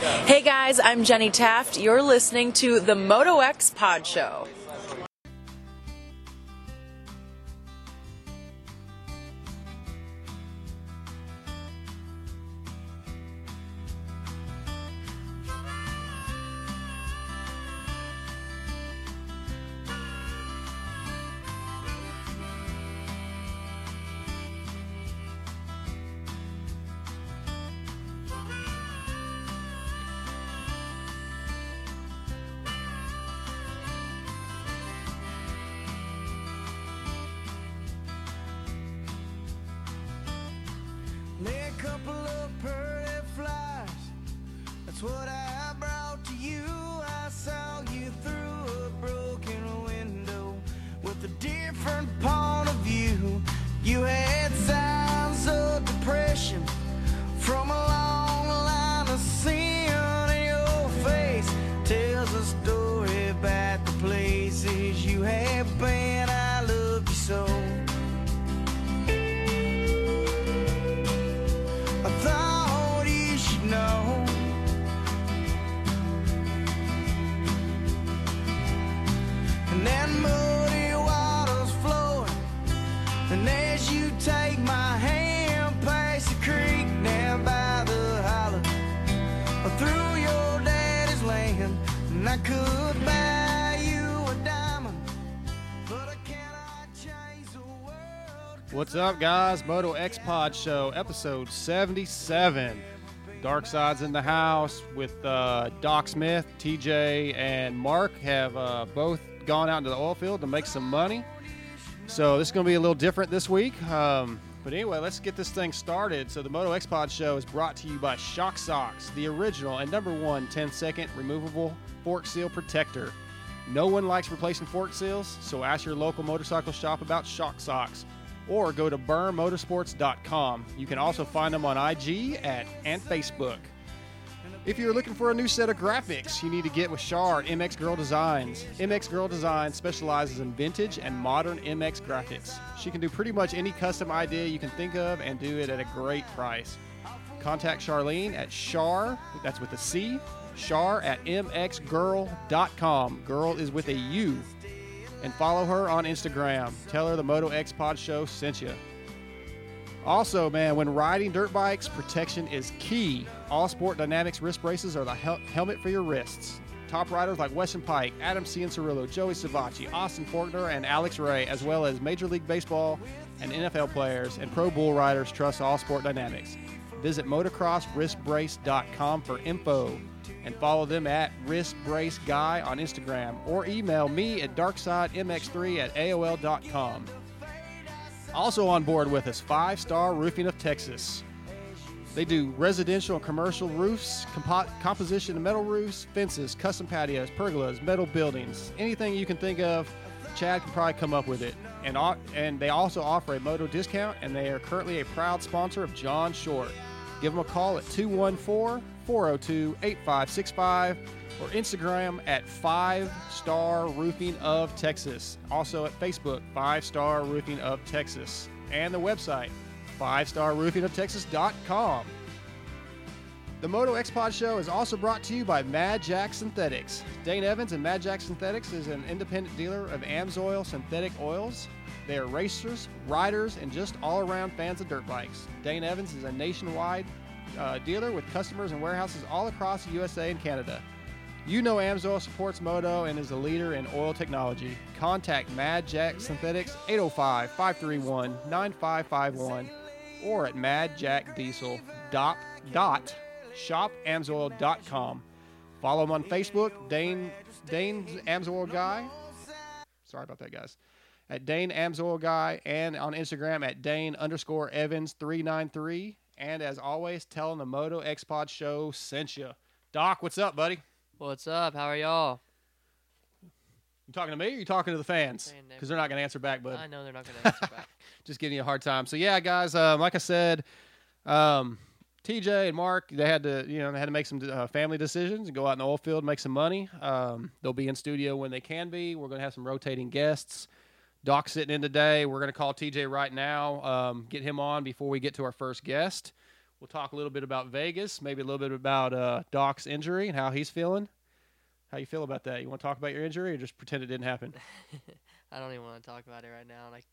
Hey guys, I'm Jenny Taft. You're listening to the Moto X Pod Show. Up, guys? Moto X Pod Show, episode 77. Dark Side's in the house with uh, Doc Smith, TJ, and Mark have uh, both gone out into the oil field to make some money. So this is going to be a little different this week. Um, but anyway, let's get this thing started. So the Moto X Pod Show is brought to you by Shock Socks, the original and number one 10 second removable fork seal protector. No one likes replacing fork seals, so ask your local motorcycle shop about Shock Socks or go to burnmotorsports.com. You can also find them on IG at and Facebook. If you're looking for a new set of graphics, you need to get with Shar at MX Girl Designs. MX Girl Designs specializes in vintage and modern MX graphics. She can do pretty much any custom idea you can think of and do it at a great price. Contact Charlene at Shar, that's with a C, Shar at mxgirl.com. Girl is with a U. And follow her on Instagram. Tell her the Moto X Pod Show sent you. Also, man, when riding dirt bikes, protection is key. All Sport Dynamics wrist braces are the hel- helmet for your wrists. Top riders like Weston Peick, Adam Cianciarulo, Joey Savatgy, Austin Forkner, and Alex Ray, as well as Major League Baseball and NFL players and pro bull riders trust All Sport Dynamics. Visit motocrosswristbrace.com for info and follow them at Wrist Brace Guy on Instagram or email me at darksidemx3 at AOL.com. Also on board with us, Five Star Roofing of Texas. They do residential and commercial roofs, compo- composition and metal roofs, fences, custom patios, pergolas, metal buildings, anything you can think of. Chad can probably come up with it. And, and they also offer a moto discount, and they are currently a proud sponsor of John Short. Give them a call at 214 402 8565 or Instagram at 5 Star Roofing of Texas. Also at Facebook, 5 Star Roofing of Texas. And the website, 5starroofingoftexas.com. The Moto X Pod Show is also brought to you by Mad Jack Synthetics. Dane Evans and Mad Jack Synthetics is an independent dealer of AMSOIL synthetic oils. They are racers, riders, and just all around fans of dirt bikes. Dane Evans is a nationwide uh, dealer with customers and warehouses all across the USA and Canada. You know AMSOIL supports Moto and is a leader in oil technology. Contact Mad Jack Synthetics 805 531 9551 or at madjackdiesel dot, dot shopamsoil.com. Follow him on Facebook, Dane Amsoil Guy. Sorry about that, guys. At Dane Amsoil Guy and on Instagram at Dane underscore Evans 393. And as always, tell him the Moto X Pod Show sent you. Doc, what's up, buddy? What's up? How are y'all? You talking to me or you talking to the fans? Because they're not going to answer back, bud. I know they're not going to answer back. Just giving you a hard time. So yeah, guys, um, like I said, um, TJ and Mark, they had to, you know, they had to make some uh, family decisions and go out in the oil field, make some money. Um, they'll be in studio when they can be. We're going to have some rotating guests. Doc's sitting in today. We're going to call TJ right now, um, get him on before we get to our first guest. We'll talk a little bit about Vegas, maybe a little bit about uh, Doc's injury and how he's feeling. How you feel about that? You want to talk about your injury or just pretend it didn't happen? I don't even want to talk about it right now. Like,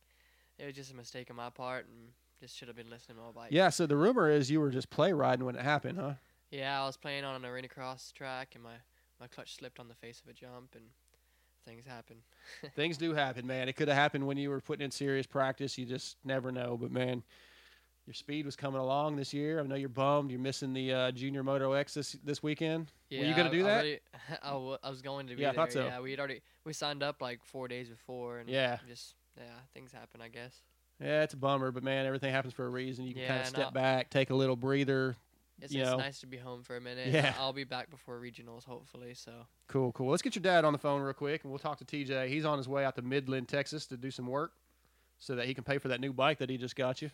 it was just a mistake on my part, and just should have been listening to my bike. Yeah. So the rumor is you were just play riding when it happened, huh? Yeah, I was playing on an arena cross track, and my my clutch slipped on the face of a jump, and things happen. Things do happen, man. It could have happened when you were putting in serious practice. You just never know. But man, your speed was coming along this year. I know you're bummed. You're missing the uh, Junior Moto X this this weekend. Yeah, Were you gonna I- do I that? already- I, w- I was going to be Yeah, I there. thought so. Yeah, we had already we signed up like four days before, and Yeah. just yeah, things happen, I guess. Yeah, it's a bummer, but man, everything happens for a reason. You can kind of step no. back, take a little breather. It's, You it's know. nice to be home for a minute. Yeah. I'll be back before regionals, hopefully. So Cool, cool. Let's get your dad on the phone real quick, and we'll talk to TJ. He's on his way out to Midland, Texas, to do some work, so that he can pay for that new bike that he just got you.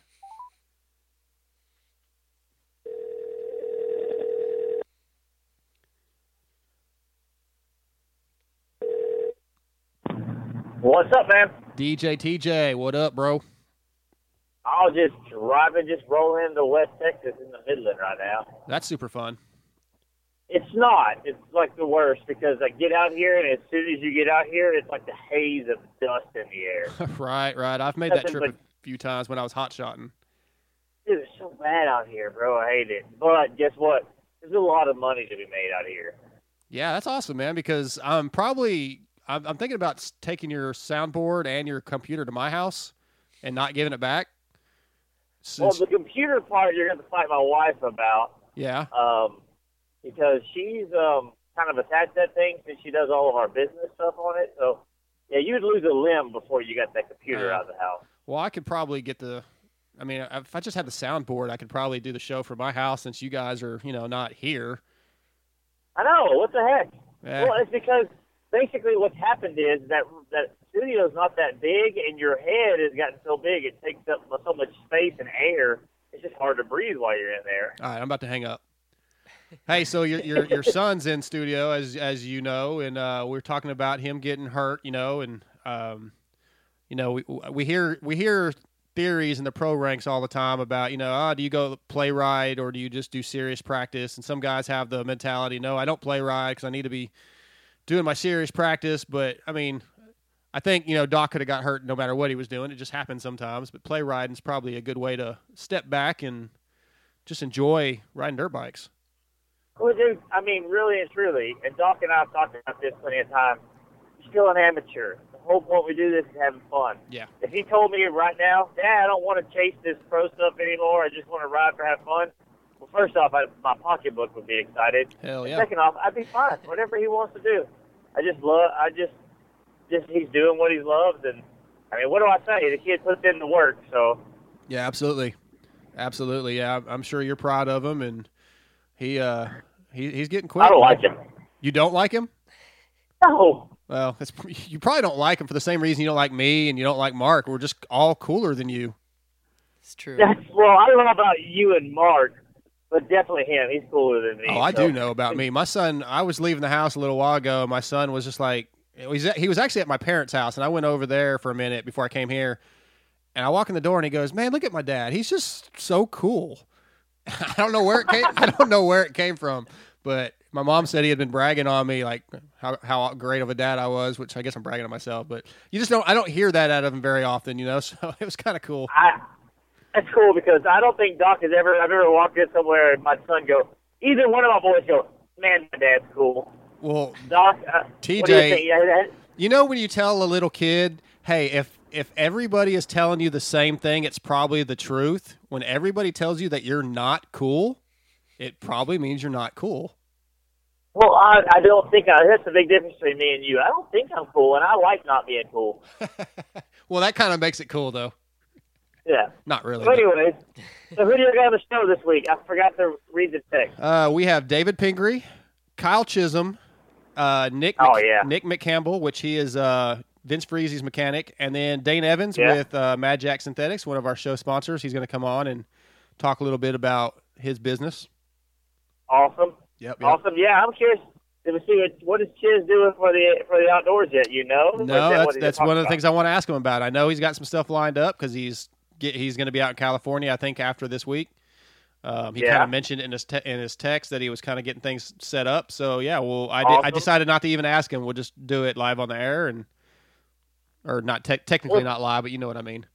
What's up, man? DJ TJ, what up, bro? I was just driving, just rolling into West Texas in the Midland right now. That's super fun. It's not. It's like the worst because I get out here, and as soon as you get out here, it's like the haze of dust in the air. right, right. I've made that Nothing trip a few times when I was hot shotting. Dude, it's so bad out here, bro. I hate it. But guess what? There's a lot of money to be made out here. Yeah, that's awesome, man. Because I'm probably I'm, I'm thinking about taking your soundboard and your computer to my house and not giving it back. Well, the computer part, you're going to fight my wife about yeah, um, because she's um, kind of attached to that thing since she does all of our business stuff on it. So, yeah, you'd lose a limb before you got that computer Uh, out of the house. well, I could probably get the. I mean, if I just had the soundboard, I could probably do the show from my house since you guys are, you know, not here. I know. What the heck? Yeah. Well, it's because basically what's happened is that that studio's not that big, and your head has gotten so big it takes up so much space and air. It's just hard to breathe while you're in there. All right, I'm about to hang up. Hey, so your your your son's in studio as as you know, and uh, we're talking about him getting hurt, you know, and um, you know we we hear we hear theories in the pro ranks all the time about you know oh, do you go play ride or do you just do serious practice? And some guys have the mentality, no, I don't play ride because I need to be doing my serious practice. But I mean, I think you know Doc could have got hurt no matter what he was doing. It just happens sometimes. But play riding is probably a good way to step back and just enjoy riding dirt bikes. Well, dude, I mean, really and truly, and Doc and I have talked about this plenty of times. Still an amateur. The whole point we do this is having fun. Yeah. If he told me right now, Dad, I don't want to chase this pro stuff anymore. I just want to ride for have fun. Well, first off, I, my pocketbook would be excited. Hell yeah. Second off, I'd be fine. Whatever he wants to do. I just love. I just, just he's doing what he loves, and I mean, what do I say? The kid puts in the work, so Yeah, absolutely, absolutely. Yeah, I'm- I'm sure you're proud of him, and he uh he he's getting quick. I don't like him. You don't like him? No, Well, that's, you probably don't like him for the same reason you don't like me and you don't like Mark. We're just all cooler than you. it's true. that's well. I don't know about you and Mark, but definitely him. He's cooler than me. Oh, I so- do know about me. My son, I was leaving the house a little while ago. And my son was just like, he was, actually at my parents' house, and I went over there for a minute before I came here. And I walk in the door, and he goes, "Man, look at my dad. He's just so cool." I don't know where it came. I don't know where it came from, but my mom said he had been bragging on me, like how how great of a dad I was, which I guess I'm bragging on myself. But you just don't. I don't hear that out of him very often, you know. So it was kind of cool. I that's cool because I don't think Doc has ever I've ever walked in somewhere and my son go either one of my boys go man my dad's cool Well, Doc uh, you TJ think? Yeah, that- You know when you tell a little kid, "Hey, if if everybody is telling you the same thing, it's probably the truth." When everybody tells you that you're not cool, it probably means you're not cool. well I I don't think I, that's the big difference between me and you I don't think I'm cool and I like not being cool Well, that kind of makes it cool though. yeah Not really. so anyways so who do you have on the show this week I forgot to read the text Uh, we have David Pingree, Kyle Chisholm, uh, Nick Oh, yeah. Nick McCampbell, which he is uh, Vince Friese's mechanic, and then Dane Evans Yeah. with uh, Mad Jack Synthetics, one of our show sponsors. He's going to come on and talk a little bit about his business. awesome Yep. awesome yeah I'm curious to see what what is Chiz doing for the for the outdoors yet you know No, that that's that's one of the about? things I want to ask him about. I know he's got some stuff lined up because he's get, he's going to be out in California, I think, after this week. Um, he Yeah. kind of mentioned in his te- in his text that he was kind of getting things set up. So yeah, well, I did, I decided not to even ask him. We'll just do it live on the air and or not te- technically Well- not live, but you know what I mean.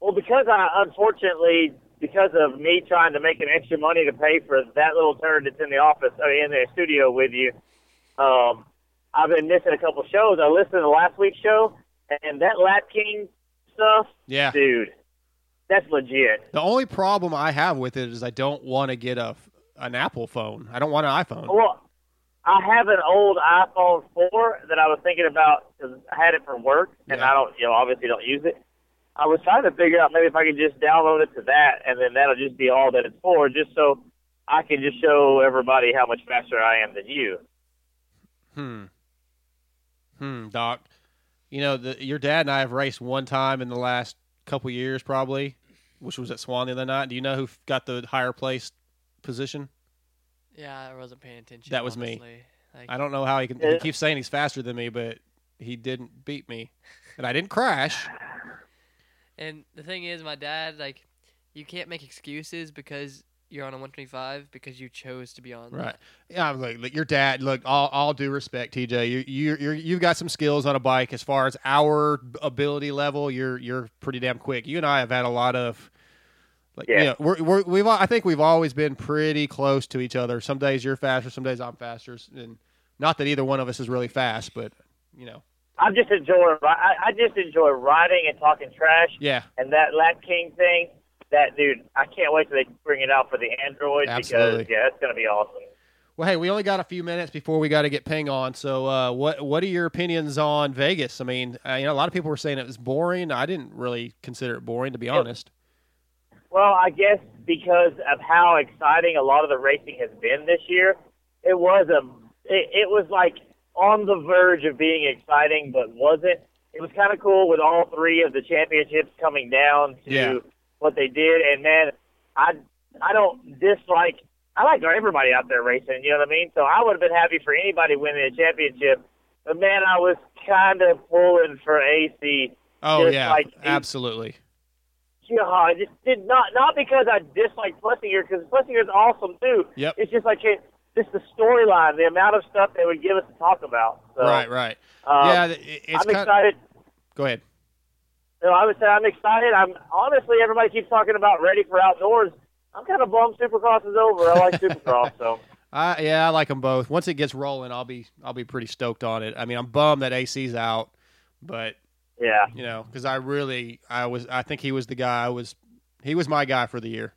Well, because I unfortunately, because of me trying to make an extra money to pay for that little turd that's in the office, or in the studio with you, um, I've been missing a couple shows. I listened to last week's show, and that Lap King stuff, Yeah. dude, that's legit. The only problem I have with it is I don't want to get a an Apple phone. I don't want an iPhone. Well, I have an old iPhone 4 that I was thinking about because I had it for work, and Yeah. I don't, you know, obviously don't use it. I was trying to figure out maybe if I could just download it to that, and then that'll just be all that it's for, just so I can just show everybody how much faster I am than you. Hmm. Hmm, Doc. You know, the, your dad and I have raced one time in the last couple years, probably, which was at Swan the other night. Do you know who got the higher placed position? Yeah, I wasn't paying attention. That was me. Like, I don't know how he can. He keeps saying he's faster than me, but he didn't beat me, and I didn't crash. And the thing is, my dad, like, you can't make excuses because you're on a 125 because you chose to be on. Right. that. Yeah, I'm like, look, your dad. Look, all, all due respect, TJ. You you you're, you've got some skills on a bike. As far as our ability level, you're you're pretty damn quick. You and I have had a lot of. Like, Yeah. yeah, we're, we're, we've. I think we've always been pretty close to each other. Some days you're faster, some days I'm faster, and not that either one of us is really fast, but you know, I just enjoy, I, I just enjoy riding and talking trash, yeah, and that Lap King thing. That dude, I can't wait till they bring it out for the Android Absolutely. because yeah, it's gonna be awesome. Well, hey, we only got a few minutes before we got to get ping on. So, uh, what what are your opinions on Vegas? I mean, uh, you know, a lot of people were saying it was boring. I didn't really consider it boring, to be honest. Well, I guess because of how exciting a lot of the racing has been this year, it was a it, it was like on the verge of being exciting, but wasn't. It was kind of cool with all three of the championships coming down to Yeah. What they did, and man, I I don't dislike. I like everybody out there racing. You know what I mean? So I would have been happy for anybody winning a championship, but man, I was kind of pulling for AC. Oh yeah, like- absolutely. Yeah, I just did not not because I dislike Plessinger because Plessinger's awesome too. Yep. It's just like it, just the storyline, the amount of stuff they would give us to talk about. So, right, right. um, yeah, it's I'm excited. Go ahead. No, I would say I'm excited. I'm honestly everybody keeps talking about ready for outdoors. I'm kind of bummed Supercross is over. I like Supercross, so I yeah, I like them both. Once it gets rolling, I'll be I'll be pretty stoked on it. I mean, I'm bummed that AC's out, but yeah. you know, because I really I was I think he was the guy. I was he was my guy for the year.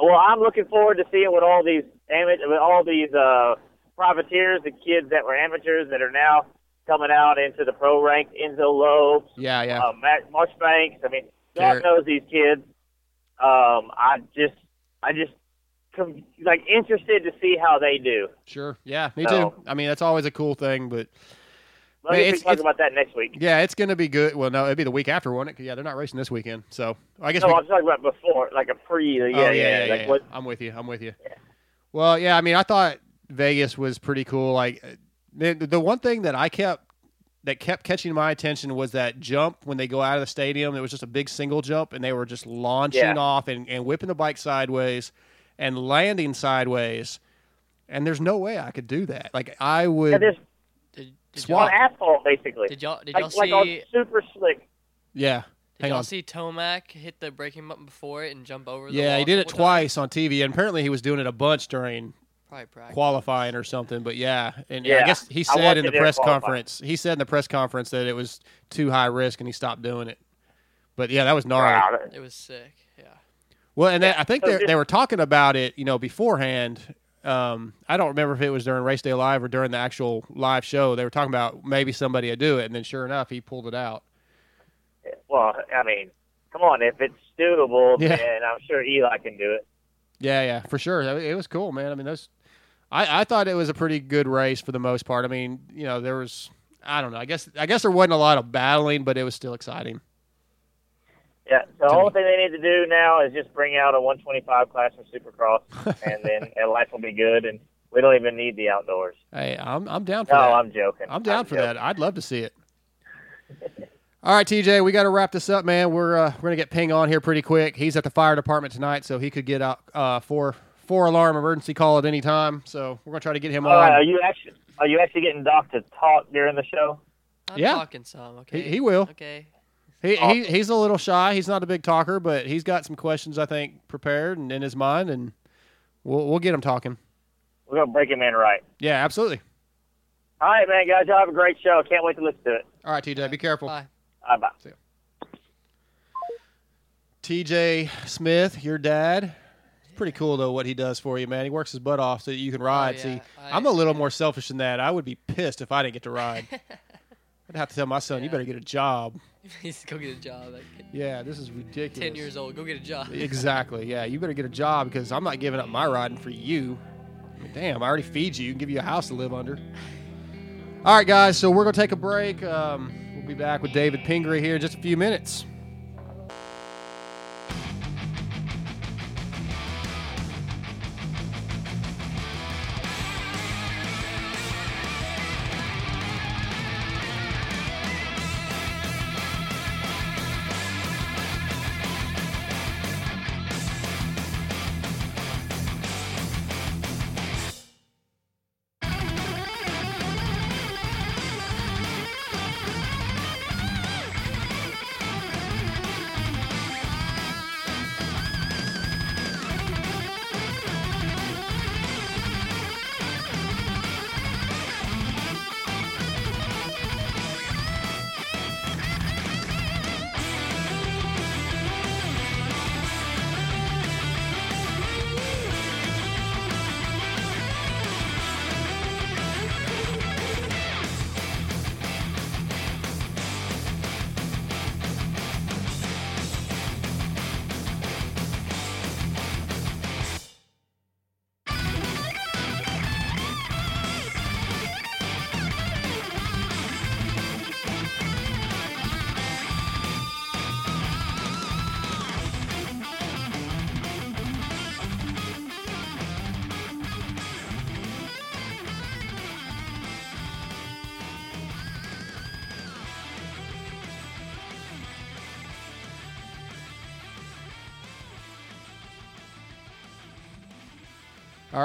Well, I'm looking forward to seeing what all these with all these uh, privateers, the kids that were amateurs that are now coming out into the pro ranks. Enzo Lopes, Yeah, yeah. uh, Matt Marchbanks. I mean, God Garrett. knows these kids. Um, I just, I just, like interested to see how they do. Sure. Yeah, me So- too. I mean, that's always a cool thing, but Let Man, it's- talk about that next week. yeah, it's going to be good. Well, no, it'd be the week after, won't it? Yeah, they're not racing this weekend, so I guess No, we, I'm talking about before, like a pre. Yeah, Oh, yeah, yeah, yeah, like yeah. what? I'm with you. I'm with you. Well, yeah. I mean, I thought Vegas was pretty cool. Like the the one thing that I kept that kept catching my attention was that jump when they go out of the stadium. It was just a big single jump, and they were just launching Yeah. off and, and whipping the bike sideways and landing sideways. And there's no way I could do that. Like I would. Yeah, there's Did, did Swat. on asphalt basically. did y'all did like, y'all like on see super slick. yeah. did Hang y'all on. see Tomac hit the braking button before it and jump over? the Yeah, wall he did it couple times? twice on TV, and apparently he was doing it a bunch during Probably practice. qualifying or something. But yeah, and yeah. I guess he said in the press qualifying. conference, he said in the press conference that it was too high risk, and he stopped doing it. But yeah, that was gnarly. Wow, It was sick. Yeah. Well, and that, I think so they just- they were talking about it, you know, beforehand. Um, I don't remember if it was during Race Day Live or during the actual live show. They were talking about maybe somebody would do it, and then sure enough, he pulled it out. Well, I mean, come on, if it's doable, Yeah. then I'm sure Eli can do it. Yeah, yeah, for sure. I mean, It was cool, man. I mean, those. I, I thought it was a pretty good race for the most part. I mean, you know, there was. I don't know. I guess I guess there wasn't a lot of battling, but it was still exciting. Yeah. So the only me. thing they need to do now is just bring out a 125 class for Supercross, and then and life will be good, and we don't even need the outdoors. Hey, I'm I'm down for No, that. I'm joking. I'm down for joking. that. I'd love to see it. All right, TJ, we got to wrap this up, man. We're uh, we're gonna get Ping on here pretty quick. He's at the fire department tonight, so he could get out uh, four four alarm emergency call at any time. So we're gonna try to get him All right, are you actually are you actually getting Doc to talk during the show? I'm Yeah. talking some. Okay. He, he will. Okay. He, he he's a little shy. He's not a big talker, but he's got some questions I think prepared and in his mind, and we'll we'll get him talking. We're gonna break him in right. Yeah, absolutely. All right, man, guys, y'all have a great show. Can't wait to listen to it. All right, TJ, be careful. Bye. Bye See bye. TJ Smith, your dad. Pretty cool though what he does for you, man. He works his butt off so that you can ride. yeah, See, I- I'm a little more selfish than that. I would be pissed if I didn't get to ride. I'd have to tell my son, you better get a job. He's go get a job. Yeah, this is ridiculous. ten years old. Go get a job. Exactly. Yeah, you better get a job because I'm not giving up my riding for you. I mean, damn, I already feed you and give you a house to live under. All right, guys. So we're gonna take a break. Um, we'll be back with David Pingree here in just a few minutes.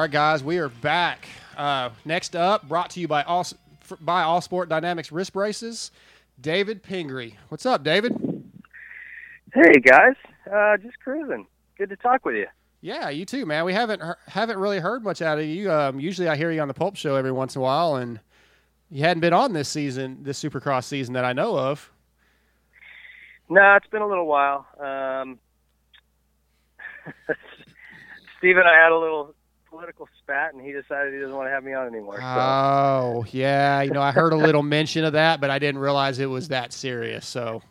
All right, guys, we are back. Uh, next up, brought to you by all by All Sport Dynamics wrist braces, David Pingree. What's up, David? Hey guys, uh, just cruising. Good to talk with you. Yeah, you too, man. We haven't haven't really heard much out of you. Um, usually, I hear you on the Pulp Show every once in a while, and you hadn't been on this season, this Supercross season that I know of. No, it's been a little while. Um, Steve and I had a little political spat, and he decided he doesn't want to have me on anymore. So Oh, yeah. You know, I heard a little mention of that, but I didn't realize it was that serious. So,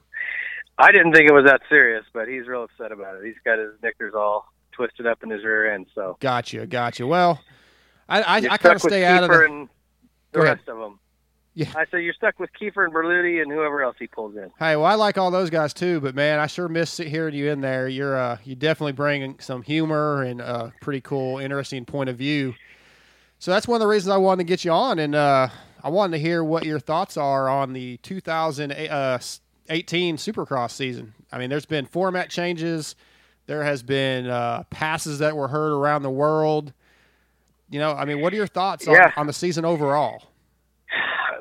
I didn't think it was that serious, but he's real upset about it. He's got his knickers all twisted up in his rear end. So gotcha, gotcha. Well, I I, I kind of stay out of the. and the rest of them. Yeah. I say you're stuck with Keefer and Berluti and whoever else he pulls in. Hey, well, I like all those guys too, but man, I sure miss hearing you in there. You're uh, you definitely bring some humor and a pretty cool, interesting point of view. So that's one of the reasons I wanted to get you on, and uh, I wanted to hear what your thoughts are on the 2018 Supercross season. I mean, there's been format changes. There has been uh, passes that were heard around the world. You know, I mean, what are your thoughts on, on the season overall?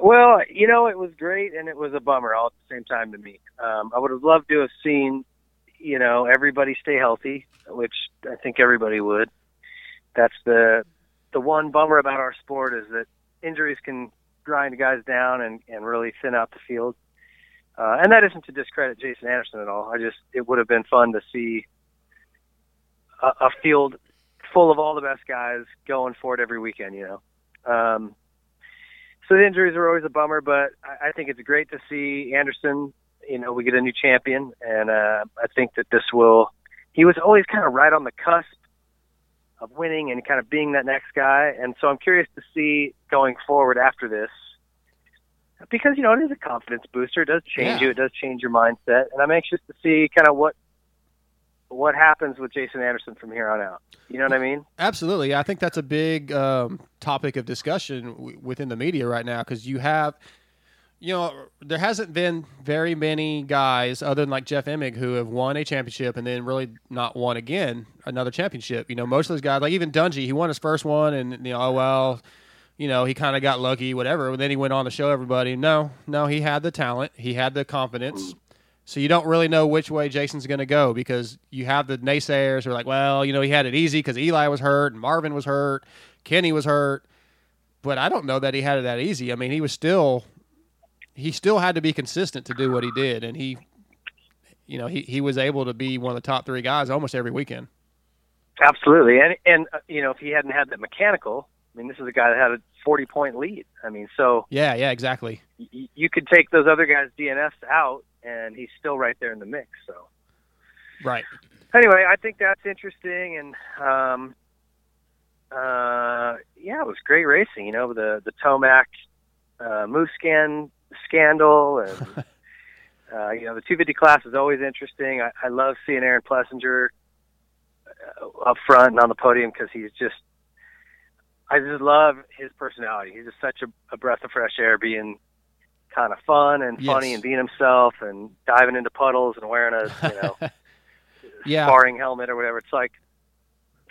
Well, you know, it was great and it was a bummer all at the same time to me. Um, I would have loved to have seen, you know, everybody stay healthy, which I think everybody would. That's the the one bummer about our sport is that injuries can grind guys down and, and really thin out the field. Uh, and that isn't to discredit Jason Anderson at all. I just it would have been fun to see a, a field full of all the best guys going for it every weekend. You know. Um, so the injuries are always a bummer, but I, I think it's great to see Anderson. You know, we get a new champion, and uh, I think that this will. He was always kind of right on the cusp of winning and kind of being that next guy, and so I'm curious to see going forward after this, because you know it is a confidence booster. It does change Yeah. you. It does change your mindset, and I'm anxious to see kind of what what happens with Jason Anderson from here on out. You know what I mean? Absolutely. I think that's a big um, topic of discussion w- within the media right now because you have you know, there hasn't been very many guys other than like Jeff Emig who have won a championship and then really not won again another championship. You know, most of those guys, like even Dungy, he won his first one, and you know, oh well, you know, he kind of got lucky, whatever. And then he went on to show everybody, no, no, he had the talent, he had the confidence. So you don't really know which way Jason's going to go because you have the naysayers who are like, well, you know, he had it easy because Eli was hurt and Marvin was hurt, Kenny was hurt. But I don't know that he had it that easy. I mean, he was still he still had to be consistent to do what he did, and he, you know, he he was able to be one of the top three guys almost every weekend. Absolutely, and and uh, you know if he hadn't had that mechanical, I mean, this is a guy that had a forty point lead. I mean, so Yeah, yeah, exactly. y- you could take those other guys' DNFs out, and he's still right there in the mix. So Right. anyway, I think that's interesting, and um, uh, yeah, it was great racing. You know, the the Tomac uh, Moose Scan scandal, and uh, you know, the 250 class is always interesting. I, I love seeing Aaron Plessinger uh, up front and on the podium because he's just. I just love his personality. He's just such a, a breath of fresh air, being kind of fun and funny Yes. and being himself and diving into puddles and wearing a you know Yeah. sparring helmet or whatever. It's like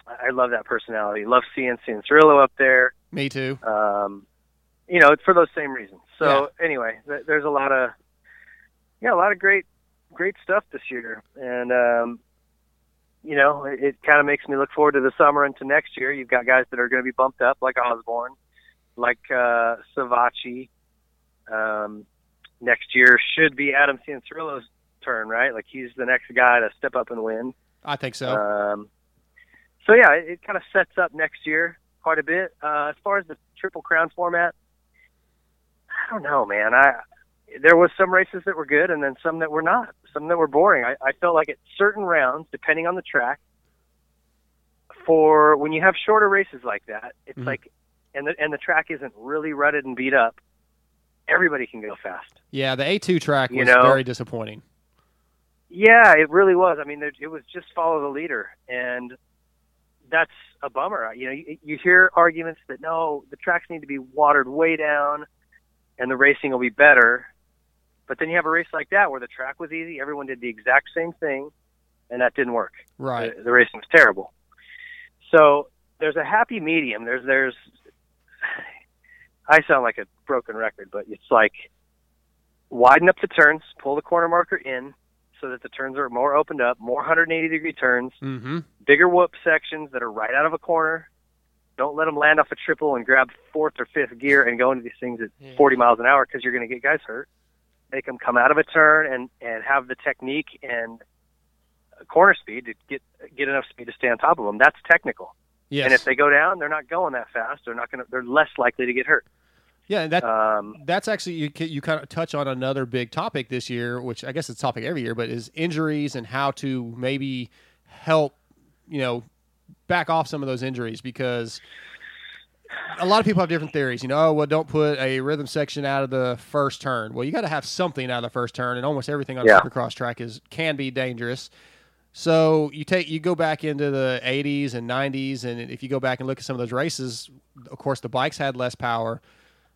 I love that personality. Love seeing Cianciarulo up there. Me too. Um, you know, it's for those same reasons. So anyway, th- there's a lot of yeah, a lot of great great stuff this year, and um, you know, it, it kind of makes me look forward to the summer and to next year. You've got guys that are going to be bumped up, like Osborne, like uh, Savatgy. Um, next year should be Adam Cianciarulo's turn, right? Like he's the next guy to step up and win. I think so. Um, so yeah, it, it kind of sets up next year quite a bit. Uh, as far as the Triple Crown format, I don't know, man. I there was some races that were good, and then some that were not. Some that were boring. I, I felt like at certain rounds, depending on the track, for when you have shorter races like that, it's Mhm. like, and the and the track isn't really rutted and beat up. Everybody can go fast. yeah, the A2 track you was know- very disappointing. Yeah, it really was. I mean, there, it was just follow the leader, and that's a bummer. You know, you, you hear arguments that no, the tracks need to be watered way down, and the racing will be better. But then you have a race like that where the track was easy, everyone did the exact same thing, and that didn't work. Right. The, the racing was terrible. So there's a happy medium. There's there's. I sound like a broken record, but it's like widen up the turns, pull the corner marker in, so that the turns are more opened up, more 180 degree turns, Mm-hmm. bigger whoop sections that are right out of a corner. Don't let them land off a triple and grab fourth or fifth gear and go into these things at Yeah. 40 miles an hour because you're going to get guys hurt. Make them come out of a turn and and have the technique and corner speed to get get enough speed to stay on top of them. That's technical. Yes. And if they go down, they're not going that fast. They're not going. They're less likely to get hurt. yeah, and that Um, that's actually you you kind of touch on another big topic this year, which I guess it's a topic every year, but is injuries and how to maybe help you know back off some of those injuries because a lot of people have different theories. You know, oh, well, don't put a rhythm section out of the first turn. Well, you got to have something out of the first turn, and almost everything on Yeah. a supercross track is can be dangerous. So you take you go back into the 80s and 90s, and if you go back and look at some of those races, of course the bikes had less power.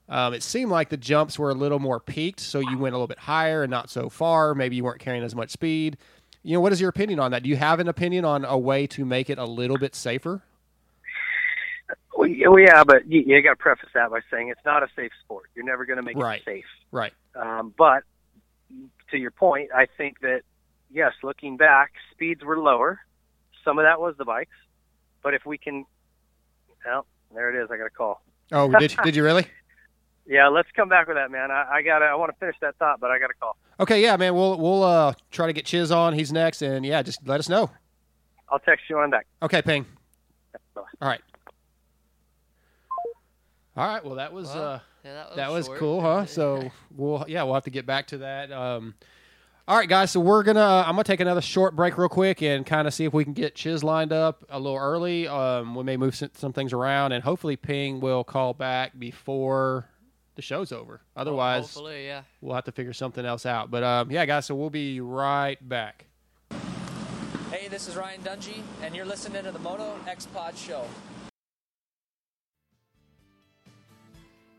Um, it seemed like the jumps were a little more peaked, so you went a little bit higher and not so far. Maybe you weren't carrying as much speed. You know, what is your opinion on that? Do you have an opinion on a way to make it a little bit safer? Well, yeah, but you, you got to preface that by saying it's not a safe sport. You're never going to make Right. it safe. Right. Um, but to your point, I think that yes, looking back, speeds were lower. Some of that was the bikes, but if we can, well, there it is. I got a call. Oh, did did you really? Yeah, let's come back with that, man. I, I got. I want to finish that thought, but I got a call. Okay, yeah, man. We'll we'll uh, try to get Chiz on. He's next, and yeah, just let us know. I'll text you on back. Okay, ping. All right. All right. Well, that was Well, uh, Yeah, that was, that was cool, huh? So we'll yeah, we'll have to get back to that. Um, all right, guys. So we're gonna I'm gonna take another short break real quick and kind of see if we can get Chiz lined up a little early. Um, we may move some, some things around, and hopefully Ping will call back before the show's over. Otherwise, hopefully, yeah. we'll have to figure something else out. But um, yeah, guys. So we'll be right back. Hey, this is Ryan Dungy, and you're listening to the Moto X Pod Show.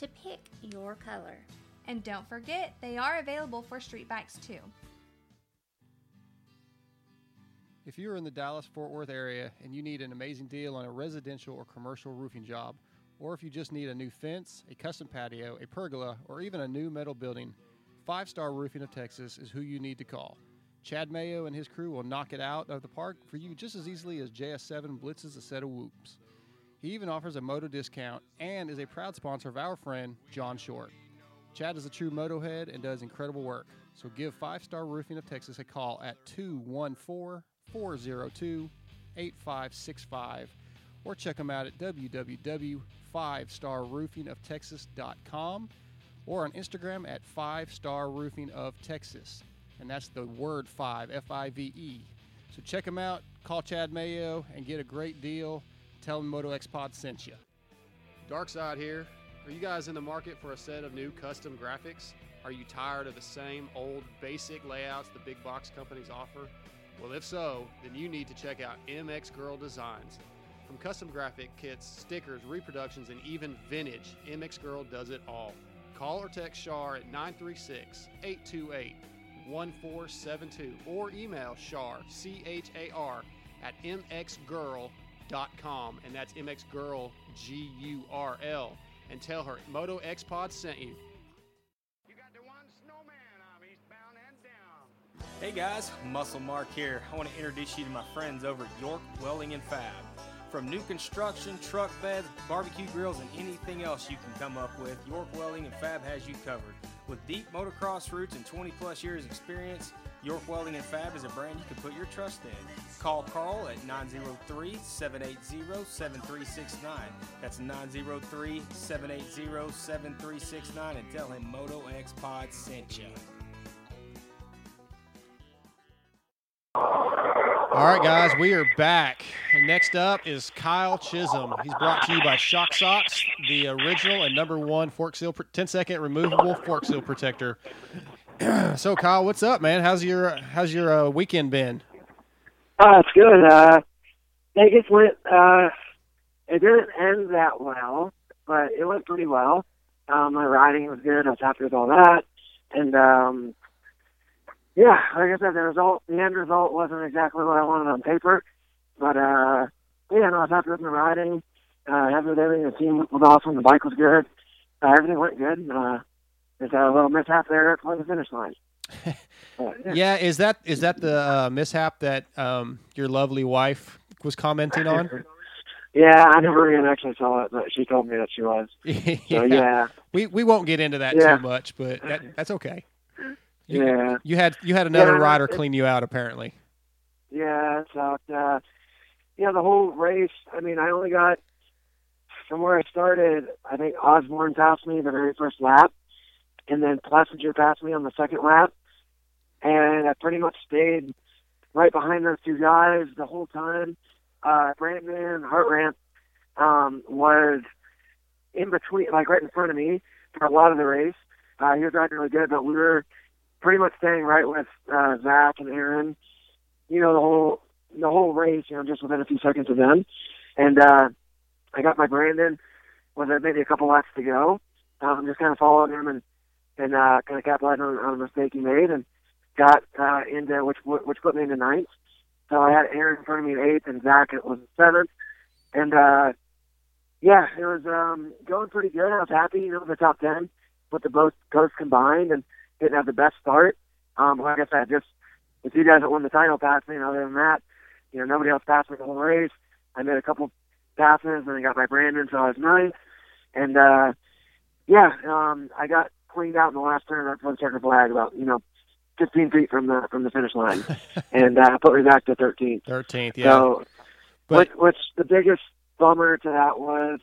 to pick your color. And don't forget, they are available for street bikes too. If you're in the Dallas Fort Worth area and you need an amazing deal on a residential or commercial roofing job, or if you just need a new fence, a custom patio, a pergola, or even a new metal building, Five Star Roofing of Texas is who you need to call. Chad Mayo and his crew will knock it out of the park for you just as easily as JS7 blitzes a set of whoops. He even offers a moto discount and is a proud sponsor of our friend, John Short. Chad is a true moto head and does incredible work. So give Five Star Roofing of Texas a call at 214 402 8565 or check them out at www.5starroofingoftexas.com or on Instagram at 5 Star Roofing of Texas. And that's the word 5, F I V E. So check them out, call Chad Mayo, and get a great deal. Tell them Moto X Pod sent you. Dark Side here. Are you guys in the market for a set of new custom graphics? Are you tired of the same old basic layouts the big box companies offer? Well, if so, then you need to check out MX Girl Designs. From custom graphic kits, stickers, reproductions, and even vintage, MX Girl does it all. Call or text Shar at 936 828 1472 or email Shar, C H A R, at mxgirl.com, and that's mxgirl, G U R L, and tell her Moto X Pod sent you. Hey guys, Muscle Mark here. I want to introduce you to my friends over at York Welding and Fab. From new construction, truck beds, barbecue grills, and anything else you can come up with, York Welding and Fab has you covered. With deep motocross roots and 20 plus years experience, York Welding and Fab is a brand you can put your trust in. Call Carl at 903-780-7369. That's 903-780-7369 and tell him Moto X Pod sent you. All right, guys, we are back. And next up is Kyle Chisholm. He's brought to you by Shock Socks, the original and number one fork seal, 10 second removable fork seal protector. so, Kyle, what's up, man? How's your How's your uh, weekend been? Uh, it's good. Uh, Vegas went. Uh, it didn't end that well, but it went pretty well. Um, my riding was good. I was happy with all that, and um, yeah, like I said, the result, the end result wasn't exactly what I wanted on paper, but uh, yeah, no, I was happy with my riding. Uh, happy with everything. The team was awesome. The bike was good. Uh, everything went good. Uh, there's a little mishap there at the finish line. But, Yeah, is that is that the uh, mishap that um, your lovely wife was commenting on? Yeah, I never even actually saw it, but she told me that she was. So yeah, We we won't get into that Yeah. too much, but that, that's okay. You, yeah, You had you had another Yeah, rider it- clean you out apparently. yeah. So uh, yeah, the whole race. I mean, I only got from where I started. I think Osborne passed me the very first lap, and then Plessinger passed me on the second lap, and I pretty much stayed right behind those two guys the whole time. Uh, Brandon Hartranft um, was in between, like right in front of me for a lot of the race. Uh, he was riding really good, but we were pretty much staying right with uh, Zach and Aaron. You know the whole the whole race. You know, just within a few seconds of them, and uh, I got my Brandon with uh, maybe a couple laps to go. Um, just kind of followed him and and uh, kind of capitalized on, on a mistake he made and got uh, into which which put me into ninth. So I had Aaron in front of me in eighth and Zach it was seventh, and uh, yeah, it was um, going pretty good. I was happy, you know, with the top ten with the both both combined and didn't have the best start. Um, like I said, just the two guys that won the title passed me, and other than that, you know, nobody else passed me the whole race. I made a couple passes, and I got my Brandon, so I was ninth. And uh, yeah, um, I got cleaned out in the last turn before the checkered flag, about you know, 15 feet from the from the finish line, and uh, put me back to 13th. Thirteenth, yeah. So, But- which, which the biggest bummer to that was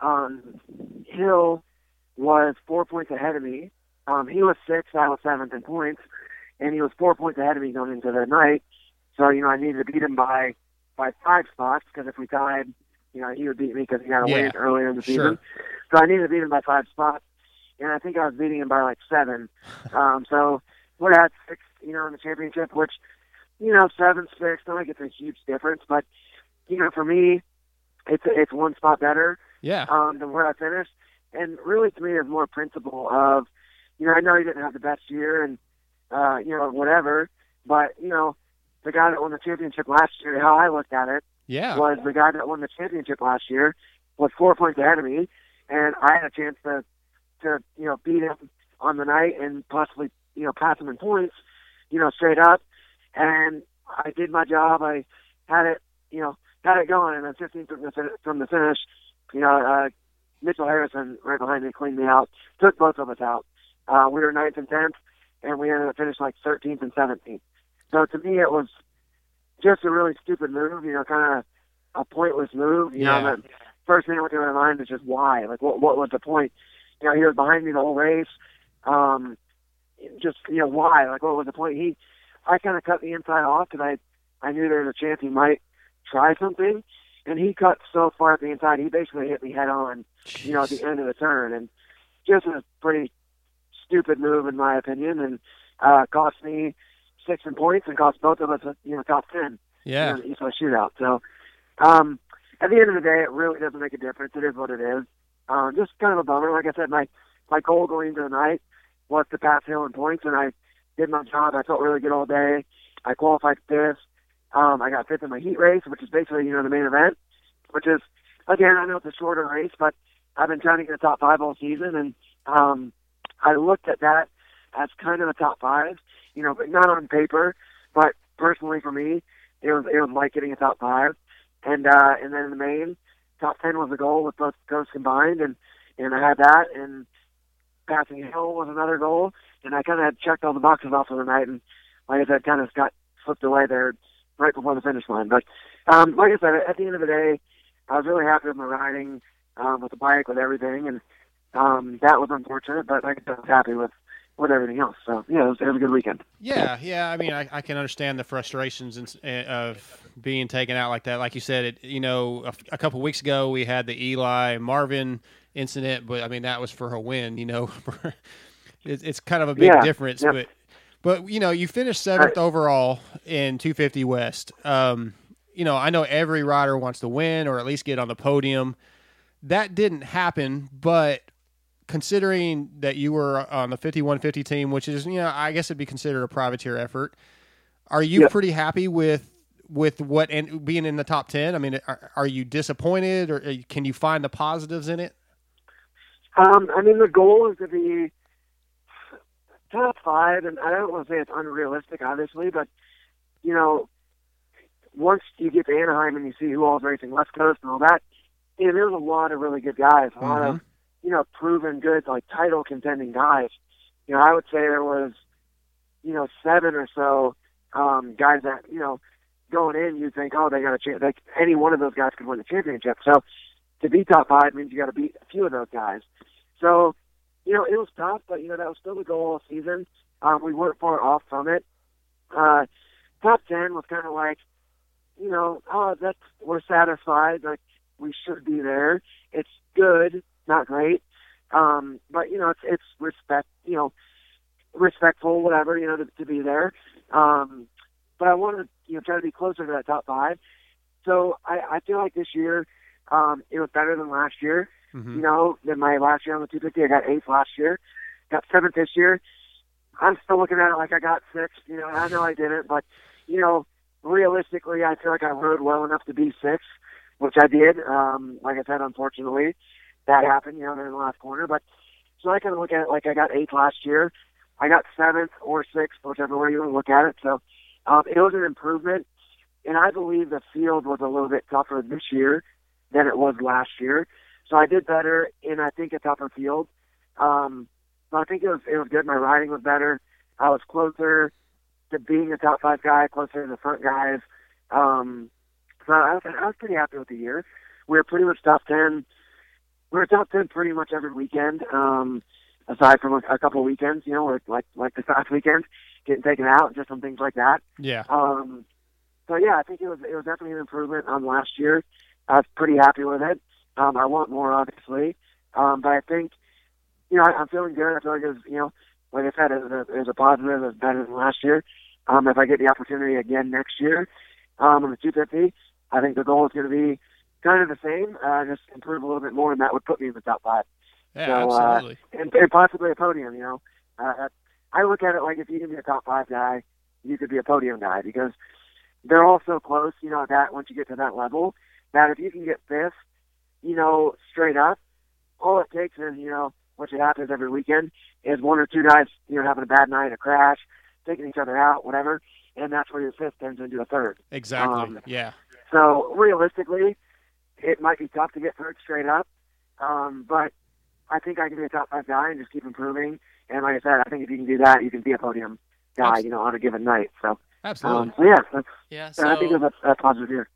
um, Hill was four points ahead of me. Um, he was sixth, I was seventh in points, and he was four points ahead of me going into the night. So you know, I needed to beat him by by five spots because if we tied, you know, he would beat me because he got a Yeah, win earlier in the sure. season. So I needed to beat him by five spots, and I think I was beating him by like seven. Um, so we're at six, you know, in the championship, which you know, seven six, not like it's a huge difference, but you know, for me, it's it's one spot better Yeah. um, than where I finished. And really, to me, there's more principle of, you know, I know he didn't have the best year and, uh, you know, whatever, but, you know, the guy that won the championship last year, how I looked at it, Yeah. was the guy that won the championship last year was four points ahead of me, and I had a chance to, to, you know, beat him on the night and possibly, you know, pass him in points, you know, straight up. And I did my job. I had it, you know, had it going, and then 15 from the, fin- from the finish, you know, uh, Mitchell Harrison right behind me cleaned me out, took both of us out. Uh, we were ninth and tenth, and we ended up finishing like 13th and 17th. So to me, it was just a really stupid move, you know, kind of a pointless move. You Yeah. know, the first thing that went through my mind was just why? Like, what what was the point? You know, he was behind me the whole race. Um, just you know, why? Like, what was the point? He, I kind of cut the inside off because I I knew there was a chance he might try something, and he cut so far at the inside, he basically hit me head on. You know, at the end of the turn, and just a pretty stupid move in my opinion, and uh, cost me six in points and cost both of us, a, you know, top ten. Yeah. Know, the shootout. So, um, at the end of the day, it really doesn't make a difference. It is what it is. Um, just kind of a bummer. Like I said, my my goal going into the night was to pass Hill in points, and I did my job. I felt really good all day. I qualified fifth. Um, I got fifth in my heat race, which is basically you know the main event, which is again I know it's a shorter race, but I've been trying to get a top five all season, and um, I looked at that as kind of a top five, you know, but not on paper, but personally for me, it was it was like getting a top five, and uh, and then in the main, top ten was the goal with both coasts combined, and and I had that, and passing Hill was another goal, and I kind of had checked all the boxes off of the night, and like I said, kind of got slipped away there right before the finish line. But um, like I said, at the end of the day, I was really happy with my riding, um, with the bike, with everything, and um, that was unfortunate, but like I was happy with with everything else. So yeah, it was, it was a good weekend. Yeah, yeah. I mean, I, I can understand the frustrations and, s- of being taken out like that. Like you said, it. You know, a, a couple weeks ago we had the Eli Marvin incident, but I mean that was for a win. You know, it's, it's kind of a big Yeah, difference. yep. But but you know, you finished seventh overall in 250 West. Um, you know, I know every rider wants to win or at least get on the podium. That didn't happen, but considering that you were on the 5150 team, which is, you know, I guess it'd be considered a privateer effort, are you pretty happy with with what and being in the top 10? I mean, are, are you disappointed or uh, can you find the positives in it? Um, I mean, the goal is to be top five, and I don't want to say it's unrealistic, obviously, but you know, once you get to Anaheim and you see who all's racing West Coast and all that, you know, there's a lot of really good guys, a lot of you know proven good, like title contending guys. You know, I would say there was, you know, seven or so um, guys that you know going in, you think, oh, they got a chance. Like any one of those guys could win the championship. So to be top five means you got to beat a few of those guys. So, you know, it was tough, but you know that was still the goal all season. Um, we weren't far off from it. Uh, top ten was kind of like, you know, oh, that's we're satisfied. Like we should be there. It's good, not great, um, but you know, it's it's respect. You know, respectful, whatever. You know, to, to be there. Um, but I want to, you know, try to be closer to that top five. So I, I feel like this year, um, it was better than last year. Mm-hmm. You know, than my last year on the 250. I got eighth last year, got seventh this year. I'm still looking at it like I got sixth. You know, I know I didn't, but you know, realistically, I feel like I rode well enough to be sixth, which I did. Um, like I said, unfortunately, that happened. You know, in the last corner, but so I kind of look at it like I got eighth last year. I got seventh or sixth, whichever way you want to look at it. So um, it was an improvement, and I believe the field was a little bit tougher this year than it was last year. So I did better in I think a tougher field. Um, so I think it was it was good. My riding was better. I was closer to being a top five guy, closer to the front guys. Um, so I was, I was pretty happy with the year. We were pretty much top ten we're top ten pretty much every weekend. Um, aside from a, a couple of weekends, you know, like like like this past weekend, getting taken out, just some things like that. Yeah. Um, so yeah, I think it was it was definitely an improvement on last year. I was pretty happy with it. Um, I want more, obviously, um, but I think you know I, I'm feeling good. I feel like it was you know, like I said, it was a, it was a positive. It was better than last year. Um, if I get the opportunity again next year um, on the 250, I think the goal is going to be kind of the same, uh, just improve a little bit more, and that would put me in the top five. Yeah, so, absolutely. Uh, and, and possibly a podium. You know, uh, I look at it like if you can be a top five guy, you could be a podium guy because they're all so close. You know that once you get to that level, that if you can get fifth, you know, straight up, all it takes is you know what should happens every weekend is one or two guys you know having a bad night, a crash, taking each other out, whatever, and that's where your fifth turns into a third. Exactly. Um, yeah. So realistically, it might be tough to get third straight up, um, but I think I can be a top five guy and just keep improving. And like I said, I think if you can do that, you can be a podium guy, you know, on a given night. So Absolutely. Um, so yeah, that's, Yeah, I think so- it a, a positive year.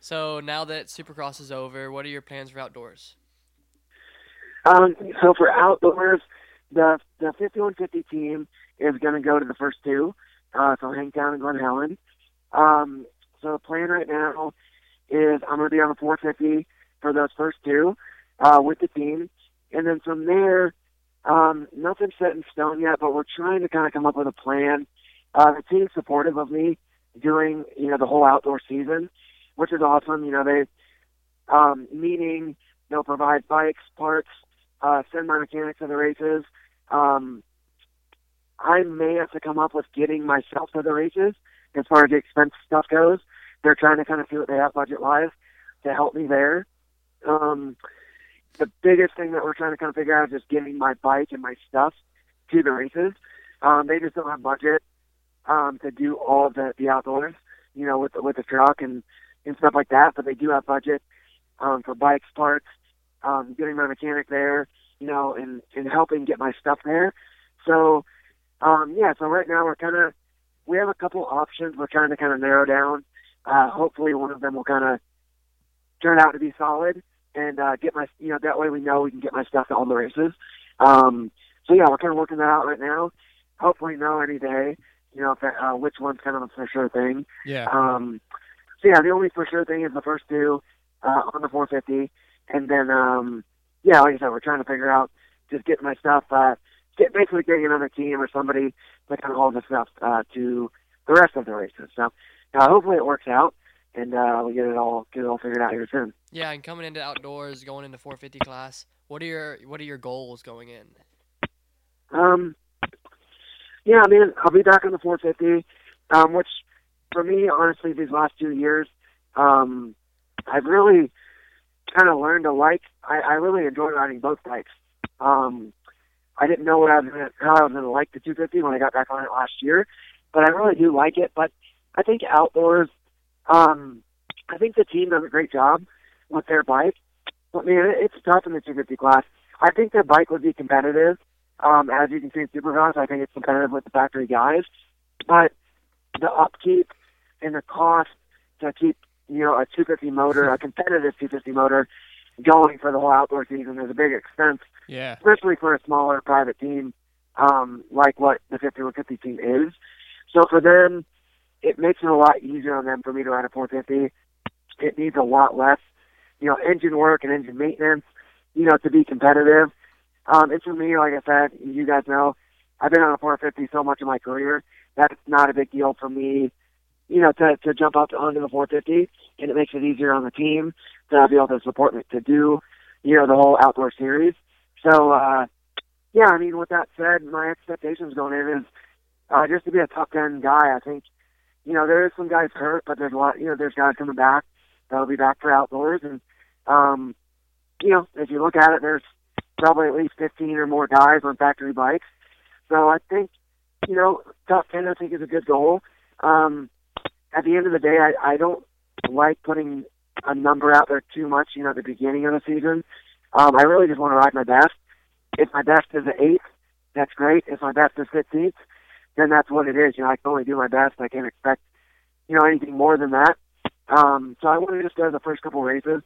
So now that Supercross is over, what are your plans for outdoors? Um, so for outdoors, the the 5150 team is going to go to the first two, uh, so Hangtown and Glen Helen. Um, so the plan right now is I'm going to be on the 450 for those first two uh, with the team, and then from there, um, nothing's set in stone yet, but we're trying to kind of come up with a plan. Uh, the team's supportive of me doing you know the whole outdoor season, which is awesome. You know they um, meaning they'll provide bikes, parts, uh, send my mechanics to the races. Um, I may have to come up with getting myself to the races as far as the expense stuff goes. They're trying to kind of see what they have budget wise to help me there. Um, the biggest thing that we're trying to kind of figure out is just getting my bike and my stuff to the races. Um, they just don't have budget um, to do all the, the outdoors, you know, with the, with the truck and and stuff like that. But they do have budget um, for bikes, parts, um, getting my mechanic there, you know, and and helping get my stuff there. So, um, yeah. So right now we're kind of we have a couple options. We're trying to kind of narrow down. Uh, hopefully, one of them will kind of turn out to be solid and uh, get my you know that way we know we can get my stuff to all the races. Um, so yeah, we're kind of working that out right now. Hopefully, know any day. You know, if that, uh, which one's kind of a for sure thing. Yeah. Um, so yeah, the only for sure thing is the first two uh, on the 450, and then um, yeah, like I said, we're trying to figure out just getting my stuff, uh, get basically getting another team or somebody to kind of hold the stuff uh, to the rest of the races. So uh, hopefully it works out, and uh, we get it all get it all figured out here soon. Yeah, and coming into outdoors, going into 450 class, what are your what are your goals going in? Um, yeah, I mean, I'll be back on the 450, um, which for me, honestly, these last two years, um, I've really kind of learned to like. I, I really enjoy riding both bikes. Um, I didn't know what I was gonna, how I was going to like the 250 when I got back on it last year, but I really do like it. But I think outdoors, um, I think the team does a great job with their bike. But man, it's tough in the 250 class. I think their bike would be competitive. Um, as you can see in Supercross, I think it's competitive with the factory guys. But the upkeep and the cost to keep, you know, a 250 motor, a competitive 250 motor, going for the whole outdoor season is a big expense, Yeah. especially for a smaller private team um, like what the 5150 team is. So for them, it makes it a lot easier on them for me to ride a 450. It needs a lot less, you know, engine work and engine maintenance, you know, to be competitive. Um, and for me, like I said, you guys know, I've been on a 450 so much in my career that's not a big deal for me, you know, to to jump up onto the 450, and it makes it easier on the team to be able to support me to do, you know, the whole outdoor series. So, uh, yeah, I mean, with that said, my expectations going in is uh, just to be a top 10 guy. I think, you know, there is some guys hurt, but there's a lot, you know, there's guys coming back that'll be back for outdoors, and um, you know, if you look at it, there's probably at least 15 or more guys on factory bikes. So I think, you know, top 10 I think is a good goal. Um, at the end of the day, I, I don't like putting a number out there too much, you know, at the beginning of the season. Um, I really just want to ride my best. If my best is an eighth, that's great. If my best is 15th, then that's what it is. You know, I can only do my best. I can't expect, you know, anything more than that. Um, so I want to just go to the first couple races,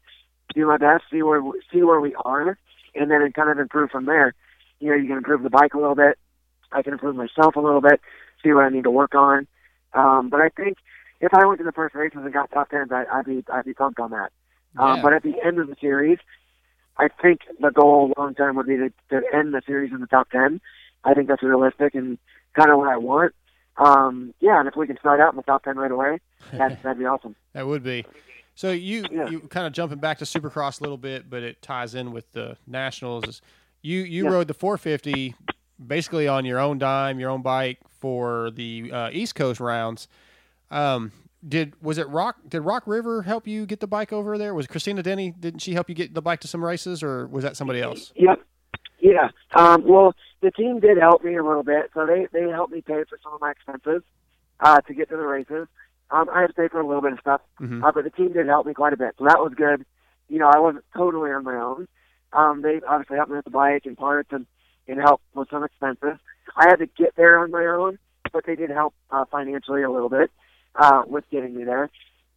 do my best, see where see where we are, and then kind of improve from there. You know, you can improve the bike a little bit. I can improve myself a little bit, see what I need to work on. Um, but I think if I went to the first races and got top tens, I, I'd be I'd be pumped on that. Um, but at the end of the series, I think the goal long term would be to, to end the series in the top ten. I think that's realistic and kind of what I want. Um, yeah, and if we can start out in the top ten right away, that, that'd be awesome. That would be. So you you kind of jumping back to Supercross a little bit, but it ties in with the nationals. You you Yeah. rode the 450 basically on your own dime, your own bike for the uh, East Coast rounds. Um, did was it Rock? Did Rock River help you get the bike over there? Was Christina Denny? Didn't she help you get the bike to some races, or was that somebody else? Yep. Yeah. Um, well, the team did help me a little bit, so they they helped me pay for some of my expenses uh, to get to the races. Um, I had to pay for a little bit of stuff, Mhm. uh, but the team did help me quite a bit, so that was good. You know, I wasn't totally on my own. Um, they obviously helped me with the bike and parts and and help with some expenses. I had to get there on my own, but they did help uh, financially a little bit uh, with getting me there.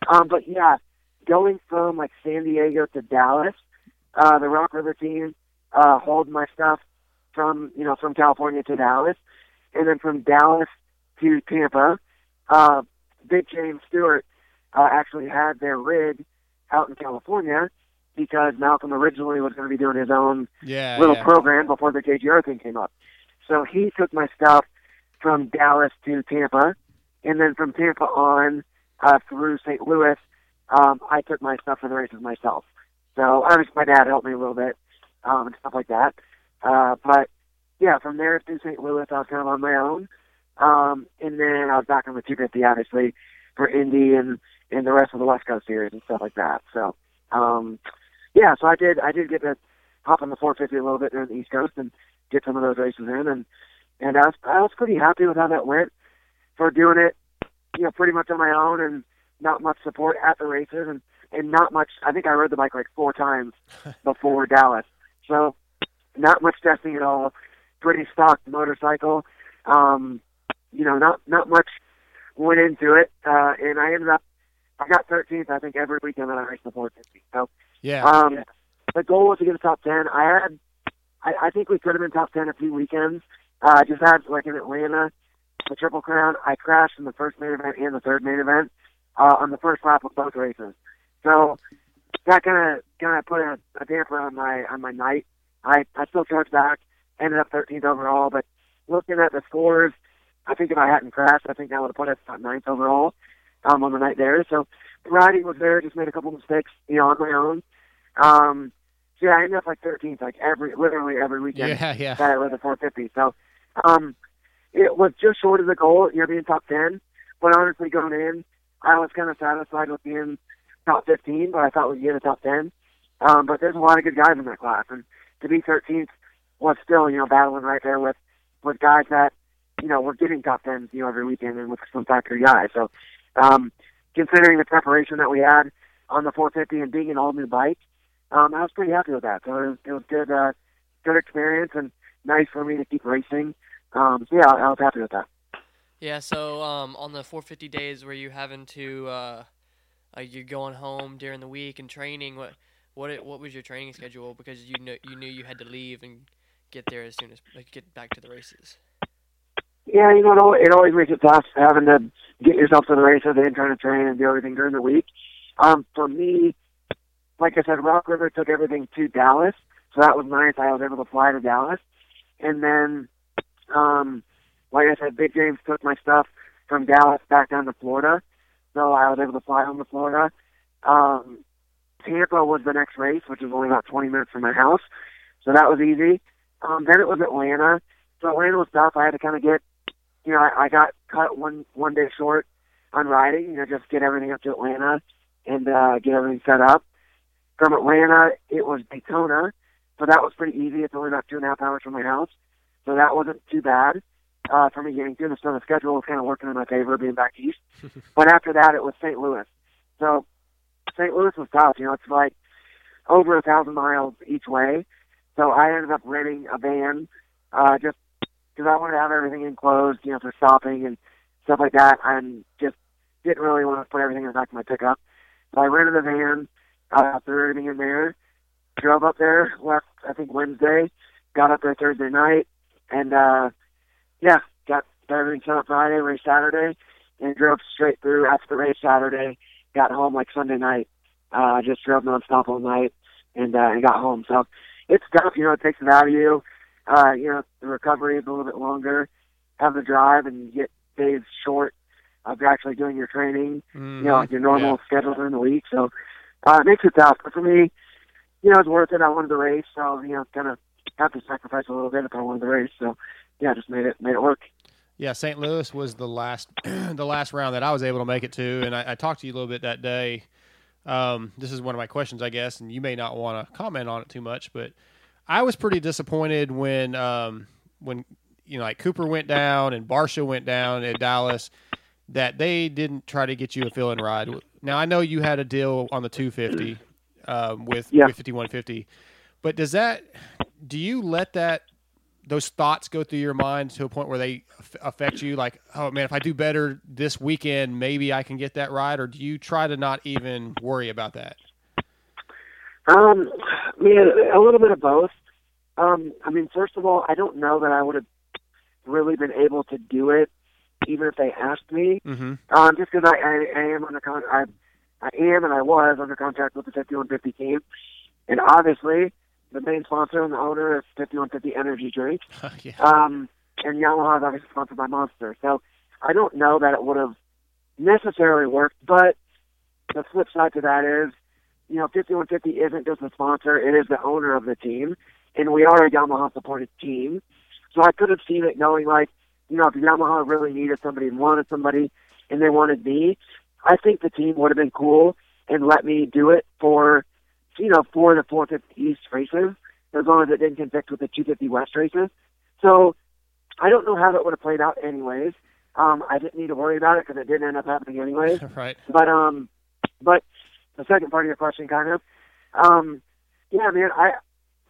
Um, but yeah, going from like San Diego to Dallas, uh, the Rock River team uh, hauled my stuff from you know from California to Dallas, and then from Dallas to Tampa. Uh, Big James Stewart uh, actually had their rig out in California because Malcolm originally was going to be doing his own Yeah, little yeah. program before the JGR thing came up. So he took my stuff from Dallas to Tampa, and then from Tampa on uh, through St. Louis, um, I took my stuff for the races myself. So obviously my dad helped me a little bit um, and stuff like that. Uh, but yeah, from there through St. Louis, I was kind of on my own. Um, and then I was back on the 250, obviously, for Indy and, and the rest of the West Coast series and stuff like that. So, um, yeah, so I did, I did get to hop on the 450 a little bit during the East Coast and get some of those races in. And, and I was, I was pretty happy with how that went for doing it, you know, pretty much on my own and not much support at the races and, and not much, I think I rode the bike like four times before Dallas. So not much testing at all. Pretty stock motorcycle. Um, you know, not not much went into it, uh, and I ended up. I got 13th, I think, every weekend that I raced the 450. So, Yeah. um, the goal was to get a top 10. I had, I, I think we could have been top 10 a few weekends. Uh, I just had like in Atlanta, the Triple Crown. I crashed in the first main event and the third main event uh, on the first lap of both races. So that kind of kind of put a, a damper on my on my night. I I still charged back, ended up 13th overall, but looking at the scores, I think if I hadn't crashed, I think that would have put us at ninth overall um, on the night there. So the riding was there, just made a couple mistakes, you know, on my own. Um, so yeah, I ended up like 13th, like every literally every weekend Yeah, yeah. that I rode the 450. So um, it was just short of the goal, you know, being top 10. But honestly, going in, I was kind of satisfied with being top 15, but I thought we'd get a top 10. Um, but there's a lot of good guys in that class, and to be 13th was still, you know, battling right there with with guys that, you know, were getting top 10s, you know, every weekend and with some factory guys. So, um, considering the preparation that we had on the 450 and being an all new bike, um, I was pretty happy with that. So it was, it was good, uh, good experience and nice for me to keep racing. Um, so yeah, I was happy with that. Yeah, so um, on the 450 days were you having to, uh, like you're going home during the week and training, what what what was your training schedule? Because you knew you knew you had to leave and get there as soon as like get back to the races. Yeah, you know, it always makes it tough having to get yourself to the races and trying to train and do everything during the week. Um, for me, like I said, Rock River took everything to Dallas, so that was nice. I was able to fly to Dallas, and then, um, like I said, Big James took my stuff from Dallas back down to Florida, so I was able to fly home to Florida. Um, Tampa was the next race, which was only about 20 minutes from my house, so that was easy. Um, then it was Atlanta. So Atlanta was tough. I had to kind of get, you know, I, I got cut one one day short on riding. You know, just get everything up to Atlanta and uh, get everything set up. From Atlanta, it was Daytona, so that was pretty easy. It's only about two and a half hours from my house, so that wasn't too bad uh, for me getting through. The so the schedule was kind of working in my favor being back east. but after that, it was St. Louis. So St. Louis was tough. You know, it's like over a thousand miles each way. So I ended up renting a van, uh, just because I wanted to have everything enclosed, you know, for stopping and stuff like that. And just didn't really want to put everything in the back of my pickup. So I rented a van, uh, threw everything in there, drove up there, left I think Wednesday, got up there Thursday night, and uh, yeah, got everything set up Friday, race Saturday, and drove straight through after the race Saturday. Got home like Sunday night. Uh, just drove nonstop all night, and uh, and got home. So it's tough, you know. It takes it out of you. Uh, you know, the recovery is a little bit longer. Have the drive, and you get days short of actually doing your training. You know, like your normal schedule during the week. So uh, it makes it tough. But for me, you know, it's worth it. I wanted the race, so you know, kind of have to sacrifice a little bit if I wanted the race. So yeah, just made it made it work. Yeah, St. Louis was the last the last round that I was able to make it to, and I, I talked to you a little bit that day. Um, this is one of my questions, I guess, and you may not want to comment on it too much, but I was pretty disappointed when um, when you know like Cooper went down and Barcia went down at Dallas that they didn't try to get you a fill-in ride. Now I know you had a deal on the 250 um, with Yeah. with 5150, but does that do you let that those thoughts go through your mind to a point where they affect you like oh man if i do better this weekend maybe i can get that ride or do you try to not even worry about that Um, I mean, a little bit of both. Um, I mean, first of all, I don't know that I would have really been able to do it, even if they asked me. mm-hmm. Um, just because I, I, I am under con, I, I am and I was under contract with the 5150 team, and obviously the main sponsor and the owner is 5150 Energy Drink. yeah. Um, and Yamaha is obviously sponsored by Monster. So I don't know that it would have necessarily worked, but the flip side to that is, you know, 5150 isn't just a sponsor, it is the owner of the team, and we are a Yamaha supported team. So I could have seen it going like, you know, if Yamaha really needed somebody and wanted somebody and they wanted me, I think the team would have been cool and let me do it for, you know, for the 450 East races, as long as it didn't conflict with the 250 West races. So I don't know how that would have played out anyways. Um, I didn't need to worry about it because it didn't end up happening anyways. right But um, but the second part of your question, kind of, um, yeah, man, I,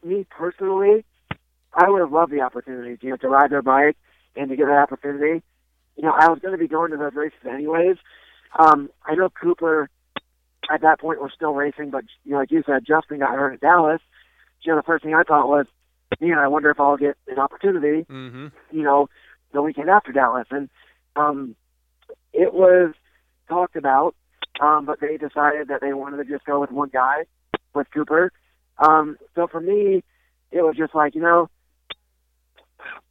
me personally, I would have loved the opportunity, you know, to ride their bike and to get that opportunity. You know, I was going to be going to those races anyways. Um, I know Cooper at that point was still racing, but you know, like you said, Justin got hurt at Dallas. You know, the first thing I thought was, you know, I wonder if I'll get an opportunity mm-hmm. you know, the weekend after Dallas. And um, it was talked about, um, but they decided that they wanted to just go with one guy, with Cooper. Um, so for me, it was just like, you know,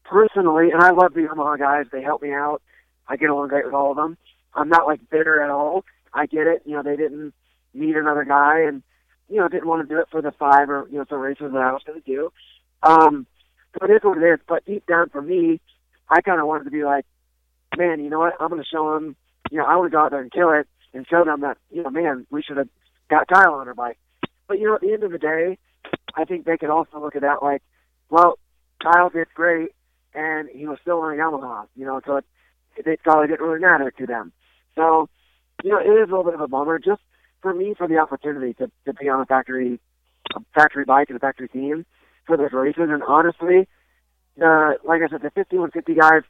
personally, and I love the Yamaha guys. They help me out. I get along great with all of them. I'm not like bitter at all. I get it. You know, they didn't need another guy, and you know, didn't want to do it for the five or you know, the races that I was going to do. Um, so it is what it is. But deep down for me, I kind of wanted to be like, man, you know what? I'm going to show them. You know, I want to go out there and kill it and show them that you know, man, we should have got Kyle on our bike. But you know, at the end of the day, I think they could also look at that like, well, Kyle did great, and he was still on a Yamaha. You know, so it, it probably didn't really matter to them. So, you know, it is a little bit of a bummer just for me for the opportunity to to be on a factory a factory bike and a factory team for those races. And honestly, the like I said, the 5150 guys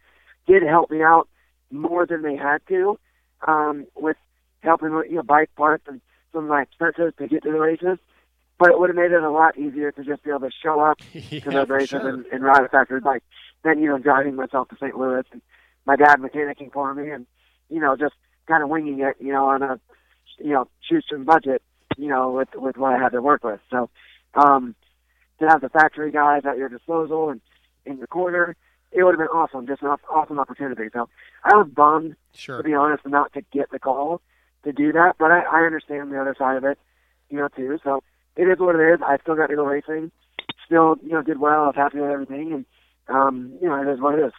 did help me out more than they had to um, with helping with you know bike parts and some of my expenses to get to the races. But it would have made it a lot easier to just be able to show up yeah, to those races sure. and, and ride a factory bike than you know driving myself to St. Louis and my dad mechanicking for me and you know just kind of winging it you know on a you know choose shoestring budget you know with with what I had to work with. So um, to have the factory guys at your disposal and in your corner, it would have been awesome, just an awesome opportunity. So I was bummed sure to be honest not to get the call to do that, but I, I understand the other side of it, you know too. So it is what it is. I still got to go racing, still you know did well. I was happy with everything, and um, you know it is what it is.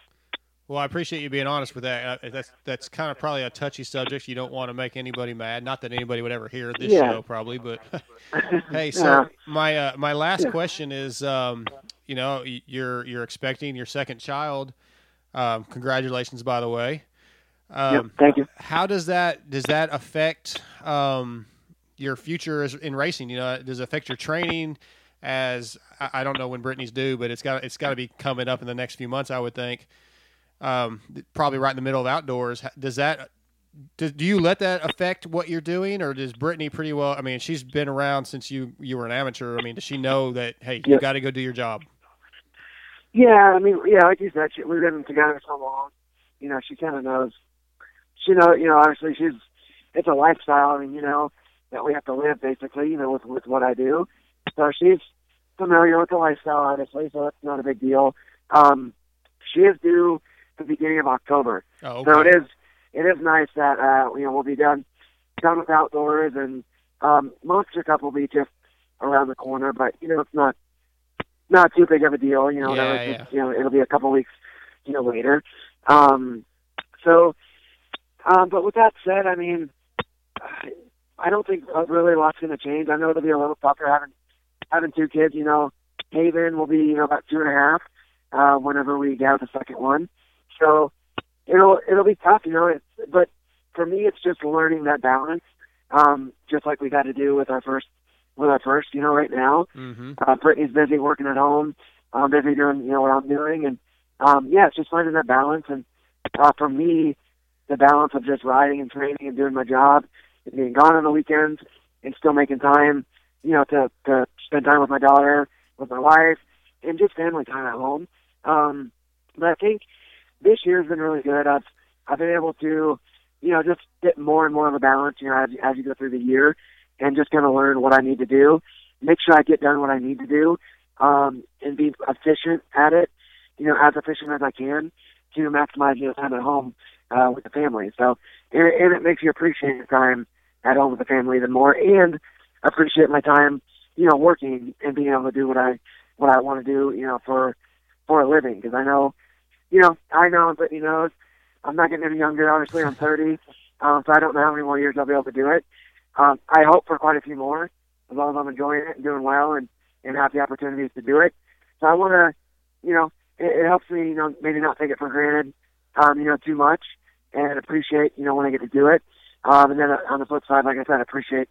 Well i appreciate you being honest with that that's that's kind of probably a touchy subject you don't want to make anybody mad not that anybody would ever hear this Yeah. show probably but hey so my uh, my last Yeah. question is um, you know you're you're expecting your second child um, congratulations by the way um, Yep, thank you. how does that does that affect um, your future as, in racing? You know, does it affect your training? As I, I don't know when Brittany's due, but it's got it's got to be coming up in the next few months, I would think. Um, probably right in the middle of outdoors. Does that do, do you let that affect what you're doing, or does Brittany pretty well? I mean, she's been around since you you were an amateur. I mean, does she know that hey, you Yeah. got to go do your job? Yeah, I mean, yeah, like you said, she, we've been together so long. You know, she kind of knows. She know, you know, obviously she's. It's a lifestyle. I mean, you know, that we have to live basically. You know, with with what I do. So she's familiar with the lifestyle, obviously. So that's not a big deal. Um, she is due the beginning of October. Oh, So it is. It is nice that uh, you know we'll be done done with outdoors, and um, Monster Cup will be just around the corner. But you know, it's not not too big of a deal. You know, Yeah, yeah. just, you know, it'll be a couple weeks, you know, later. Um, so, um, but with that said, I mean, I don't think really a lot's going to change. I know it'll be a little tougher having having two kids. You know, Haven will be you know about two and a half uh, whenever we have the second one. So it'll it'll be tough, you know. It, but for me, it's just learning that balance, um, just like we've had to do with our first with our first. You know, right now, Mm-hmm. uh, Brittany's busy working at home. I'm busy doing, you know, what I'm doing, and um, yeah, it's just finding that balance. And uh, for me, the balance of just riding and training and doing my job, and being gone on the weekends, and still making time, you know, to to spend time with my daughter, with my wife, and just family time at home. Um, but I think this year's been really good. I've I've been able to, you know, just get more and more of a balance, you know, as as you go through the year, and just kind of learn what I need to do, make sure I get done what I need to do, um, and be efficient at it, you know, as efficient as I can to maximize you know time at home uh, with the family. So, and, and it makes you appreciate your time at home with the family even more, and appreciate my time, you know, working and being able to do what I what I want to do, you know, for for a living. Because I know, you know, I know, but you know, I'm not getting any younger. Obviously, I'm 30, um, so I don't know how many more years I'll be able to do it. Um, I hope for quite a few more, as long as I'm enjoying it and doing well and and have the opportunities to do it. So I want to, you know, it, it helps me, you know, maybe not take it for granted, um, you know, too much, and appreciate, you know, when I get to do it. Um, and then on the flip side, like I said, appreciate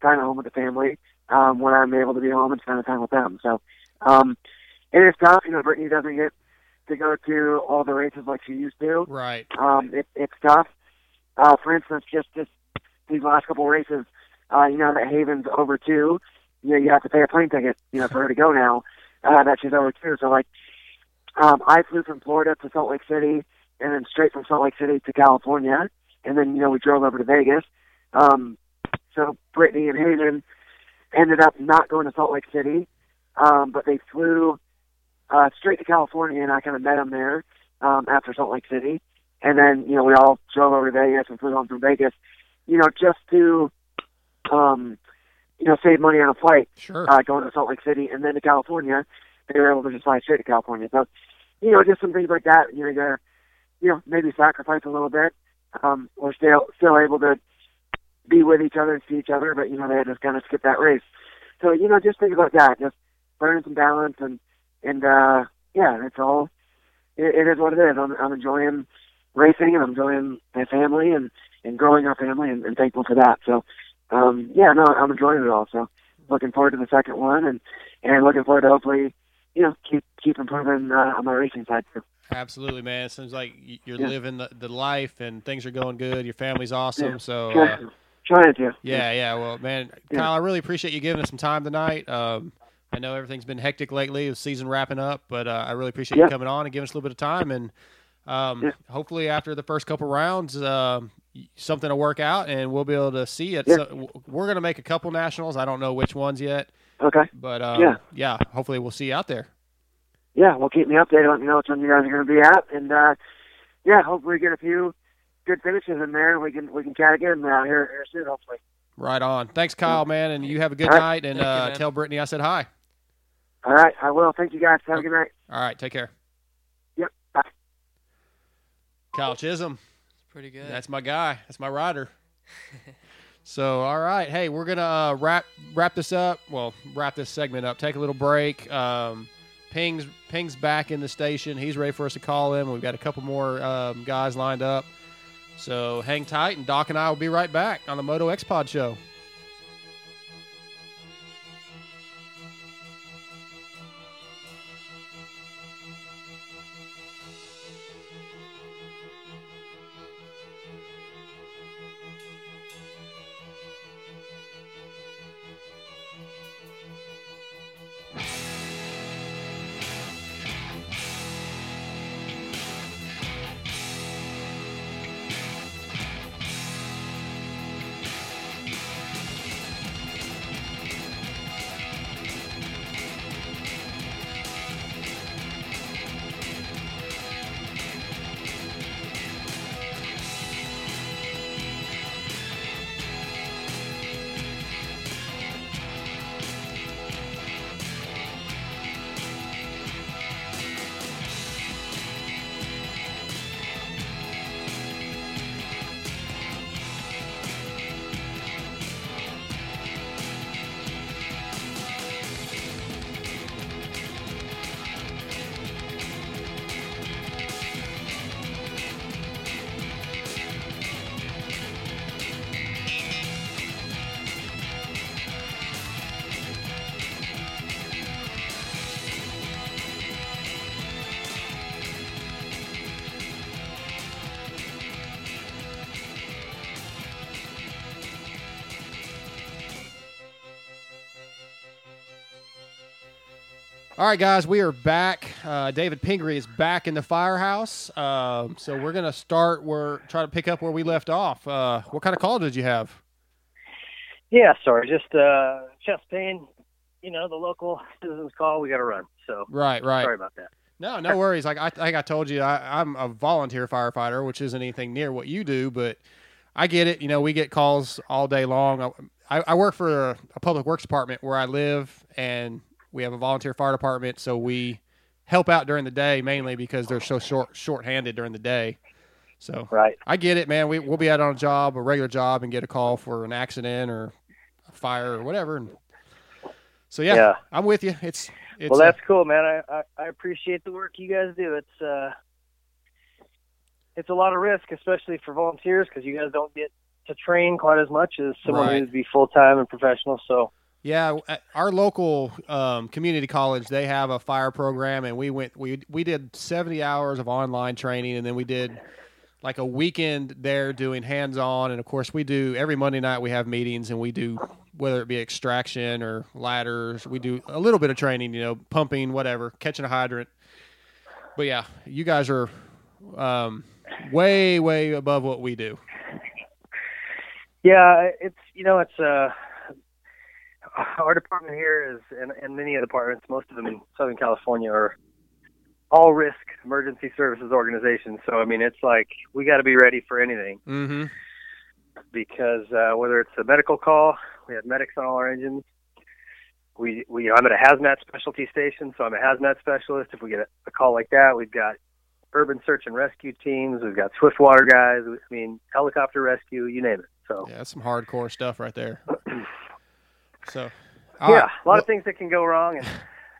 time at home with the family um, when I'm able to be home and spend time with them. So, um, it is tough. You know, Brittany doesn't get to go to all the races like she used to. Right. Um, it, it's tough. Uh, for instance, just this, these last couple races, uh, you know, that Haven's over two, you know, you have to pay a plane ticket, you know, for her to go now, uh, that she's over two. So like, um, I flew from Florida to Salt Lake City and then straight from Salt Lake City to California. And then, you know, we drove over to Vegas. Um, so Brittany and Haven ended up not going to Salt Lake City, um, but they flew uh, straight to California, and I kind of met them there um, after Salt Lake City. And then, you know, we all drove over to Vegas and flew home from Vegas, you know, just to, um, you know, save money on a flight Sure. uh, going to Salt Lake City and then to California. They were able to just fly straight to California. So, you know, just some things like that. You know, you gotta, you know, maybe sacrifice a little bit. Um, we're still still able to be with each other and see each other, but you know, they had to kind of skip that race. So, you know, just think about that. Just learning some balance and and uh, yeah, it's all. It, it is what it is. I'm, I'm enjoying racing and I'm enjoying my family and and growing our family and, and thankful for that. So, um, yeah, no, I'm enjoying it all. So, looking forward to the second one and and looking forward to hopefully, you know, keep keep improving uh, on my racing side too. Absolutely, man. It seems like you're Yeah. living the, the life and things are going good. Your family's awesome. Yeah. So, uh, Trying, to. yeah, yeah. Well, man. Kyle, I really appreciate you giving us some time tonight. Um, I know everything's been hectic lately, the season wrapping up, but uh, I really appreciate Yeah. you coming on and giving us a little bit of time. And um, Yeah. hopefully, after the first couple rounds, um, y- something will work out and we'll be able to see it. Yeah. So we're going to make a couple nationals. I don't know which ones yet, Okay. but um, Yeah. yeah, hopefully, we'll see you out there. Yeah, well, keep me updated. Let me know which one you guys are going to be at, and uh, yeah, hopefully we get a few good finishes in there. We can we can chat again uh, here here soon, hopefully. Right on. Thanks, Kyle, man, and you have a good All right. night. And Thank you, uh, tell Brittany I said hi. All right, I will. Thank you guys. Have a good night. All right, take care. Yep. Bye. Kyle Chisholm. It's pretty good. That's my guy. That's my rider. so, all right. Hey, we're gonna uh, wrap wrap this up. Well, wrap this segment up. Take a little break. Um, Ping's Ping's back in the station. He's ready for us to call him. We've got a couple more um, guys lined up. So hang tight, and Doc and I will be right back on the Moto X Pod show. All right, guys, we are back. Uh, David Pingree is back in the firehouse. Um, so we're gonna start. We're trying to pick up where we left off. Uh, what kind of call did you have? Yeah, sorry, just uh, chest pain. You know, the local citizens call. We got to run. So Right, right. Sorry about that. No, no worries. Like I, like I told you, I, I'm a volunteer firefighter, which isn't anything near what you do, but I get it. You know, we get calls all day long. I, I work for a, a public works department where I live, and we have a volunteer fire department, so we help out during the day mainly because they're so short short-handed during the day. So right, I get it, man. We we'll be out on a job, a regular job, and get a call for an accident or a fire or whatever. And so yeah, Yeah. I'm with you. It's it's well, uh, that's cool, man. I, I I appreciate the work you guys do. It's uh, it's a lot of risk, especially for volunteers, because you guys don't get to train quite as much as someone Right. who's be full time and professional. So Yeah, our local um, community college they have a fire program, and we went we we did seventy hours of online training, and then we did like a weekend there doing hands on, and of course we do every Monday night we have meetings, and we do whether it be extraction or ladders, we do a little bit of training, you know, pumping, whatever, catching a hydrant. But yeah, you guys are um, way way above what we do. yeah, it's you know it's uh, our department here is and, and many of the departments, most of them in Southern California are all risk emergency services organizations. So I mean, it's like we got to be ready for anything. Mm-hmm. because uh, whether it's a medical call, we have medics on all our engines. We, we, I'm at a hazmat specialty station, so I'm a hazmat specialist. If we get a, a call like that, we've got urban search and rescue teams. We've got swift water guys. I mean, helicopter rescue, you name it. So Yeah, that's some hardcore stuff right there. So, yeah, a lot of things that can go wrong, and,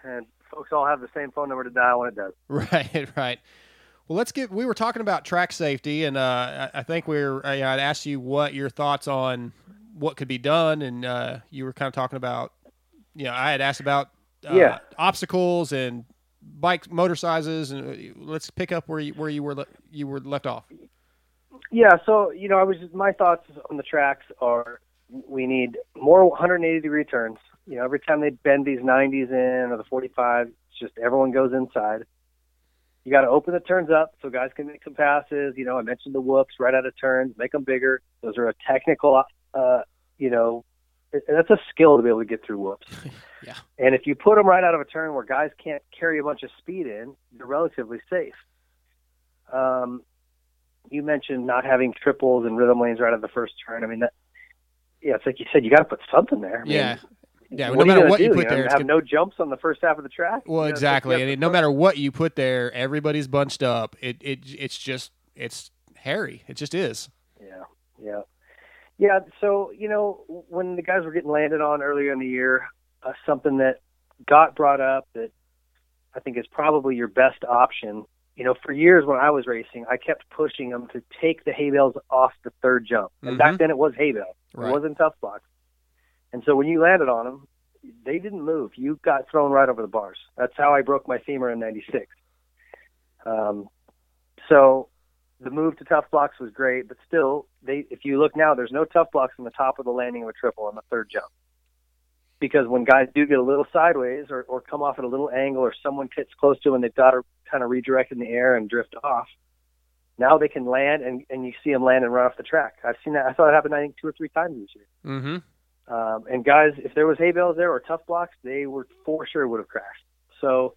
and folks all have the same phone number to dial when it does. Right, right. Well, let's get. We were talking about track safety, and uh, I I think we are I I'd asked you what your thoughts on what could be done, and uh, you were kind of talking about. You know, I had asked about uh, Yeah. obstacles and bike motor sizes, and uh, let's pick up where you where you were le- you were left off. Yeah, so you know, I was my thoughts on the tracks are we need more 180 degree turns. You know, every time they bend these 90s in or the 45, it's just everyone goes inside. You got to open the turns up so guys can make some passes. You know, I mentioned the whoops right out of turns, make them bigger. Those are a technical, uh, you know, that's a skill to be able to get through whoops. Yeah. And if you put them right out of a turn where guys can't carry a bunch of speed in, they're relatively safe. Um, you mentioned not having triples and rhythm lanes right out of the first turn. I mean, that, yeah, it's like you said, you got to put something there. I mean, Yeah. Yeah, what no matter what you do? put know, there, have gonna- no jumps on the first half of the track. Well, You know, exactly, you and no matter what you put there, everybody's bunched up. It it it's just it's hairy. It just is. Yeah, yeah, yeah. So you know, when the guys were getting landed on earlier in the year, uh, something that got brought up that I think is probably your best option. You know, for years when I was racing, I kept pushing them to take the hay bales off the third jump, and back Mhm. then it was hay bale. Right. It wasn't tough blocks. And so when you landed on them, they didn't move. You got thrown right over the bars. That's how I broke my femur in '96. Um, so the move to tough blocks was great, but still, they if you look now, there's no tough blocks on the top of the landing of a triple on the third jump. Because when guys do get a little sideways or, or come off at a little angle or someone gets close to them and they've got to kind of redirect in the air and drift off, now they can land and, and you see them land and run off the track. I've seen that. I saw it happen, I think, two or three times this year. Mm-hmm. Um, and guys, if there was hay bales there or tough blocks, they were for sure would have crashed. So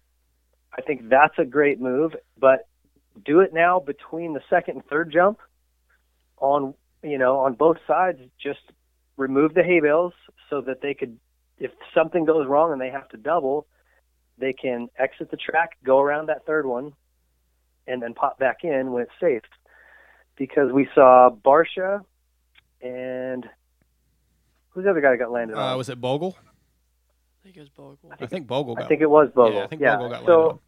I think that's a great move, but do it now between the second and third jump on, you know, on both sides, just remove the hay bales so that they could, if something goes wrong and they have to double, they can exit the track, go around that third one, and then pop back in when it's safe. Because we saw Barcia and who's the other guy that got landed on? Uh, was it Bogle? I think it was Bogle. I think Bogle. I think it was Bogle. Yeah, I think yeah. Bogle got so landed on.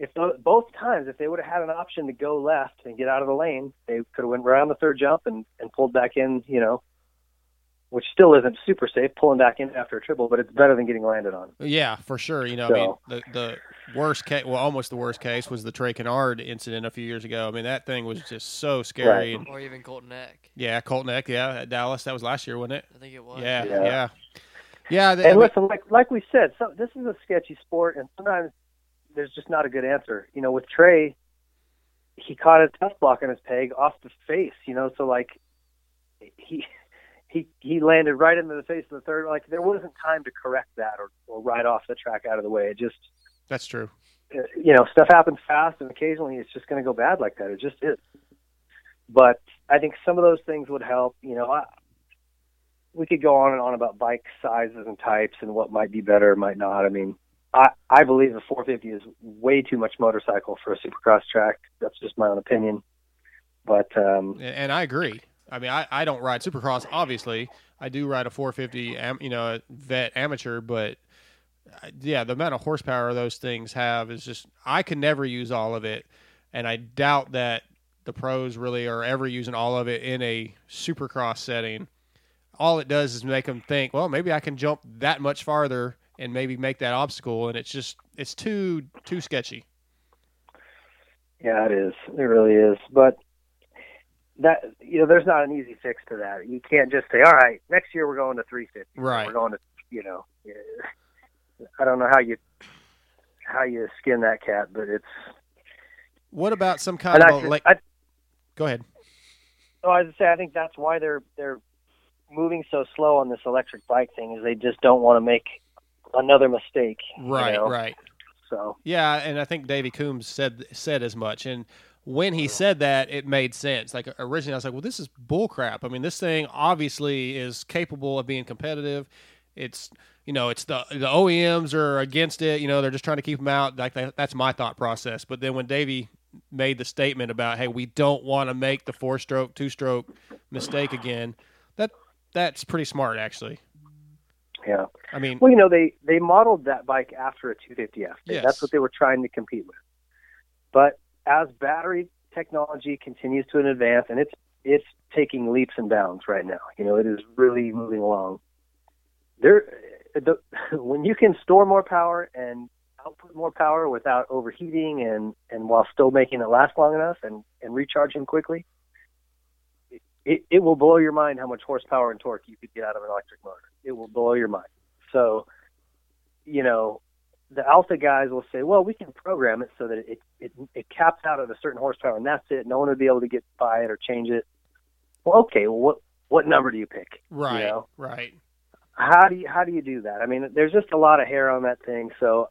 if tho- both times, if they would have had an option to go left and get out of the lane, they could have went around the third jump and, and pulled back in. You know, which still isn't super safe pulling back in after a triple, but it's better than getting landed on. Yeah, for sure. You know, So- I mean, the the worst case, well, almost the worst case was the Trey Canard incident a few years ago. I mean, that thing was just so scary. And, Or even Colton Aeck. yeah, Colton Aeck, yeah, at Dallas. That was last year, wasn't it? I think it was. Yeah, Yeah. yeah. Yeah, th- and I mean- listen, like like we said, so this is a sketchy sport, and sometimes there's just not a good answer. You know, with Trey, he caught a tough block on his peg off the face. You know, so like he he he landed right into the face of the third. Like there wasn't time to correct that or or ride off the track out of the way. It just That's true. uh, you know stuff happens fast, and occasionally it's just going to go bad like that. It just is. But I think some of those things would help. You know, I, we could go on and on about bike sizes and types and what might be better, might not. I mean, I I believe the 450 is way too much motorcycle for a supercross track. That's just my own opinion. But um, And- and I agree. I mean, I, I don't ride Supercross. Obviously, I do ride a 450, am, you know, vet amateur. But uh, yeah, the amount of horsepower those things have is just I can never use all of it, and I doubt that the pros really are ever using all of it in a Supercross setting. All it does is make them think, well, maybe I can jump that much farther and maybe make that obstacle, and it's just it's too too sketchy. Yeah, it is. It really is. But that you know, there's not an easy fix to that. You can't just say, "All right, next year we're going to 350." Right. We're going to, you know, I don't know how you how you skin that cat, but it's. What about some kind of I like? I- Go ahead. Oh, I was say I think that's why they're they're moving so slow on this electric bike thing is they just don't want to make another mistake. you Right, know? right. So Yeah, and I think Davey Coombs said said as much. And when he said that, it made sense. Like originally, I was like, "Well, this is bullcrap." I mean, this thing obviously is capable of being competitive. It's you know, it's the the OEMs are against it. You know, they're just trying to keep them out. Like that, that's my thought process. But then when Davey made the statement about, "Hey, we don't want to make the four stroke, two stroke mistake again," that that's pretty smart, actually. yeah. I mean, Well, you know, they they modeled that bike after a 250F. Yes. That's what they were trying to compete with. But as battery technology continues to advance, and it's it's taking leaps and bounds right now. You know, it is really moving along. There, the, when you can store more power and output more power without overheating and and while still making it last long enough and and recharging quickly, it it will blow your mind how much horsepower and torque you could get out of an electric motor. It will blow your mind. So, you know, the Alta guys will say, well, we can program it so that it, it, it caps out at a certain horsepower and that's it. No one would be able to get by it or change it. Well, okay, well, what, what number do you pick? right, You know? right. How do you, how do you do that? I mean, there's just a lot of hair on that thing. So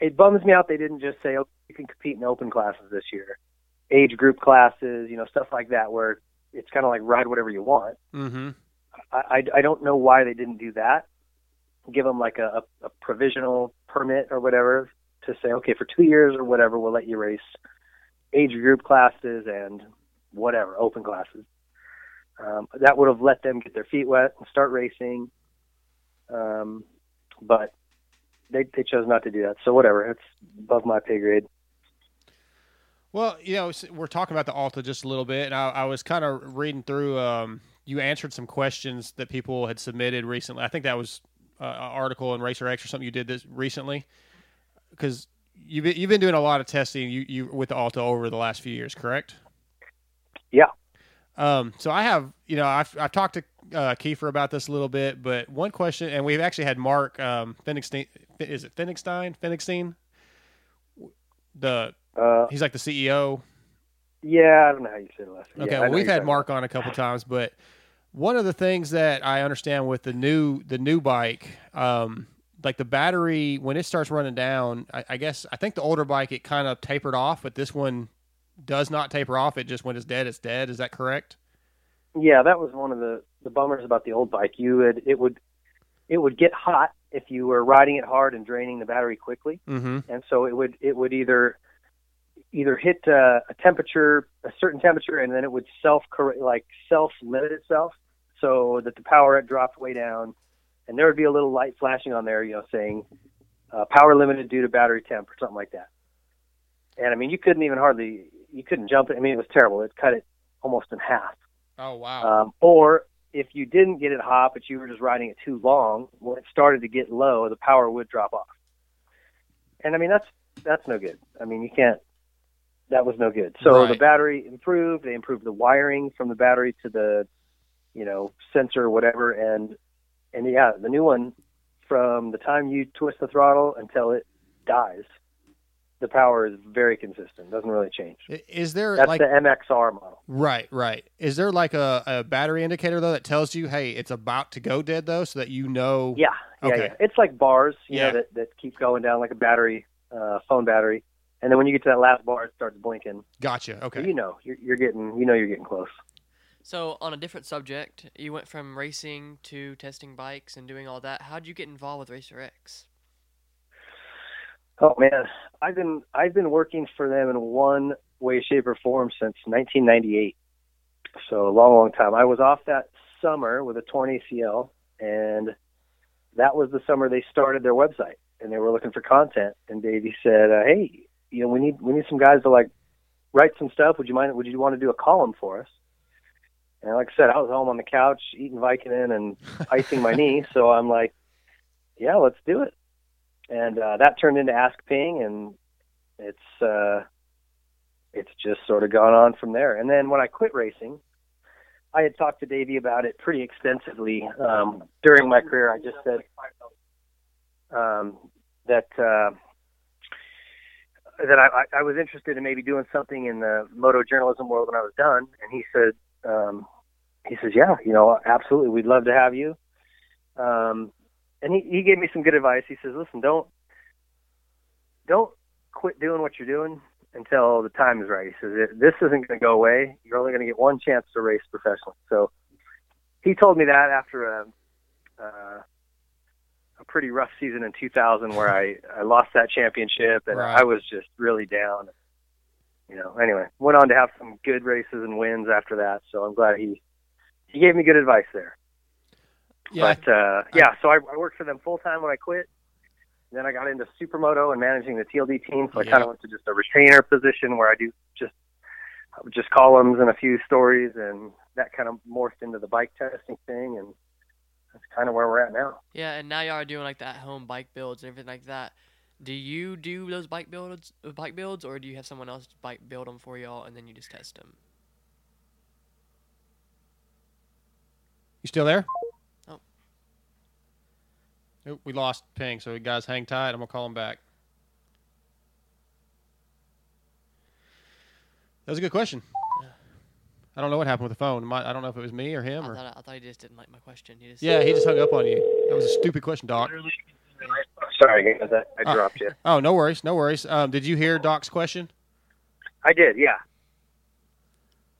it bums me out. They didn't just say, oh, you can compete in open classes this year, age group classes, you know, stuff like that, where it's kind of like ride whatever you want. Mm-hmm. I, I, I don't know why they didn't do that. Give them like a, a, provisional permit or whatever to say, okay, for two years or whatever, we'll let you race age group classes and whatever open classes. Um, that would have let them get their feet wet and start racing. Um, but they they chose not to do that. So whatever, it's above my pay grade. Well, you know, we're talking about the Alta just a little bit, and I, I was kind of reading through. Um, you answered some questions that people had submitted recently. I think that was uh, article in Racer X or something you did this recently, because you've been, you've been doing a lot of testing you, you with the Alta over the last few years, correct? Yeah. Um, so I have, you know, I've, I've talked to uh, Keefer about this a little bit, but one question, and we've actually had Mark um, Fenigstein, is it Fenigstein? Fenigstein? The Uh, he's like the CEO. Yeah, I don't know how you say the last. Okay, yeah, well, we've had Mark on a couple times, but one of the things that I understand with the new the new bike, um, like the battery when it starts running down, I, I guess I think the older bike it kind of tapered off, but this one does not taper off. It just when it's dead, it's dead. Is that correct? Yeah, that was one of the the bummers about the old bike. You would it would it would get hot if you were riding it hard and draining the battery quickly, Mm-hmm. and so it would it would either either hit uh, a temperature a certain temperature and then it would self like self limit itself so that the power had dropped way down, and there would be a little light flashing on there, you know, saying uh, power limited due to battery temp or something like that. And I mean, you couldn't even hardly you couldn't jump it. I mean, it was terrible. It cut it almost in half. Oh wow. Um, or if you didn't get it hot, but you were just riding it too long, when it started to get low, the power would drop off. And I mean, that's that's no good. I mean, you can't. That was no good. So the battery improved. They improved the wiring from the battery to the, you know, sensor or whatever, and and yeah, the new one from the time you twist the throttle until it dies, the power is very consistent. Doesn't really change. Is there That's like the MXR model. right, right? Is there like a, a battery indicator though that tells you, hey, it's about to go dead though, so that you know? Yeah, yeah, Okay. yeah. It's like bars, you Yeah. know, that, that keep going down like a battery, uh, phone battery. And then when you get to that last bar, it starts blinking. Gotcha. Okay. You know, you're, you're getting, you know, you're getting close. So, on a different subject, you went from racing to testing bikes and doing all that. How did you get involved with Racer X? Oh man, I've been I've been working for them in one way, shape, or form since 1998. So a long, long time. I was off that summer with a torn ACL, and that was the summer they started their website, and they were looking for content. And Davey said, uh, "Hey, you know, we need we need some guys to like write some stuff. Would you mind? Would you want to do a column for us?" And like I said, I was home on the couch eating Vicodin and icing my knee, so I'm like, "Yeah, let's do it." and uh, that turned into Ask Ping, and it's uh, it's just sort of gone on from there. And then when I quit racing, I had talked to Davey about it pretty extensively um, during my career. I just said um, that uh, that I, I I was interested in maybe doing something in the moto journalism world when I was done, and he said um, he says, yeah, you know, absolutely, we'd love to have you. Um, and he, he gave me some good advice. He says, listen, don't don't quit doing what you're doing until the time is right. He says, this isn't going to go away. You're only going to get one chance to race professionally. So he told me that after a uh, a pretty rough season in 2000 where I I lost that championship and Right. I was just really down. You know, anyway, went on to have some good races and wins after that. So I'm glad he he gave me good advice there. Yeah. But uh, yeah, so I, I worked for them full time when I quit. Then I got into supermoto and managing the TLD team. So I Yeah. kind of went to just a retainer position where I do just just columns and a few stories, and that kind of morphed into the bike testing thing, and that's kind of where we're at now. Yeah, and now y'all are doing like the at-home bike builds and everything like that. Do you do those bike builds, bike builds, or do you have someone else bike build them for y'all and then you just test them? You still there? Oh. Nope, we lost Ping, so you guys hang tight. I'm gonna call him back. That was a good question. I don't know what happened with the phone. Might- I don't know if it was me or him I or. thought I thought he just didn't like my question. He just Yeah, he just hung up on you. That was a stupid question, Doc. Sorry, guys, I, I Uh, dropped you. Oh, no worries, no worries. Um, did you hear Doc's question? I did, yeah.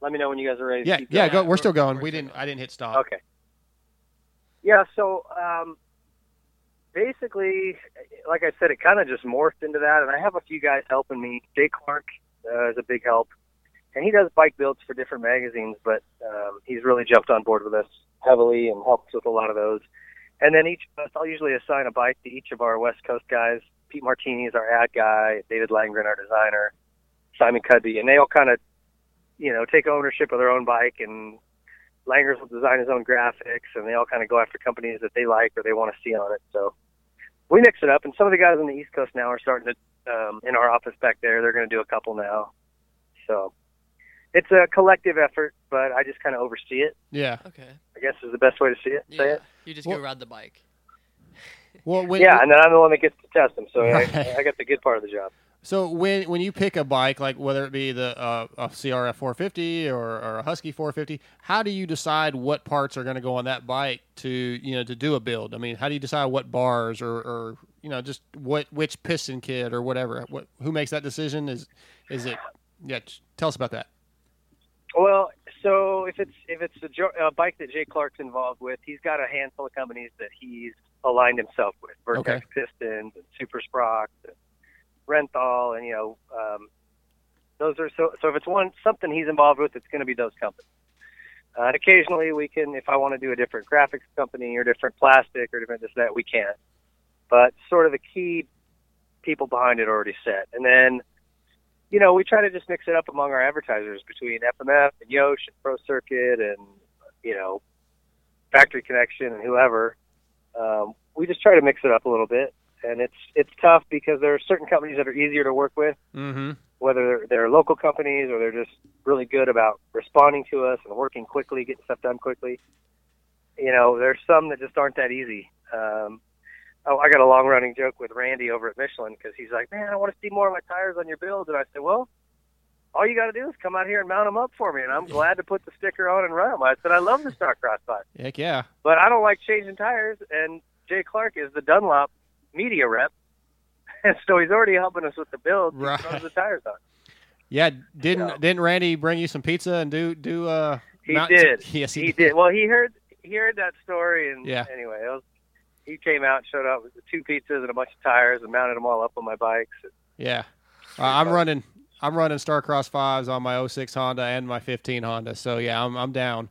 Let me know when you guys are ready. to Yeah, keep yeah. going. Go. We're still going. We didn't. I didn't hit stop. Okay. Yeah, so um, basically, like I said, it kind of just morphed into that, and I have a few guys helping me. Jay Clark uh, is a big help, and he does bike builds for different magazines, but um, he's really jumped on board with us heavily and helps with a lot of those. And then each of us, I'll usually assign a bike to each of our West Coast guys. Pete Martini is our ad guy, David Langren, our designer, Simon Cudby, and they all kind of, you know, take ownership of their own bike and Langers will design his own graphics, and they all kind of go after companies that they like or they want to see on it. So we mix it up, and some of the guys on the East Coast now are starting to, um, in our office back there, they're going to do a couple now. So it's a collective effort, but I just kind of oversee it. Yeah. Okay. I guess is the best way to see it. Say Yeah, it. you just go ride the bike. Well, when, yeah, and then I'm the one that gets to test them, so Right. I, I got the good part of the job. So when when you pick a bike, like whether it be the uh, a CRF 450 or, or a Husky 450, how do you decide what parts are going to go on that bike to you know to do a build? I mean, how do you decide what bars or, or you know just what which piston kit or whatever? What who makes that decision? Is is it? Yeah, tell us about that. Well, so if it's if it's a, jo- a bike that Jay Clark's involved with, he's got a handful of companies that he's aligned himself with: Vertex Pistons and Super Sprox, and Renthal, and you know, um, those are so. So if it's one something he's involved with, it's going to be those companies. Uh, and occasionally we can, if I want to do a different graphics company or different plastic or different this that, we can. But sort of the key people behind it already set, and then you know, we try to just mix it up among our advertisers between FMF and Yosh and Pro Circuit and, you know, Factory Connection and whoever. Um, we just try to mix it up a little bit. And it's it's tough because there are certain companies that are easier to work with, Mm-hmm. whether they're, they're local companies or they're just really good about responding to us and working quickly, getting stuff done quickly. you know, there's some that just aren't that easy. Um, oh, I got a long running joke with Randy over at Michelin because he's like, "Man, I want to see more of my tires on your builds," and I said, "Well." All you got to do is come out here and mount them up for me, and I'm glad to put the sticker on and run them. I said I love the Starcross five, Heck yeah. but I don't like changing tires. And Jay Clark is the Dunlop media rep, and so he's already helping us with the build. Right. He throws the tires on. Yeah, didn't didn't Randy bring you some pizza and do do uh? He did. Yes, he, he did. Well, he heard he heard that story, and Yeah. anyway, it was, he came out and showed up with two pizzas and a bunch of tires and mounted them all up on my bikes. Yeah, uh, I'm running. I'm running Starcross fives on my 06 Honda and my 15 Honda. So yeah, I'm I'm down.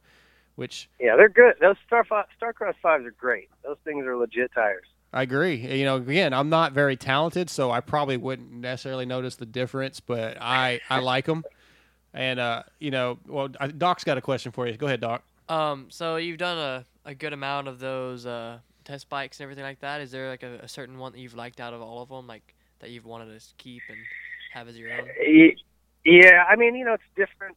Which Yeah, they're good. Those Star Starcross fives are great. Those things are legit tires. I agree. You know, again, I'm not very talented, so I probably wouldn't necessarily notice the difference, but I I like them. And uh, you know, well, I- Doc's got a question for you. Go ahead, Doc. Um, so you've done a, a good amount of those uh, test bikes and everything like that. Is there like a, a certain one that you've liked out of all of them, like that you've wanted to keep and have as your own? Yeah, I mean, you know, it's different.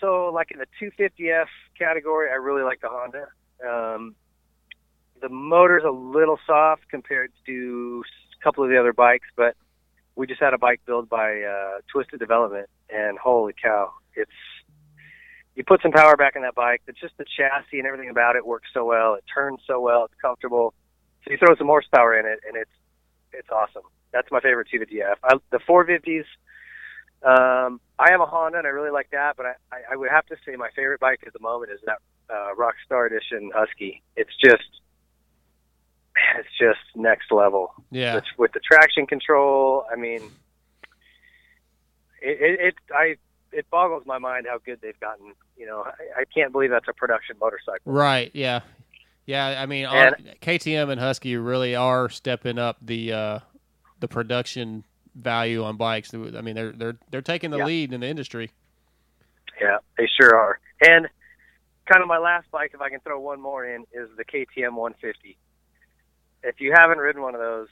So, like in the 250F category, I really like the Honda. Um, the motor's a little soft compared to a couple of the other bikes, but we just had a bike built by uh, Twisted Development, and holy cow, it's you put some power back in that bike. It's just the chassis and everything about it works so well. It turns so well. It's comfortable. So you throw some horsepower in it, and it's it's awesome. That's my favorite 250F. I, the 450s. Um, I have a Honda, and I really like that. But I, I, I would have to say my favorite bike at the moment is that uh, Rockstar Edition Husky. It's just, it's just next level. Yeah. With, with the traction control, I mean, it, it, it I it boggles my mind how good they've gotten. You know, I, I can't believe that's a production motorcycle. Right. Yeah. Yeah. I mean, And- our- KTM and Husky really are stepping up the uh, the production value on bikes. I mean, they're they're they're taking the Yeah. lead in the industry. Yeah, they sure are. And kind of my last bike, if I can throw one more in, is the KTM 150. If you haven't ridden one of those,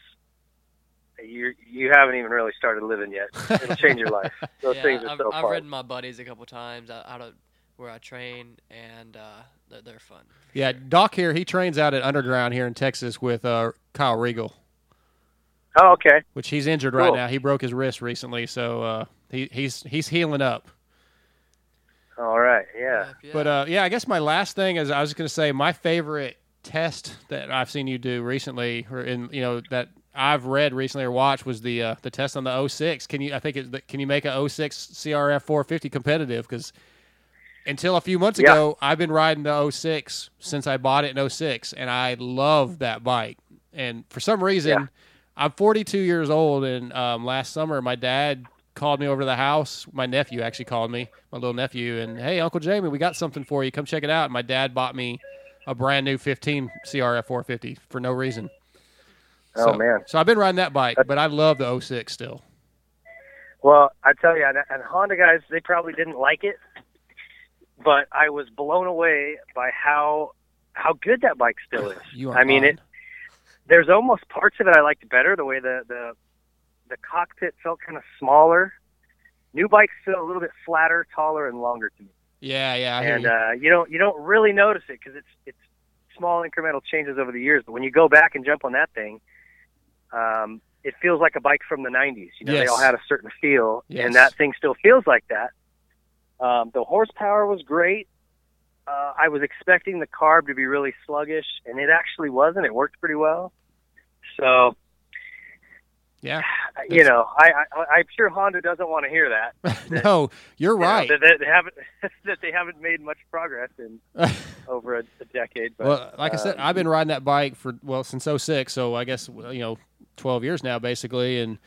you you haven't even really started living yet. It'll change your life. Those yeah, things are I've, so I've fun. ridden my buddies a couple times out, out of where I train, and uh, they're, they're fun. Yeah, Doc here. He trains out at Underground here in Texas with uh, Kyle Regal. Oh, okay. Which he's injured right now. He broke his wrist recently, so uh, he, he's he's healing up. All right, yeah. But uh, yeah, I guess my last thing is I was going to say my favorite test that I've seen you do recently, or in you know that I've read recently or watched was the uh, the test on the 06. Can you? I think it, can you make a 06 CRF 450 competitive? Because until a few months Yeah. ago, I've been riding the 06 since I bought it in 06, and I love that bike. And for some reason, I'm 42 years old, and um, last summer my dad called me over to the house. My nephew actually called me, my little nephew, and hey, Uncle Jamie, we got something for you. Come check it out. And my dad bought me a brand new 15 CRF 450 for no reason. Oh, So- man. So I've been riding that bike, but I love the 06 still. Well, I tell you, and, and Honda guys, they probably didn't like it, but I was blown away by how how good that bike still is. You are I mean, it. There's almost parts of it I liked better. The way the the the cockpit felt kind of smaller. New bikes feel a little bit flatter, taller, and longer to me. Yeah, yeah. I and you. uh, you don't you don't really notice it because it's it's small incremental changes over the years. But when you go back and jump on that thing, um, it feels like a bike from the '90s. You know, they all had a certain feel, Yes. and that thing still feels like that. Um, the horsepower was great. Uh, I was expecting the carb to be really sluggish, and it actually wasn't. It worked pretty well. So, yeah, you know, I, I I'm sure Honda doesn't want to hear that. no, you're You know, right. that, that they haven't that they haven't made much progress in over a, a decade. But, well, like I said, um, I've been riding that bike for well since 06, so I guess you know 12 years now basically, and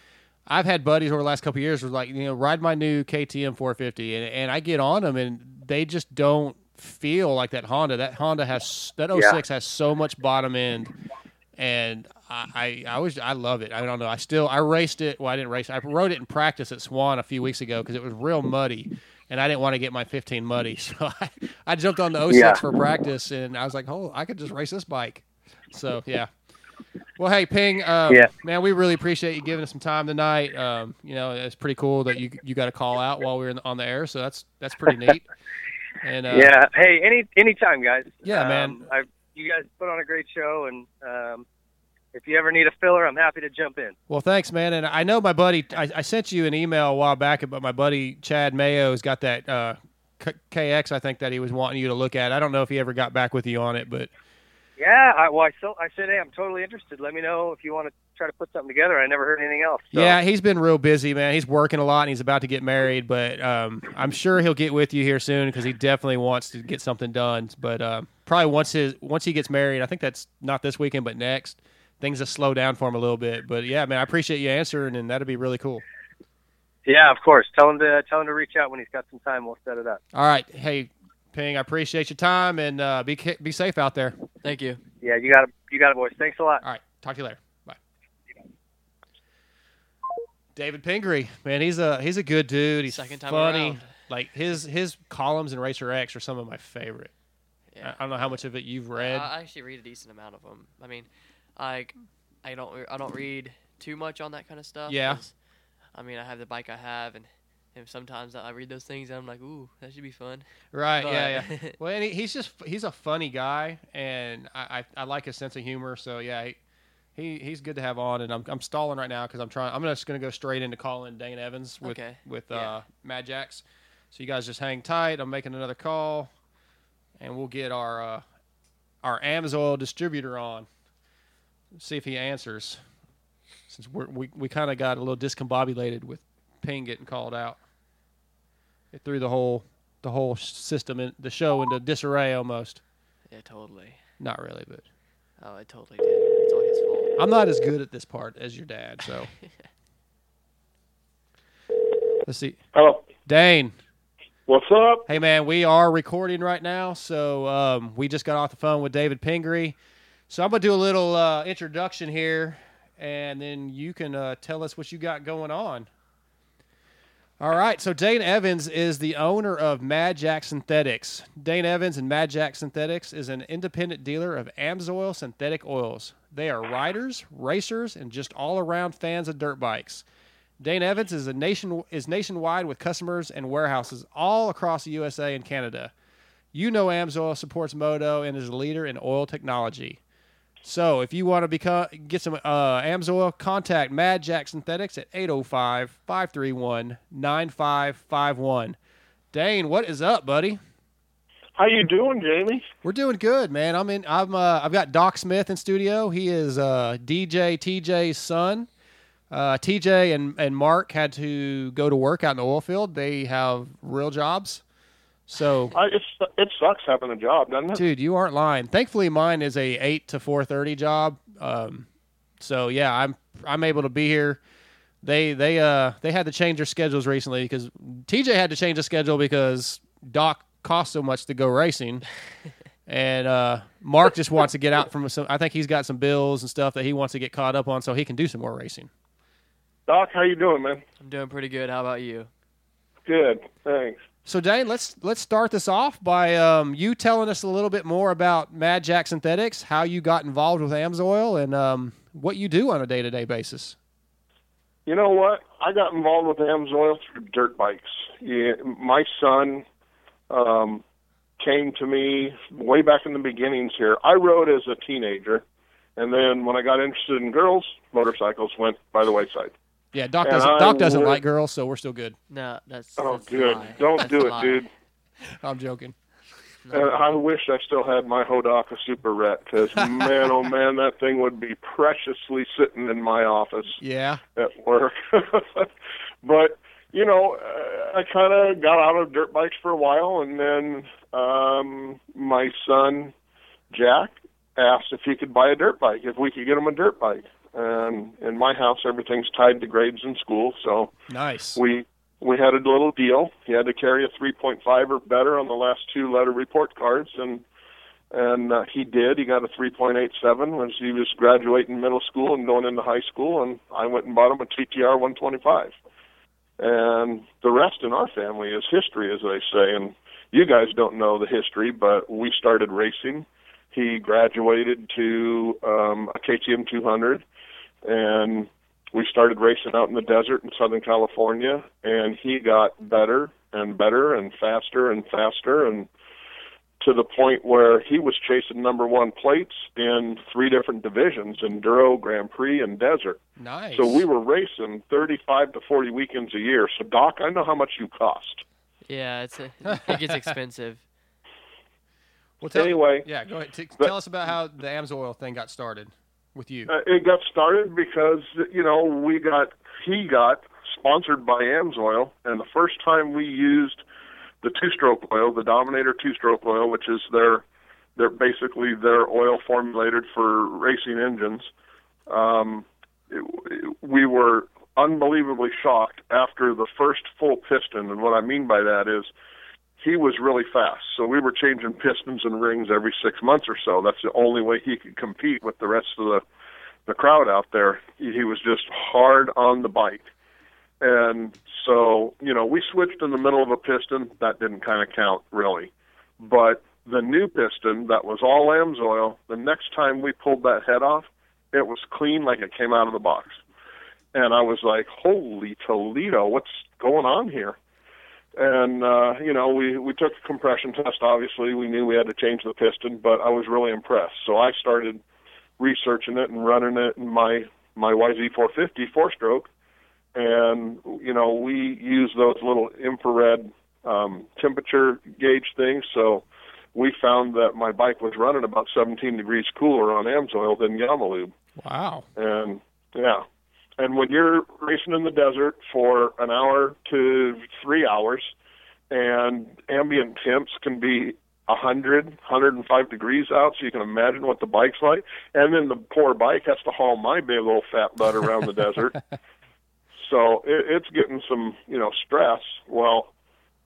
I've had buddies over the last couple of years who are like you know ride my new KTM 450, and, and I get on them and they just don't feel like that Honda. That Honda has that Yeah. 06 has so much bottom end, and I, I I was I love it. I don't know. I still I raced it. Well, I didn't race. I rode it in practice at Swan a few weeks ago because it was real muddy. And I didn't want to get my 15 muddy, so I, I jumped on the 06 Yeah. for practice, and I was like, "Oh, I could just race this bike." So yeah. Well, hey, Ping. Um, Yeah. Man, we really appreciate you giving us some time tonight. Um, you know, it's pretty cool that you you got a call out while we were in, on the air, so that's that's pretty neat. And uh, yeah. Hey, any anytime, guys. Yeah, man. Um, I, you guys put on a great show, and um, if you ever need a filler, I'm happy to jump in. Well, thanks, man. And I know my buddy. I, I sent you an email a while back, but my buddy Chad Mayo's got that uh, K- KX. I think that he was wanting you to look at. I don't know if he ever got back with you on it, but Yeah. I, well, I still I said, hey, I'm totally interested. Let me know if you want to try to put something together. I never heard anything else. So. yeah, he's been real busy, man. He's working a lot, and he's about to get married. But um, I'm sure he'll get with you here soon because he definitely wants to get something done. But uh, probably once his once he gets married, I think that's not this weekend, but next. Things will slow down for him a little bit, but yeah, man, I appreciate you answering, and that'd be really cool. Yeah, of course. Tell him to tell him to reach out when he's got some time. We'll set it up. All right, hey, Ping, I appreciate your time, and uh, be be safe out there. Thank you. Yeah, you got it. You got it, boys. Thanks a lot. All right, talk to you later. Bye. David Pingree, man, he's a he's a good dude. He's Second time funny. around. Like his his columns in Racer X are some of my favorite. I, I don't know how much of it you've read. I I actually read a decent amount of them. I mean, like I don't I don't read too much on that kind of stuff. Yeah. I mean, I have the bike I have, and, and sometimes I read those things and I'm like, ooh, that should be fun. Right. But- yeah. Yeah. well, and he, he's just he's a funny guy, and I, I, I like his sense of humor. So yeah, he, he he's good to have on. And I'm I'm stalling right now because I'm trying. I'm just gonna go straight into calling Dane Evans with Okay. with Yeah. uh, Mad Jax. So you guys just hang tight. I'm making another call, and we'll get our uh, our Amsoil distributor on. See if he answers. Since we're, we we kind of got a little discombobulated with Ping getting called out. It threw the whole the whole system in the show into disarray almost. Yeah, totally. Not really, but Oh, I totally did. It's all his fault. I'm not as good at this part as your dad. So let's see. Hello. Dane. What's up? Hey man, we are recording right now, so um, we just got off the phone with David Pingree. So I'm gonna do a little uh, introduction here, and then you can uh, tell us what you got going on. All right, so Dane Evans is the owner of Mad Jack Synthetics. Dane Evans and Mad Jack Synthetics is an independent dealer of Amsoil synthetic oils. They are riders, racers, and just all-around fans of dirt bikes. Dane Evans is a nation is nationwide with customers and warehouses all across the USA and Canada. You know Amsoil supports Moto and is a leader in oil technology. So if you want to become get some uh, Amsoil, contact Mad Jack Synthetics at 805-531-9551. Dane, what is up, buddy? How you doing, Jamie? We're doing good, man. I'm in. I'm. Uh, I've got Doc Smith in studio. He is uh, DJ TJ's son. Uh, TJ and and Mark had to go to work out in the oil field. They have real jobs. So, I, it's, it sucks having a job, doesn't it? dude, you aren't lying. Thankfully, mine is a eight to four thirty job. Um, so yeah, I'm I'm able to be here. They they uh they had to change their schedules recently because TJ had to change the schedule because Doc cost so much to go racing. And uh, Mark just wants to get out from some. I think he's got some bills and stuff that he wants to get caught up on, so he can do some more racing. Doc, how you doing, man? I'm doing pretty good. How about you? Good, thanks. So Dane, let's let's start this off by um, you telling us a little bit more about Mad Jack Synthetics, how you got involved with Amsoil, and um, what you do on a day to day basis. You know what? I got involved with Amsoil through dirt bikes. Yeah, my son um, came to me way back in the beginnings here. I rode as a teenager, and then when I got interested in girls, motorcycles went by the wayside. Yeah, Doc And doesn't I Doc doesn't would- like girls, so we're still good. No, that's. Oh, that's a good. lie. Don't That's do a it, lie. dude. I'm joking. And I wish I still had my Hodaka Super Rat because man, oh man, that thing would be preciously sitting in my office Yeah. at work. but you know, uh, I kind of got out of dirt bikes for a while, and then um, my son Jack asked if he could buy a dirt bike, if we could get him a dirt bike. And in my house, everything's tied to grades in school, so Nice. we we had a little deal. He had to carry a 3.5 or better on the last two letter report cards, and and uh, he did. He got a 3.87 when he was graduating middle school and going into high school, and I went and bought him a TTR 125. And the rest in our family is history, as they say. And you guys don't know the history, but we started racing. He graduated to um, a KTM 200, and we started racing out in the desert in Southern California, and he got better and better and faster and faster and to the point where he was chasing number one plates in three different divisions enduro grand prix and desert Nice. so we were racing 35 to 40 weekends a year so doc i know how much you cost Yeah, it's a, it gets expensive. Well, tell, Anyway, yeah, go ahead. T- but- tell us about how the AMSOIL thing got started with you. Uh, it got started because you know we got he got sponsored by Amsoil, and the first time we used the two-stroke oil, the Dominator two-stroke oil, which is their they're basically their oil formulated for racing engines. Um, it, it- we were unbelievably shocked after the first full piston, and what I mean by that is he was really fast. So we were changing pistons and rings every six months or so. That's the only way he could compete with the rest of the the crowd out there. He, he was just hard on the bike. And so, you know, we switched in the middle of a piston. That didn't kind of count really. But the new piston that was all AMSOIL, the next time we pulled that head off, it was clean like it came out of the box. And I was like, holy Toledo, what's going on here? And uh, you know we we took a compression test. Obviously, we knew we had to change the piston, but I was really impressed. So I started researching it and running it in my my YZ450 four stroke, and you know we use those little infrared um, temperature gauge things. So we found that my bike was running about 17 degrees cooler on AMSOIL than Yamalube. Wow. And yeah. And when you're racing in the desert for an hour to three hours, and ambient temps can be a hundred, hundred and five degrees out, so you can imagine what the bike's like. And then the poor bike has to haul my big old fat butt around the desert. So it, it's getting some, you know, stress. Well,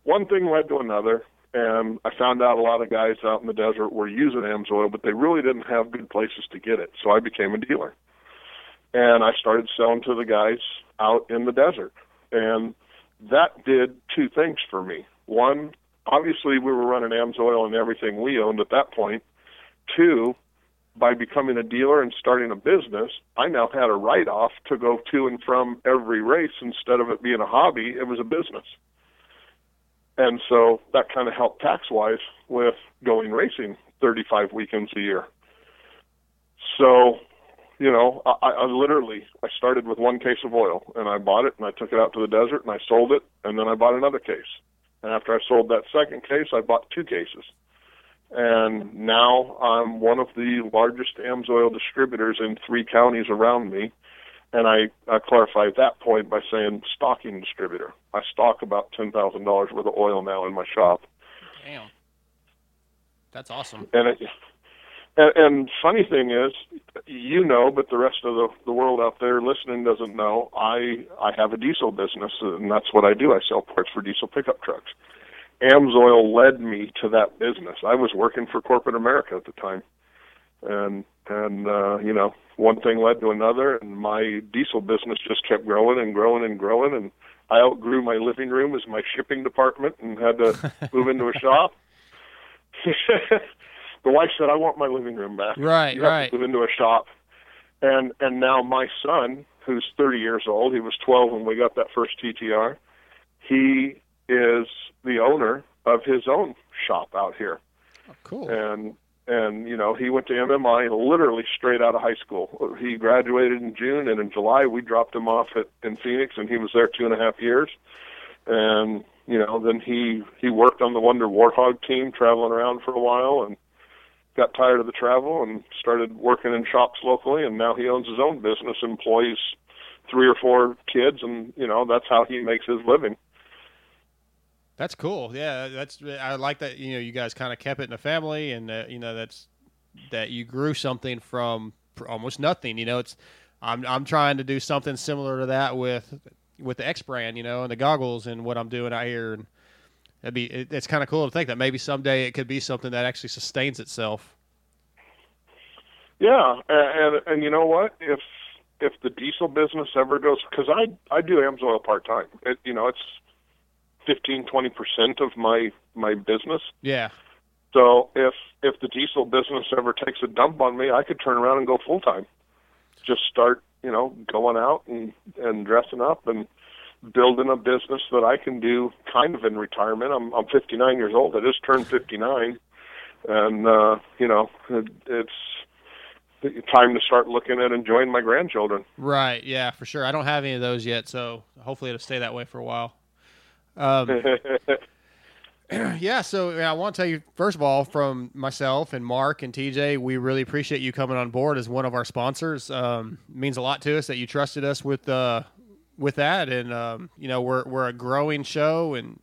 one thing led to another, and I found out a lot of guys out in the desert were using AMSOIL, but they really didn't have good places to get it. So I became a dealer and I started selling to the guys out in the desert. And that did two things for me. One, obviously we were running AMSOIL and everything we owned at that point. Two, by becoming a dealer and starting a business, I now had a write off to go to and from every race instead of it being a hobby, it was a business. And so that kind of helped tax wise with going racing 35 weekends a year. So you know, I, I literally I started with one case of oil and I bought it and I took it out to the desert and I sold it and then I bought another case. And after I sold that second case, I bought two cases. And now I'm one of the largest AMSOIL distributors in three counties around me. And I, I clarify that point by saying stocking distributor. I stock about ten thousand dollars worth of oil now in my shop. Damn. That's awesome. And it, and, and funny thing is, you know, but the rest of the the world out there listening doesn't know. I I have a diesel business, and that's what I do. I sell parts for diesel pickup trucks. AMSOIL led me to that business. I was working for corporate America at the time, and and uh, you know, one thing led to another, and my diesel business just kept growing and growing and growing, and I outgrew my living room as my shipping department, and had to move into a shop. the wife said, "I want my living room back." Right, you have right. To move into a shop, and and now my son, who's 30 years old, he was 12 when we got that first TTR. He is the owner of his own shop out here. Oh, cool. And and you know he went to MMI literally straight out of high school. He graduated in June, and in July we dropped him off at in Phoenix, and he was there two and a half years. And you know then he he worked on the Wonder Warthog team, traveling around for a while, and got tired of the travel and started working in shops locally. And now he owns his own business, employs three or four kids, and you know that's how he makes his living. That's cool. Yeah, that's I like that. You know, you guys kind of kept it in the family, and you know that's that you grew something from almost nothing. You know, it's I'm I'm trying to do something similar to that with with the X brand, you know, and the goggles and what I'm doing out here, and it'd be it, it's kind of cool to think that maybe someday it could be something that actually sustains itself. Yeah, and and, and you know what? If if the diesel business ever goes, because I I do AMSOIL part time. It you know it's fifteen twenty percent of my my business. Yeah. So if if the diesel business ever takes a dump on me, I could turn around and go full time. Just start, you know, going out and and dressing up and building a business that I can do kind of in retirement. I'm I'm 59 years old. I just turned 59, and uh, you know it, it's time to start looking at enjoying my grandchildren. Right. Yeah, for sure. I don't have any of those yet, so hopefully it'll stay that way for a while. Um, yeah, so I want to tell you first of all, from myself and Mark and TJ, we really appreciate you coming on board as one of our sponsors. Um, it means a lot to us that you trusted us with uh, with that, and um, you know we're we're a growing show, and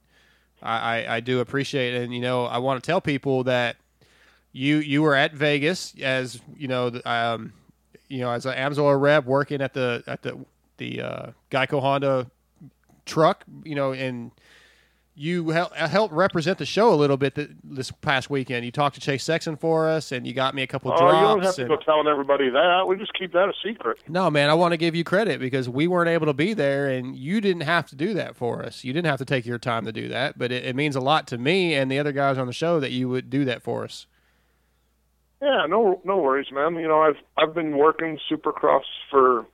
I, I, I do appreciate it. And you know, I want to tell people that you you were at Vegas as you know, the, um, you know, as an Amsoil rep working at the at the the uh, Geico Honda truck, you know, and you hel- uh, helped represent the show a little bit this past weekend. You talked to Chase Sexton for us, and you got me a couple oh, drops. you don't have to go telling everybody that. We just keep that a secret. no, man, I want to give you credit because we weren't able to be there, and you didn't have to do that for us. You didn't have to take your time to do that, but it, it means a lot to me and the other guys on the show that you would do that for us. Yeah, no, no worries, man. You know, I've I've been working Supercross for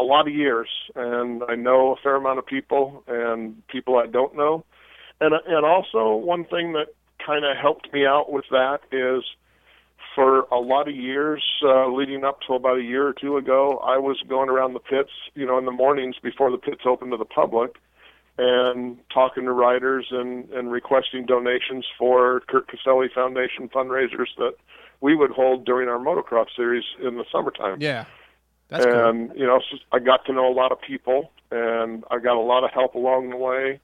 a lot of years, and I know a fair amount of people and people I don't know, and and also one thing that kind of helped me out with that is for a lot of years uh, leading up to about a year or two ago, I was going around the pits, you know, in the mornings before the pits open to the public, and talking to riders and and requesting donations for Kurt Caselli Foundation fundraisers that we would hold during our motocross series in the summertime. Yeah, that's cool. and you know, I got to know a lot of people, and I got a lot of help along the way.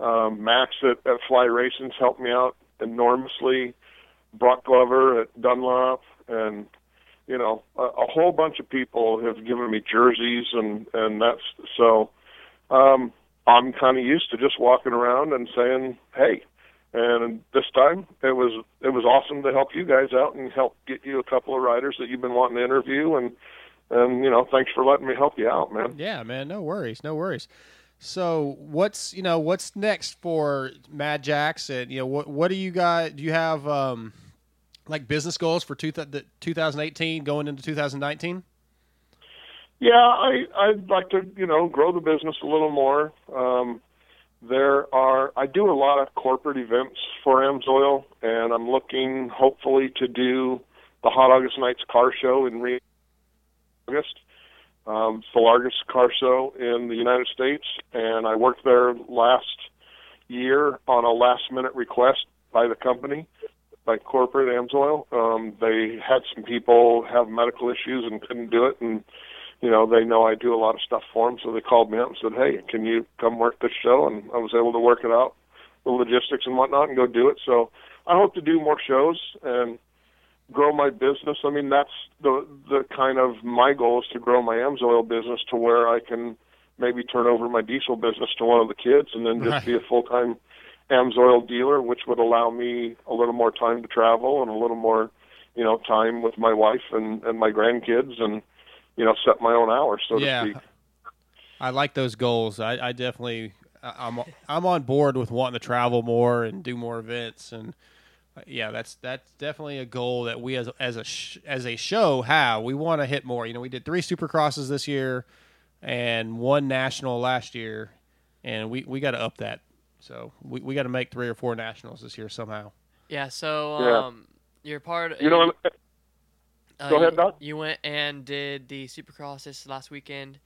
Um, Max at, at Fly Racing's helped me out enormously. Broc Glover at Dunlop, and you know, a, a whole bunch of people have given me jerseys, and and that's so. Um, I'm kind of used to just walking around and saying, "Hey," and this time it was it was awesome to help you guys out and help get you a couple of riders that you've been wanting to interview, and and you know, thanks for letting me help you out, man. Yeah, man, no worries, no worries. So what's you know what's next for Mad Jacks and you know what what do you got? Do you have um like business goals for two th- the 2018 going into 2019? Yeah, I I'd like to you know grow the business a little more. Um, there are I do a lot of corporate events for Amsoil, and I'm looking hopefully to do the Hot August Nights Car Show in August. Um, it's the largest car show in the United States, and I worked there last year on a last minute request by the company, by corporate Amsoil. Um, they had some people have medical issues and couldn't do it, and you know they know I do a lot of stuff for them, so they called me up and said, "Hey, can you come work this show?" And I was able to work it out, the logistics and whatnot, and go do it. So I hope to do more shows and grow my business. I mean, that's the the kind of my goal is to grow my Amsoil business to where I can maybe turn over my diesel business to one of the kids and then just Right. be a full time Amsoil dealer, which would allow me a little more time to travel and a little more, you know, time with my wife and and my grandkids and you know set my own hours, so yeah, to speak. I like those goals. I, I definitely I'm I'm on board with wanting to travel more and do more events and yeah, that's that's definitely a goal that we as as a sh- as a show have. We want to hit more. You know, we did three Supercrosses this year and one national last year, and we we got to up that. So we we got to make three or four nationals this year somehow. Yeah. So Yeah. um, you're part. You know, uh, go ahead, you, Doc. You went and did the Supercross this last weekend,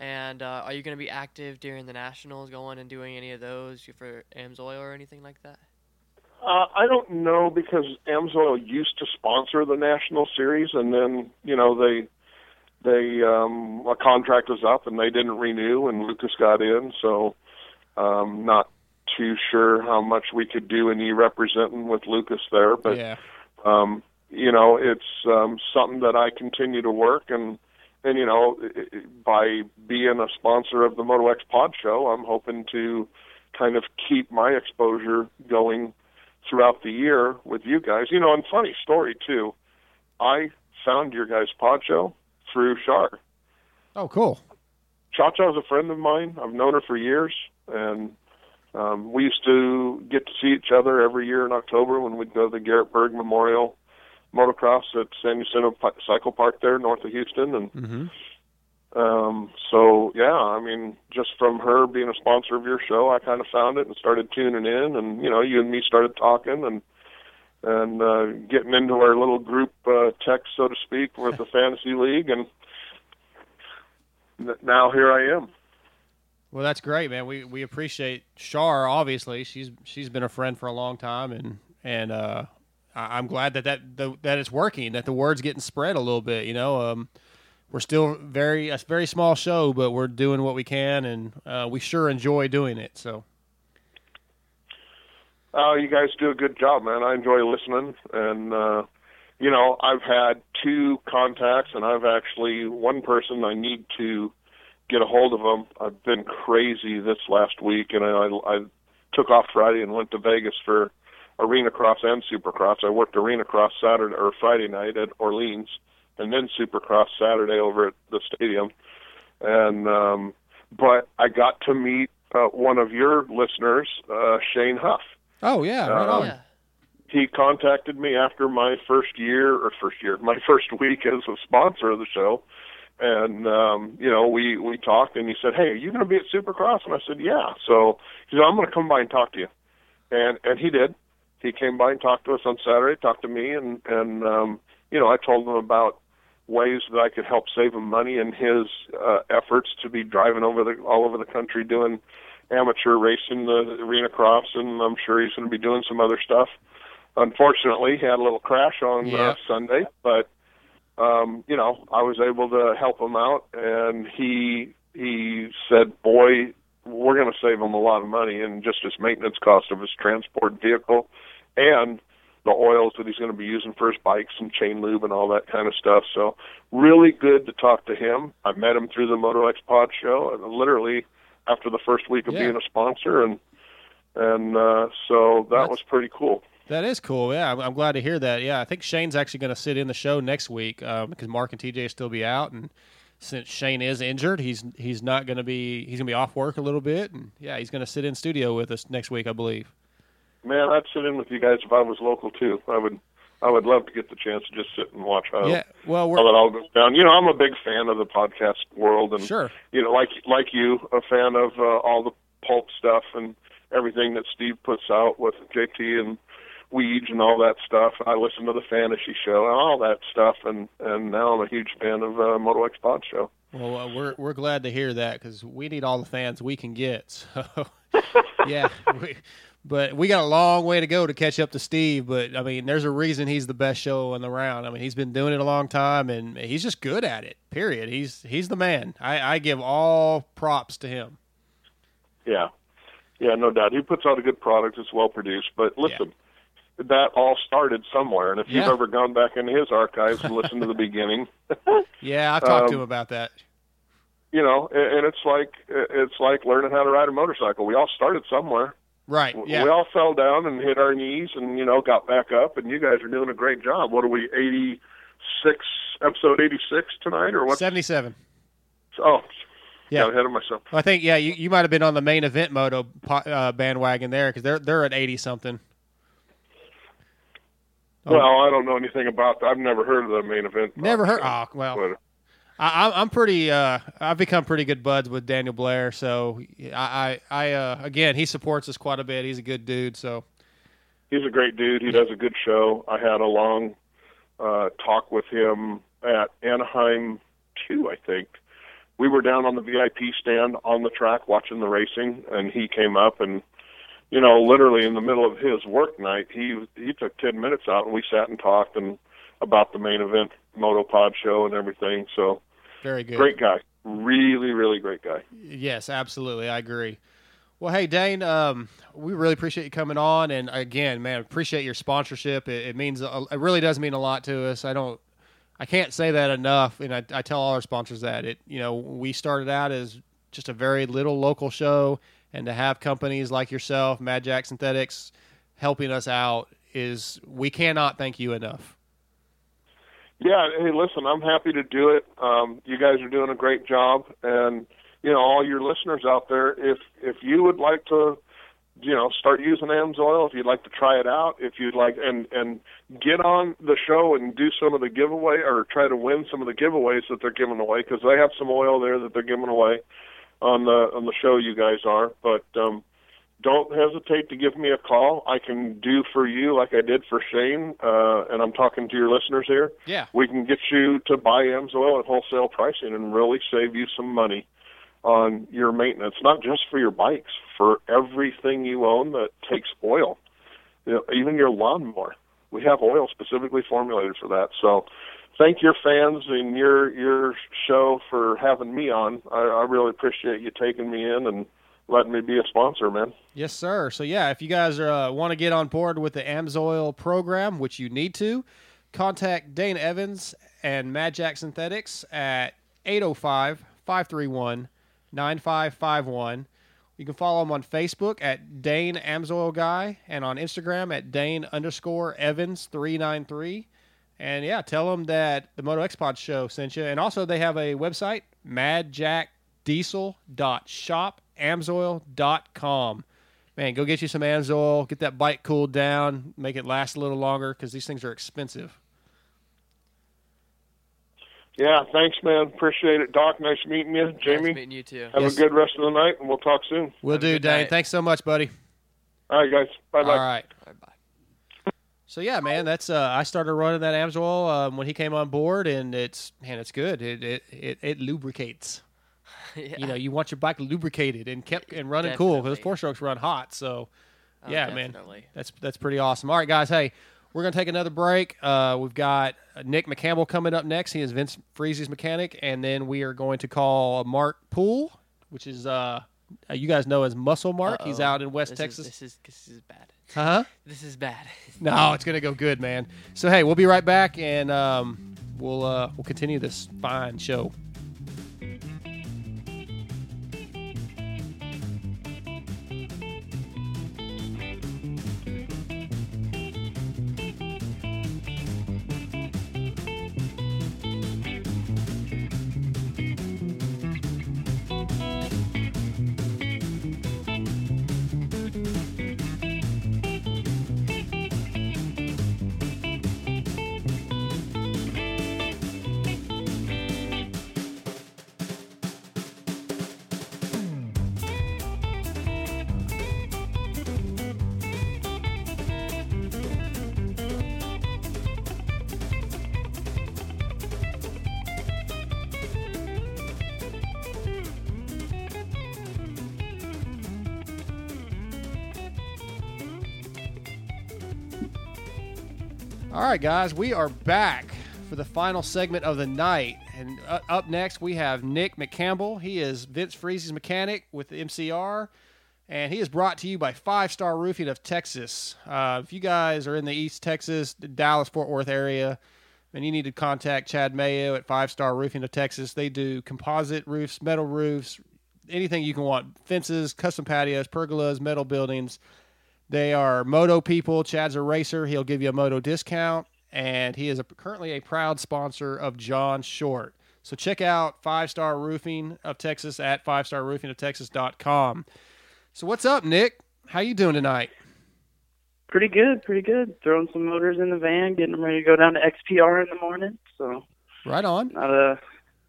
and uh, are you going to be active during the nationals, going and doing any of those for Amsoil or anything like that? Uh, I don't know because Amsoil used to sponsor the national series, and then you know they they um, a contract was up and they didn't renew, and Lucas got in, so um, not too sure how much we could do any representing with Lucas there, but yeah, um, you know it's um, something that I continue to work and. And you know, by being a sponsor of the Moto X Pod Show, I'm hoping to kind of keep my exposure going throughout the year with you guys. You know, and funny story too. I found your guys' pod show through Shar. Oh, cool. Cha Cha's a friend of mine. I've known her for years, and um, we used to get to see each other every year in October when we'd go to the Garrett Berg Memorial Motocross at San Jacinto Cycle Park there north of Houston, and Mm-hmm. Um, so yeah, I mean, just from her being a sponsor of your show, I kind of found it and started tuning in, and you know, you and me started talking and and uh, getting into our little group uh, text, so to speak, with the fantasy league, and n- now here I am. Well, that's great, man. We we appreciate Shar. Obviously, she's she's been a friend for a long time, and and uh, I- I'm glad that that the, that it's working. That the word's getting spread a little bit. You know, um, we're still very a very small show, but we're doing what we can, and uh, we sure enjoy doing it. So Oh, you guys do a good job, man. I enjoy listening, and uh, you know, I've had two contacts, and I've actually one person I need to get a hold of them. I've been crazy this last week, and I, I took off Friday and went to Vegas for arena cross and supercross. I worked arena cross Saturday or Friday night at Orleans, and then supercross Saturday over at the stadium. And um, but I got to meet uh, one of your listeners, uh, Shane Huff. Oh yeah, right Um, on. He contacted me after my first year or first year, my first week as a sponsor of the show, and um, you know we we talked, and he said, "Hey, are you going to be at Supercross?" And I said, "Yeah." So he said, "I'm going to come by and talk to you," and and he did. He came by and talked to us on Saturday, talked to me, and and um, you know I told him about ways that I could help save him money in his uh, efforts to be driving over the all over the country doing amateur racing, the arena cross, and I'm sure he's going to be doing some other stuff. Unfortunately, he had a little crash on uh, Sunday, but um, you know, I was able to help him out, and he he said, "Boy, we're going to save him a lot of money in just his maintenance cost of his transport vehicle, and the oils that he's going to be using for his bikes and chain lube and all that kind of stuff." So, really good to talk to him. I met him through the Moto X Pod show, and literally after the first week of Yeah. being a sponsor, and and uh, so that was pretty cool. That is cool. Yeah, I'm, I'm glad to hear that. Yeah, I think Shane's actually going to sit in the show next week um, because Mark and TJ still be out, and since Shane is injured, he's he's not going to be he's going to be off work a little bit, and yeah, he's going to sit in studio with us next week, I believe. Man, I'd sit in with you guys if I was local too. I would. I would love to get the chance to just sit and watch how, Yeah, well, we're- how that all goes down. You know, I'm a big fan of the podcast world, and Sure. you know, like like you, a fan of uh, all the pulp stuff and everything that Steve puts out with JT and Weege and all that stuff. I listen to the fantasy show and all that stuff, and and now I'm a huge fan of uh, Moto X Pod Show. Well, uh, we're we're glad to hear that because we need all the fans we can get. So, yeah, we, but we got a long way to go to catch up to Steve. But I mean, there's a reason he's the best show in the round. I mean, he's been doing it a long time, and he's just good at it. Period. He's he's the man. I, I give all props to him. Yeah, yeah, no doubt. He puts out a good product. It's well produced. But listen, that all started somewhere, and if you've ever gone back into his archives and listened to the beginning, Yeah, I've talked to Um, him about that. you know, and it's like it's like learning how to ride a motorcycle. We all started somewhere. Right. Yeah. We all fell down and hit our knees, and you know, got back up. And you guys are doing a great job. What are we? Eighty six, episode eighty six tonight, or what? Seventy-seven. Oh, Yeah. got ahead of myself. I think yeah, you, you might have been on the main event moto uh, bandwagon there because they're they're at eighty something. Oh. Well, I don't know anything about that. I've never heard of the main event. Never heard. Oh well, I, I'm pretty. Uh, I've become pretty good buds with Daniel Blair. So I, I, I uh, again, he supports us quite a bit. He's a good dude. So he's a great dude. He does a good show. I had a long uh, talk with him at Anaheim two, I think. We were down on the VIP stand on the track watching the racing, and he came up and, you know, literally in the middle of his work night, he he took ten minutes out and we sat and talked and about the main event Motopod show and everything. So very good. great guy, really really great guy. Yes, absolutely. I agree. Well, hey Dane, um, we really appreciate you coming on, and again, man, appreciate your sponsorship. It, it means a, it really does mean a lot to us. I don't, I can't say that enough, and I, I tell all our sponsors that it. You know, we started out as just a very little local show, and to have companies like yourself, Mad Jack Synthetics, helping us out is we cannot thank you enough. Yeah, hey, listen, I'm happy to do it. Um, you guys are doing a great job, and you know, all your listeners out there, if if you would like to you know, start using AMSOIL if you'd like to try it out. If you'd like, and and get on the show and do some of the giveaway or try to win some of the giveaways that they're giving away because they have some oil there that they're giving away on the on the show. You guys are, but um, don't hesitate to give me a call. I can do for you like I did for Shane, uh, and I'm talking to your listeners here. Yeah. We can get you to buy AMSOIL at wholesale pricing and really save you some money on your maintenance, not just for your bikes, for everything you own that takes oil. You know, even your lawnmower. We have oil specifically formulated for that. So thank your fans and your your show for having me on. I, I really appreciate you taking me in and letting me be a sponsor, man. Yes, sir. So yeah, if you guys uh, want to get on board with the AMSOIL program, which you need to, contact Dane Evans and Mad Jack Synthetics at 805-531-9551. You can follow them on Facebook at Dane Amsoil Guy and on Instagram at Dane underscore Evans three nine three. And yeah, tell them that the Moto X Pod show sent you. And also they have a website, madjackdiesel.shopamsoil.com. Man, go get you some Amsoil, get that bike cooled down, make it last a little longer because these things are expensive. Yeah, thanks, man. Appreciate it, Doc. Nice meeting you, Jamie. Nice meeting you too. Have Yes. a good rest of the night, and we'll talk soon. We'll do, Dane. Thanks so much, buddy. All right, guys. Bye bye. All right. Bye bye. So yeah, man, that's uh, I started running that Amsoil um, when he came on board, and it's man, it's good. It it it, it lubricates. You know, you want your bike lubricated and kept and running cool because Definitely. four strokes run hot. So Oh, yeah, man, that's that's pretty awesome. All right, guys, hey, we're gonna take another break. Uh, we've got Nick McCampbell coming up next. He is Vince Friese's mechanic, and then we are going to call Mark Poole, which is uh, you guys know as Muscle Mark. He's Uh-oh. out in West This is- Texas. this is this is bad. Huh? This is bad. No, it's gonna go good, man. So hey, we'll be right back, and um, we'll uh, we'll continue this fine show. Right, guys, we are back for the final segment of the night. And uh, up next, we have Nick McCampbell. He is Vince Friese's mechanic with the MCR, and he is brought to you by Five Star Roofing of Texas. Uh, if you guys are in the East Texas, Dallas, Fort Worth area, and you need to contact Chad Mayo at Five Star Roofing of Texas, they do composite roofs, metal roofs, anything you can want fences, custom patios, pergolas, metal buildings. They are moto people. Chad's a racer. He'll give you a moto discount, and he is a, currently a proud sponsor of John Short. So check out Five Star Roofing of Texas at five star roofing of Texas.com. So what's up, Nick? How you doing tonight? Pretty good, pretty good. Throwing some motors in the van, getting them ready to go down to XPR in the morning. So Right on. not a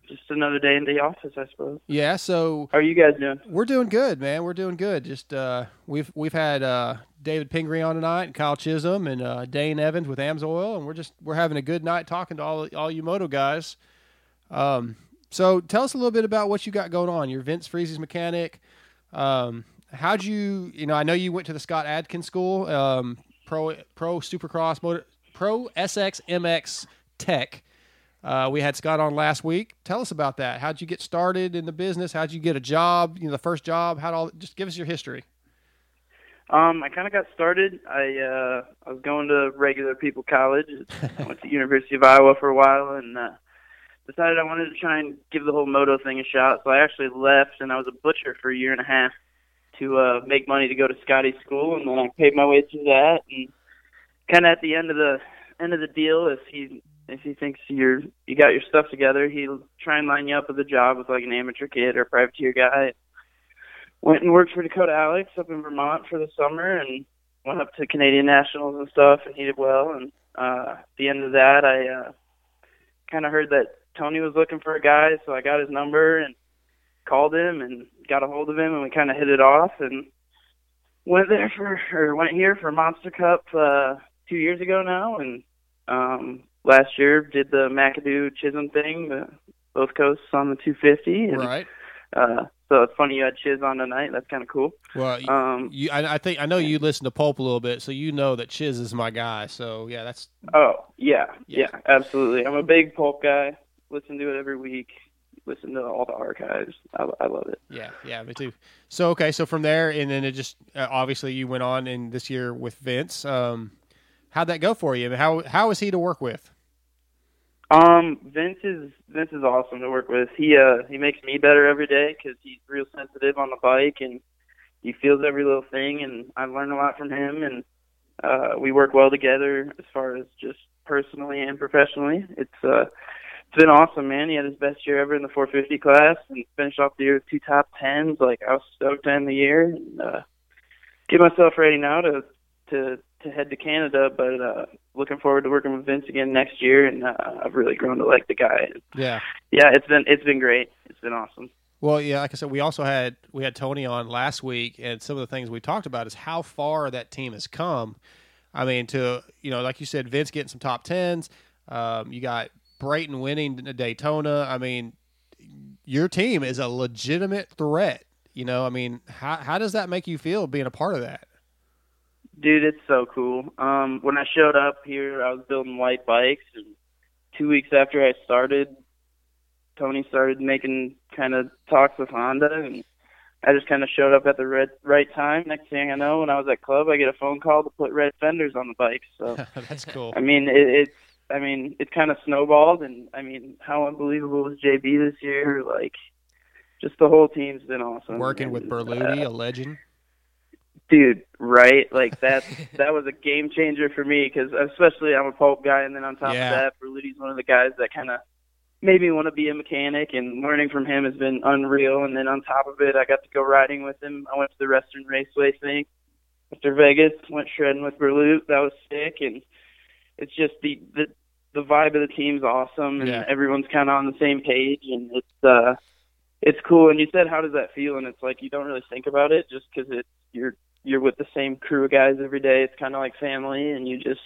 just another day in the office, I suppose. Yeah. So how are you guys doing? We're doing good, man. We're doing good. Just uh, we've we've had uh, David Pingree on tonight, and Kyle Chisholm, and uh, Dane Evans with Amsoil, and we're just we're having a good night talking to all all you moto guys. Um, so tell us a little bit about what you got going on. You're Vince Friese's mechanic. Um, how'd you you know I know you went to the Scott Adkins School, um, pro pro Supercross motor pro SX MX Tech. Uh, we had Scott on last week. Tell us about that. How'd you get started in the business? How'd you get a job? You know, the first job. How'd all? Just give us your history. Um, I kind of got started. I uh, I was going to regular people college. I went to University of Iowa for a while, and uh, decided I wanted to try and give the whole moto thing a shot. So I actually left, and I was a butcher for a year and a half to uh, make money to go to Scotty school, and then I paid my way through that. And kind of at the end of the end of the deal, if he if he thinks you're you got your stuff together, he'll try and line you up with a job with like an amateur kid or privateer guy. went and worked for Dakota Alix up in Vermont for the summer, and went up to Canadian Nationals and stuff, and he did well. And uh, at the end of that, I uh, kind of heard that Tony was looking for a guy, so I got his number and called him and got a hold of him, and we kind of hit it off and went there for or went here for Monster Cup uh, two years ago now, and um, last year did the McAdoo Chisholm thing, the both coasts on the 250. And, Right. Uh, so it's funny you had Chiz on tonight. That's kind of cool. Well, Um, you I, I think I know you listen to Pulp a little bit, so you know that Chiz is my guy. So yeah, that's Oh yeah, yeah, absolutely. I'm a big Pulp guy. Listen to it every week. Listen to all the archives. I, I love it. yeah, yeah, me too. So okay, so from there, and then it just uh, obviously you went on in this year with Vince. Um, how'd that go for you? How how is he to work with? Um, Vince is Vince is awesome to work with. He uh he makes me better every day because he's real sensitive on the bike and he feels every little thing. And I learn a lot from him. And uh, we work well together as far as just personally and professionally. It's uh it's been awesome, man. He had his best year ever in the 450 class and finished off the year with two top tens. Like I was stoked to end the year and uh, get myself ready now to to to head to Canada. But uh, looking forward to working with Vince again next year, and uh, I've really grown to like the guy. Yeah. Yeah, it's been it's been great. It's been awesome. Well, yeah, like I said, we also had we had Tony on last week, and some of the things we talked about is how far that team has come. I mean, to you know, like you said, Vince getting some top tens. Um, you got Brayton winning Daytona. I mean, your team is a legitimate threat. You know, I mean, how how does that make you feel being a part of that? Dude, it's so cool. Um, when I showed up here, I was building light bikes, and two weeks after I started, Tony started making kind of talks with Honda, and I just kind of showed up at the red, right time. Next thing I know, when I was at club, I get a phone call to put red fenders on the bike. So That's cool. I mean, it, it's I mean, it's kind of snowballed, and I mean, how unbelievable was JB this year? Like, just the whole team's been awesome. Working with Berluti, uh, a legend. Dude right like that that was a game changer for me because especially i'm a pulp guy and then on top Yeah. of that Berluti's one of the guys that kind of made me want to be a mechanic and learning from him has been unreal and then on top of it i got to go riding with him i went to the western raceway thing after vegas went shredding with Berlut. that was sick and it's just the the the vibe of the team's awesome and Yeah. everyone's kind of on the same page and it's uh it's cool and you said how does that feel and it's like you don't really think about it just because it's you're you're with the same crew of guys every day it's kind of like family and you just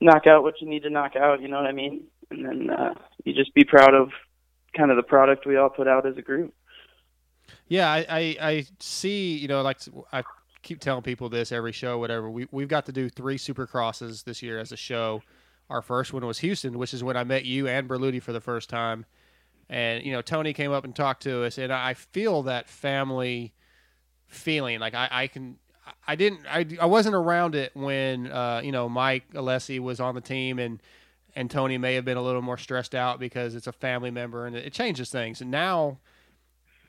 knock out what you need to knock out you know what i mean and then uh you just be proud of kind of the product we all put out as a group Yeah, I, I, I see. You know, like I keep telling people this every show, whatever. We we've got to do three supercrosses this year as a show. Our first one was Houston, which is when I met you and Berluti for the first time. And you know, Tony came up and talked to us, and I feel that family feeling. Like I, I can. I didn't. I, I wasn't around it when uh, you know Mike Alessi was on the team, and and Tony may have been a little more stressed out because it's a family member, and it, it changes things. And now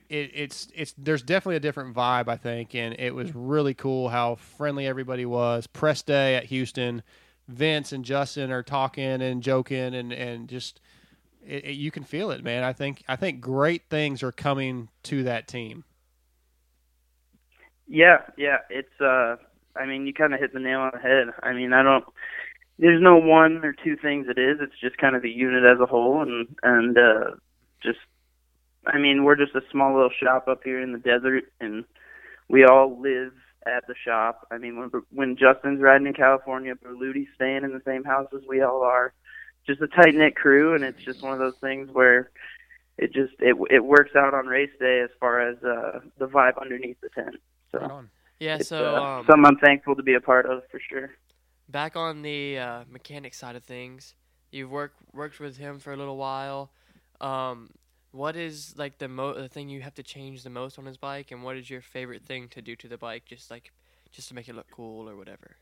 it, it's it's there's definitely a different vibe I think, and it was really cool how friendly everybody was. Press day at Houston, Vince and Justin are talking and joking, and and just it, you can feel it, man. I think I think great things are coming to that team. Yeah, yeah, it's uh I mean, you kind of hit the nail on the head. I mean, I don't there's no one or two things it is. It's just kind of the unit as a whole and and uh just I mean, we're just a small little shop up here in the desert and we all live at the shop. I mean, when when Justin's riding in California, Berluti's staying in the same house as we all are. Just a tight knit crew, and it's just one of those things where it just it it works out on race day as far as uh the vibe underneath the tent. So Yeah, so uh, um, something I'm thankful to be a part of for sure. back on the uh, mechanic side of things, you've worked worked with him for a little while. Um, what is like the mo the thing you have to change the most on his bike, and what is your favorite thing to do to the bike, just like just to make it look cool or whatever?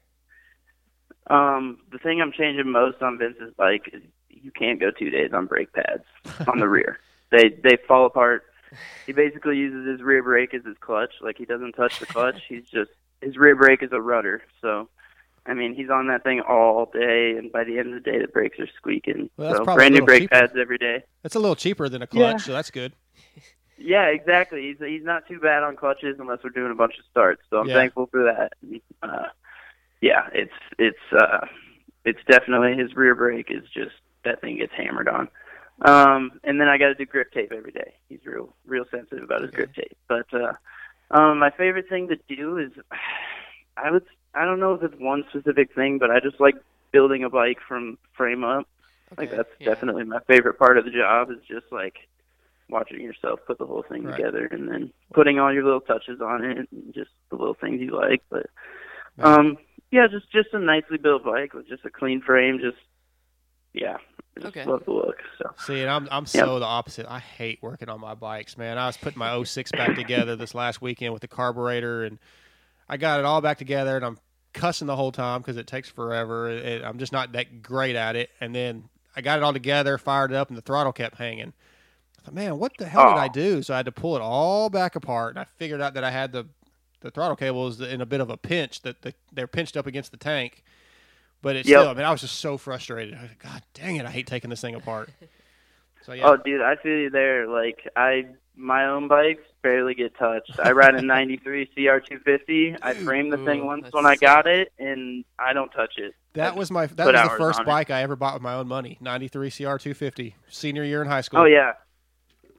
Um, the thing I'm changing most on Vince's bike is you can't go two days on brake pads on the rear. They they fall apart. He basically uses his rear brake as his clutch. Like he doesn't touch the clutch. He's just his rear brake is a rudder. So, I mean, he's on that thing all day, and by the end of the day, the brakes are squeaking. Well, that's so probably brand new brake cheaper. pads every day. That's a little cheaper than a clutch, Yeah. so that's good. Yeah, exactly. He's he's not too bad on clutches unless we're doing a bunch of starts. So I'm Yeah. thankful for that. Uh, yeah, it's it's uh, it's definitely his rear brake is just that thing gets hammered on. Um, and then I got to do grip tape every day. He's real real sensitive about his grip tape. But uh, um, my favorite thing to do is I would I don't know if it's one specific thing, but I just like building a bike from frame up. Like that's definitely my favorite part of the job is just like watching yourself put the whole thing Right. together and then putting all your little touches on it and just the little things you like. But um yeah, just just a nicely built bike with just a clean frame, just yeah. Just Okay. love the look. So See, and I'm I'm so the opposite. I hate working on my bikes, man. I was putting my 06 back together this last weekend with the carburetor, and I got it all back together, and I'm cussing the whole time because it takes forever. It, I'm just not that great at it. And then I got it all together, fired it up, and the throttle kept hanging. I thought, man, what the hell did I Oh. do? So I had to pull it all back apart, and I figured out that I had the the throttle cables in a bit of a pinch that the, they're pinched up against the tank. But it's Yep. still, I mean, I was just so frustrated. I was like, God dang it, I hate taking this thing apart. So yeah, Oh, dude, I feel you there. Like I, my own bikes barely get touched. I ride a '93 CR250. I framed the thing once when I got it, and I don't touch it. That was my that was the first on it. bike I ever bought with my own money. 93 CR250. Senior year in high school. Oh yeah,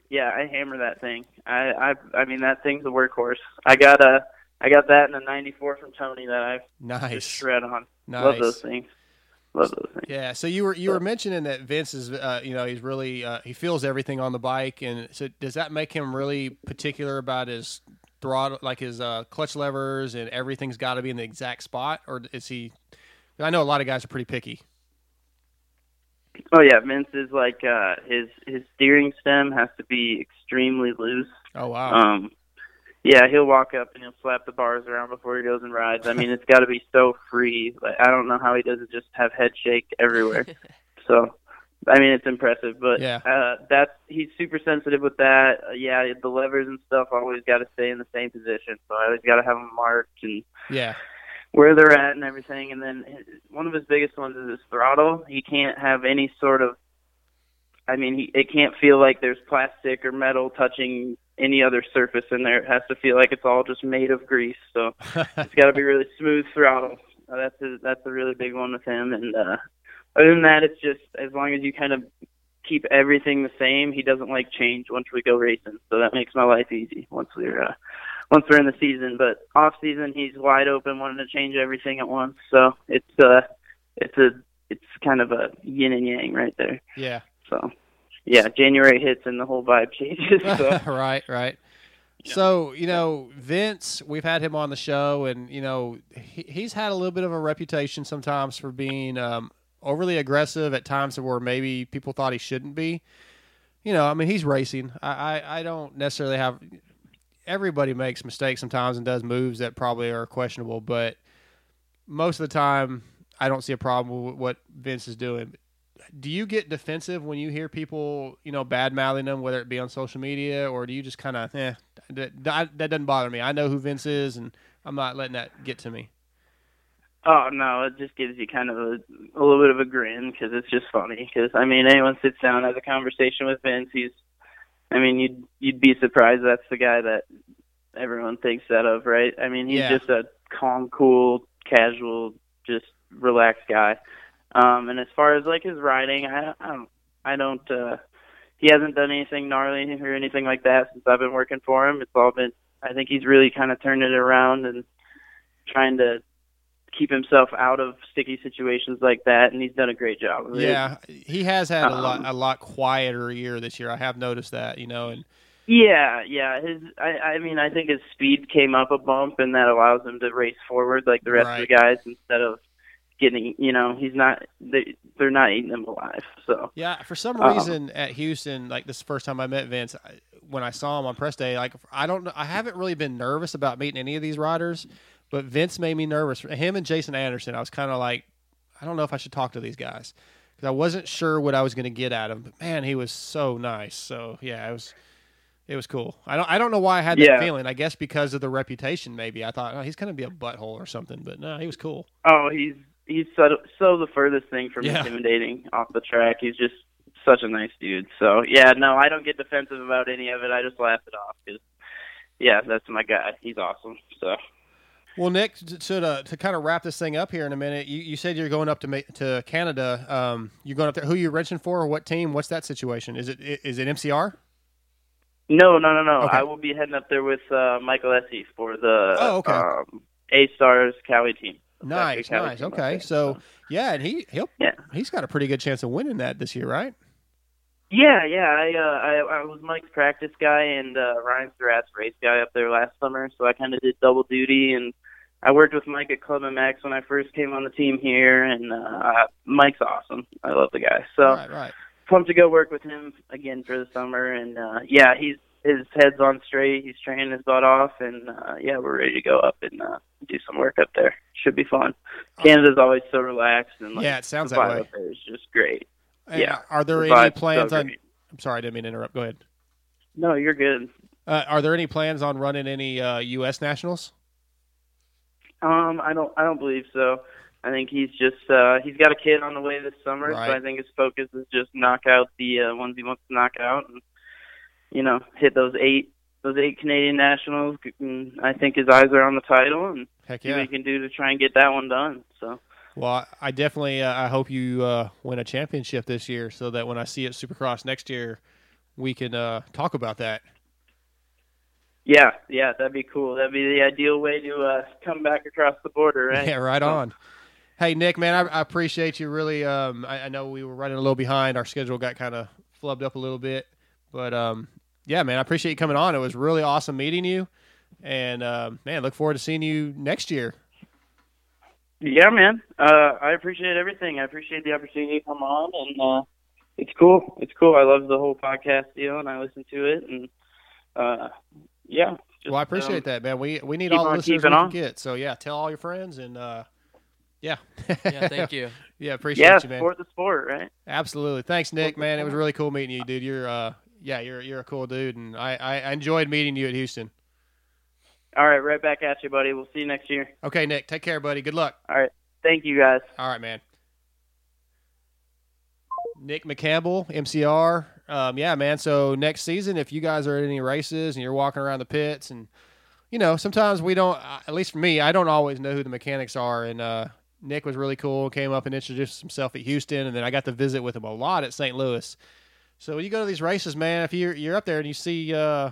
yeah. I hammer that thing. I, I, I mean that thing's a workhorse. I got a, I got that in a '94 from Tony that I Nice. just shred on. Nice. Love those things. Love those things. Yeah, so you were you were mentioning that Vince is uh, you know he's really uh, he feels everything on the bike, and so does that make him really particular about his throttle, like his uh, clutch levers, and everything's got to be in the exact spot, or is he? I know a lot of guys are pretty picky. Oh yeah, Vince is like uh, his his steering stem has to be extremely loose. Oh wow. Um, yeah, he'll walk up and he'll slap the bars around before he goes and rides. I mean, it's got to be so free. Like, I don't know how he doesn't just have head shake everywhere. so, I mean, it's impressive. But Yeah. uh, that's he's super sensitive with that. Uh, yeah, the levers and stuff always got to stay in the same position. So I always got to have them marked and Yeah. where they're at and everything. And then one of his biggest ones is his throttle. He can't have any sort of, I mean, he, it can't feel like there's plastic or metal touching any other surface in there. It has to feel like it's all just made of grease. So it's got to be really smooth throttle. Uh, that's a, that's a really big one with him. And uh, other than that, it's just as long as you kind of keep everything the same. He doesn't like change once we go racing, so that makes my life easy once we're uh, once we're in the season. But off season, he's wide open, wanting to change everything at once. So it's uh, it's a it's kind of a yin and yang right there. Yeah. So yeah, January hits and the whole vibe changes. So. right, right. So you know, Vince, we've had him on the show, and you know, he, he's had a little bit of a reputation sometimes for being um, overly aggressive at times where maybe people thought he shouldn't be. You know, I mean, he's racing. I, I, I don't necessarily have. Everybody makes mistakes sometimes and does moves that probably are questionable, but most of the time, I don't see a problem with what Vince is doing do you get defensive when you hear people, you know, bad mouthing them, whether it be on social media, or do you just kind of, eh, that, that that doesn't bother me. I know who Vince is, and I'm not letting that get to me. Oh no, it just gives you kind of a, a little bit of a grin because it's just funny. Because I mean, anyone sits down has a conversation with Vince, he's, I mean, you'd you'd be surprised that's the guy that everyone thinks that of, right? I mean, he's Yeah. just a calm, cool, casual, just relaxed guy. Um, and as far as like his riding, I, I don't, I don't. uh He hasn't done anything gnarly or anything like that since I've been working for him. It's all been. I think he's really kind of turned it around and trying to keep himself out of sticky situations like that, and he's done a great job. Yeah, he has had a lot Um, a lot quieter year this year. I have noticed that, you know, and Yeah, yeah. His, I, I mean, I think his speed came up a bump, and that allows him to race forward like the rest of the guys instead of getting. You know, he's not. They, they're not eating him alive. So Yeah, for some Um, reason at Houston, like this first time I met Vince, I, when I saw him on press day, like I don't I haven't really been nervous about meeting any of these riders, but Vince made me nervous. Him and Jason Anderson, I was kind of like, I don't know if I should talk to these guys because I wasn't sure what I was going to get at him. But man, he was so nice. So yeah, it was. It was cool. I don't. I don't know why I had that Yeah. feeling. I guess because of the reputation. Maybe I thought oh, he's going to be a butthole or something. But no, he was cool. Oh, he's he's so, so the furthest thing from Yeah. intimidating off the track. He's just such a nice dude. So yeah, no, I don't get defensive about any of it. I just laugh it off because yeah, that's my guy. He's awesome. So Well, Nick, t- so to, to kind of wrap this thing up here in a minute, you, you said you're going up to ma- to Canada. Um, you're going up there. Who you wrenching for? Or what team? What's that situation? Is it is it MCR? no, no, no, no. Okay. I will be heading up there with uh, Michael Essie for the Oh, okay. um, A Stars Cali team. Nice, nice. Okay, there. so yeah, and he he'll he's got a pretty good chance of winning that this year, right? Yeah, yeah. I uh, I, I was Mike's practice guy and uh, Ryan Surratt's race guy up there last summer, so I kind of did double duty. And I worked with Mike at Club MX when I first came on the team here, and uh, Mike's awesome. I love the guy. So Right, right. pumped to go work with him again for the summer. And uh, yeah, he's his head's on straight. He's training his butt off, and uh, yeah, we're ready to go up and uh, do some work up there. Should be fun. Canada's always so relaxed, and like, Yeah, it sounds that way. Up there is just great. And yeah. Are there the any vibe's so plans on? I'm sorry, I didn't mean to interrupt. Go ahead. No, you're good. Uh, are there any plans on running any uh, U.S. nationals? Um, I don't. I don't believe so. I think he's just. uh He's got a kid on the way this summer, so I think his focus is just knock out the uh, ones he wants to knock out, and you know, hit those eight those eight Canadian nationals. I think his eyes are on the title, and Heck see what he can do to try and get that one done. So Well, I- I definitely uh, I hope you uh, win a championship this year, so that when I see it Supercross next year, we can uh, talk about that. yeah, yeah, that'd be cool. That'd be the ideal way to uh come back across the border, right? Yeah, right on. Hey, Nick, man, I, I appreciate you really. Um, I, I know we were running a little behind. Our schedule got kind of flubbed up a little bit, but um, yeah, man, I appreciate you coming on. It was really awesome meeting you, and um, man, look forward to seeing you next year. Yeah, man. Uh, I appreciate everything. I appreciate the opportunity to come on, and uh, it's cool. It's cool. I love the whole podcast deal, and I listen to it, and uh, yeah. Just, well, I appreciate um, that, man. We we need all the on listeners we keeping can on. get. So yeah, tell all your friends, and uh, yeah, Yeah, thank you. yeah, appreciate yeah, you, man. support the sport, right? Absolutely. Thanks, Nick. Man, it was really cool meeting you, dude. You're uh, yeah, you're you're a cool dude, and I I, enjoyed meeting you at Houston. All right, right back at you, buddy. We'll see you next year. Okay, Nick, take care, buddy. Good luck. All right. Thank you, guys. All right, man. Nick McCampbell, MCR. Um, yeah, man. So next season, if you guys are at any races and you're walking around the pits, and you know, sometimes we don't. At least for me, I don't always know who the mechanics are. And uh, Nick was really cool. Came up and introduced himself at Houston, and then I got to visit with him a lot at St. Louis. So when you go to these races, man, if you're you're up there and you see uh,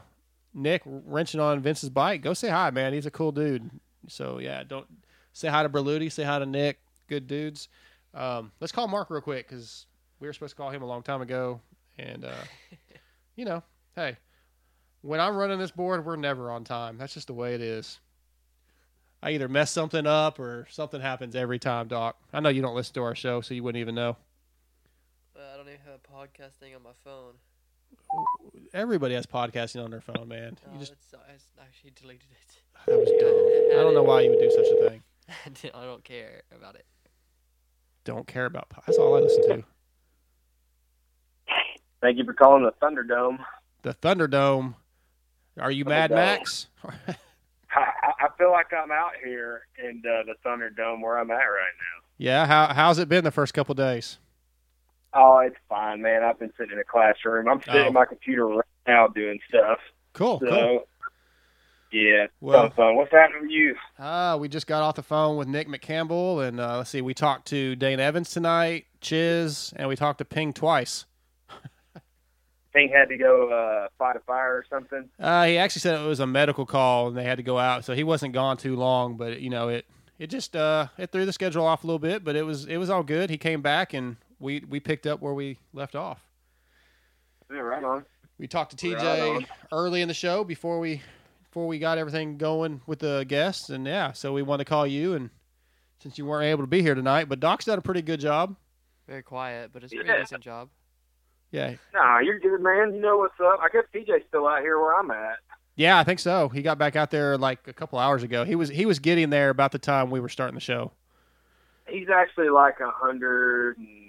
Nick wrenching on Vince's bike, go say hi, man. He's a cool dude. So yeah, don't say hi to Berluti, say hi to Nick. Good dudes. Um, let's call Mark real quick because we were supposed to call him a long time ago, and uh, you know, hey, when I'm running this board, we're never on time. That's just the way it is. I either mess something up or something happens every time, Doc. I know you don't listen to our show, so you wouldn't even know. But I have a podcast thing on my phone. Everybody has podcasting on their phone, man. No, You just it's, I actually deleted it. that was dumb. I don't know why you would do such a thing. I don't care about it. Don't care about. That's all I listen to. Thank you for calling the Thunderdome. The Thunderdome. Are you Mad Max? I, I feel like I'm out here in uh, the Thunderdome where I'm at right now. yeah. How how's it been the first couple days? Oh, it's fine, man. I've been sitting in a classroom. I'm sitting Oh. at my computer right now doing stuff. Cool. So, cool. yeah, Well-. What's happening with you? Uh, we just got off the phone with Nick McCampbell, and uh, let's see, we talked to Dane Evans tonight, Chiz, and we talked to Ping twice. Ping had to go uh, fight a fire or something. Uh, he actually said it was a medical call, and they had to go out, so he wasn't gone too long. But you know, it it just uh, it threw the schedule off a little bit, but it was it was all good. He came back, and we we picked up where we left off. Yeah, right on. We talked to TJ on. early in the show before we before we got everything going with the guests, and yeah, so we wanted to call you, and since you weren't able to be here tonight, but Doc's done a pretty good job. Very quiet, but it's a pretty Yeah. decent job. Yeah, Nah, you're good, man. You know what's up. I guess TJ's still out here where I'm at. yeah, I think so. He got back out there like a couple hours ago. He was he was getting there about the time we were starting the show. He's actually like a hundred and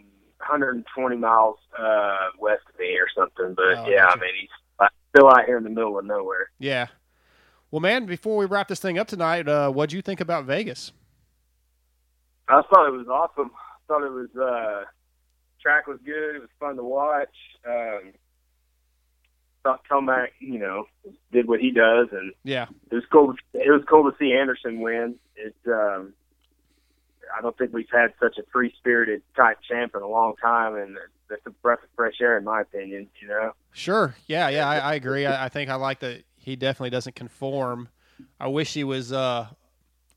120 miles uh, west of me or something. But Oh, yeah, gotcha. I mean he's still out here in the middle of nowhere. Yeah. Well, man, before we wrap this thing up tonight, uh, what'd you think about Vegas? I thought it was awesome. I thought it was uh, track was good. It was fun to watch. Um, thought Tomac, you know, did what he does, and Yeah. it was cool. It was cool to see Anderson win. It. Um, I don't think we've had such a free spirited type champ in a long time, and that's a breath of fresh air, in my opinion. You know. Sure. Yeah, yeah, I, I agree. I, I think I like that he definitely doesn't conform. I wish he was uh,